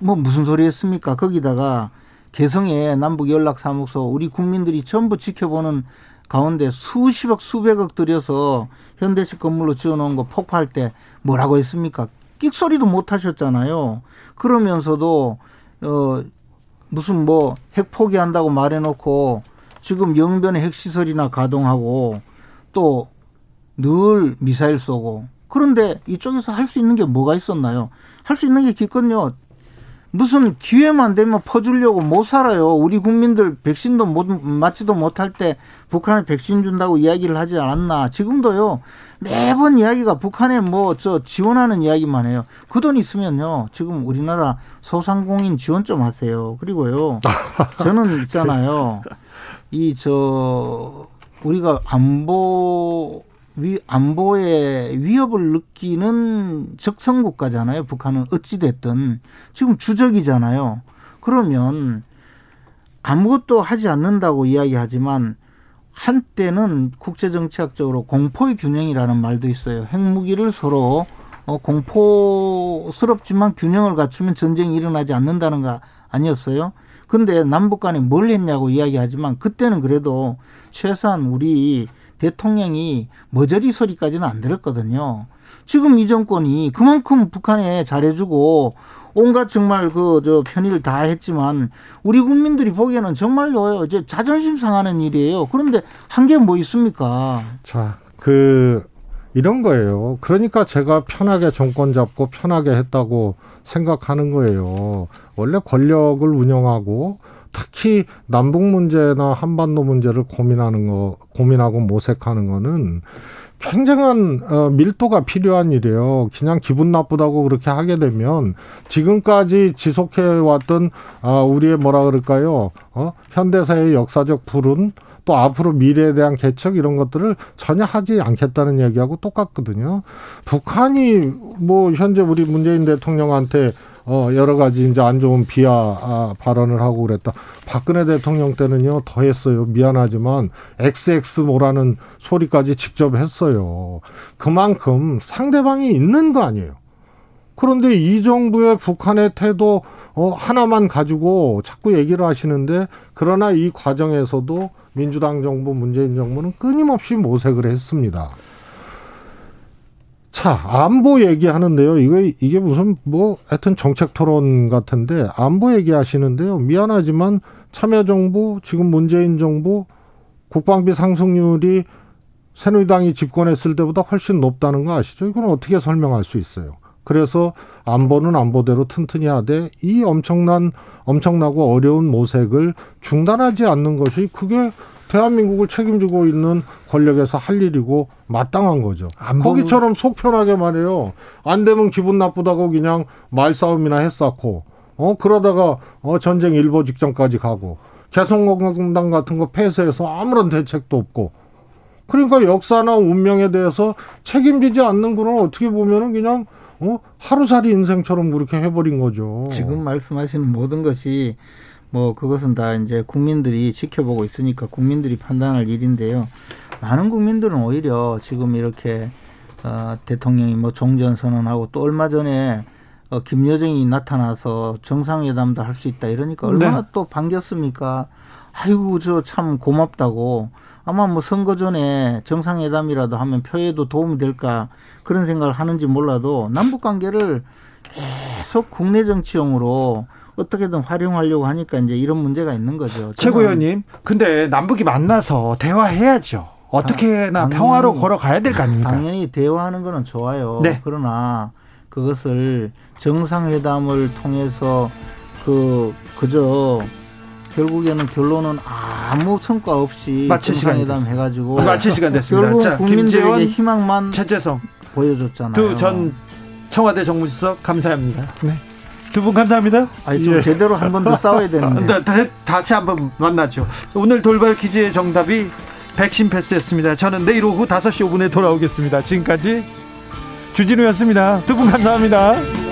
뭐 무슨 소리 했습니까? 거기다가 개성에 남북 연락 사무소 우리 국민들이 전부 지켜보는 가운데 수십억 수백억 들여서 현대식 건물로 지어놓은 거 폭파할 때 뭐라고 했습니까? 끽소리도 못 하셨잖아요. 그러면서도 어 무슨 뭐 핵 포기한다고 말해놓고 지금 영변의 핵시설이나 가동하고 또 늘 미사일 쏘고 그런데 이쪽에서 할 수 있는 게 뭐가 있었나요? 할 수 있는 게 기껏요. 무슨 기회만 되면 퍼주려고 못 살아요. 우리 국민들 백신도 못, 맞지도 못할 때 북한에 백신 준다고 이야기를 하지 않았나. 지금도요. 매번 이야기가 북한에 뭐 저 지원하는 이야기만 해요. 그 돈 있으면요. 지금 우리나라 소상공인 지원 좀 하세요. 그리고요. 저는 있잖아요. 이 저 우리가 안보 위, 안보에 위협을 느끼는 적성 국가잖아요. 북한은 어찌됐든. 지금 주적이잖아요. 그러면 아무것도 하지 않는다고 이야기하지만 한때는 국제정치학적으로 공포의 균형이라는 말도 있어요. 핵무기를 서로 어, 공포스럽지만 균형을 갖추면 전쟁이 일어나지 않는다는 거 아니었어요? 근데 남북 간에 뭘 했냐고 이야기하지만 그때는 그래도 최소한 우리 대통령이 머저리 소리까지는 안 들었거든요. 지금 이 정권이 그만큼 북한에 잘해주고 온갖 정말 그 저 편의를 다 했지만 우리 국민들이 보기에는 정말로 이제 자존심 상하는 일이에요. 그런데 한 게 뭐 있습니까? 자, 그 이런 거예요. 그러니까 제가 편하게 정권 잡고 편하게 했다고 생각하는 거예요. 원래 권력을 운영하고 특히 남북 문제나 한반도 문제를 고민하는 거, 고민하고 모색하는 거는 굉장한 어, 밀도가 필요한 일이에요. 그냥 기분 나쁘다고 그렇게 하게 되면 지금까지 지속해 왔던 아 우리의 뭐라 그럴까요? 어? 현대사의 역사적 불운 또 앞으로 미래에 대한 개척 이런 것들을 전혀 하지 않겠다는 얘기하고 똑같거든요. 북한이 뭐 현재 우리 문재인 대통령한테 어, 여러 가지 이제 안 좋은 비하 아, 발언을 하고 그랬다. 박근혜 대통령 때는요, 더 했어요. 미안하지만, XX모라는 소리까지 직접 했어요. 그만큼 상대방이 있는 거 아니에요. 그런데 이 정부의 북한의 태도 어, 하나만 가지고 자꾸 얘기를 하시는데, 그러나 이 과정에서도 민주당 정부, 문재인 정부는 끊임없이 모색을 했습니다. 자, 안보 얘기하는데요. 이거, 이게 무슨, 뭐, 하여튼 정책 토론 같은데, 안보 얘기하시는데요. 미안하지만 참여정부, 지금 문재인 정부, 국방비 상승률이 새누리당이 집권했을 때보다 훨씬 높다는 거 아시죠? 이건 어떻게 설명할 수 있어요? 그래서 안보는 안보대로 튼튼히 하되 이 엄청난 엄청나고 어려운 모색을 중단하지 않는 것이 그게 대한민국을 책임지고 있는 권력에서 할 일이고 마땅한 거죠. 거기처럼 속 편하게 말해요. 안 되면 기분 나쁘다고 그냥 말싸움이나 했었고, 어, 그러다가, 어, 전쟁 일보 직전까지 가고, 개성공단 같은 거 폐쇄해서 아무런 대책도 없고, 그러니까 역사나 운명에 대해서 책임지지 않는 거는 어떻게 보면은 그냥, 어, 하루살이 인생처럼 그렇게 해버린 거죠. 지금 말씀하시는 모든 것이 뭐 그것은 다 이제 국민들이 지켜보고 있으니까 국민들이 판단할 일인데요. 많은 국민들은 오히려 지금 이렇게 어, 대통령이 뭐 종전 선언하고 또 얼마 전에 어, 김여정이 나타나서 정상회담도 할 수 있다 이러니까 얼마나 네. 또 반겼습니까? 아이고 저 참 고맙다고 아마 뭐 선거 전에 정상회담이라도 하면 표에도 도움이 될까 그런 생각을 하는지 몰라도 남북 관계를 계속 국내 정치용으로 어떻게든 활용하려고 하니까 이제 이런 문제가 있는 거죠. 최고위원님, 근데 남북이 만나서 대화해야죠. 어떻게나 당연히, 평화로 걸어가야 될 거 아닙니까? 당연히 대화하는 거는 좋아요. 네. 그러나 그것을 정상회담을 통해서 그 그저 결국에는 결론은 아무 성과 없이 마칠 정상회담 해가지고 마칠 시간 됐습니다. 결국 국민들에게 희망만 최재성 보여줬잖아요. 두 전 청와대 정무수석 감사합니다. 네. 두 분 감사합니다. 아니 좀 예. 제대로 한 번 더 싸워야 되는데. 다, 다 시 한번 만나죠. 오늘 돌발 퀴즈의 정답이 백신 패스였습니다. 저는 내일 오후 5시 5분에 돌아오겠습니다. 지금까지 주진우였습니다. 두 분 감사합니다.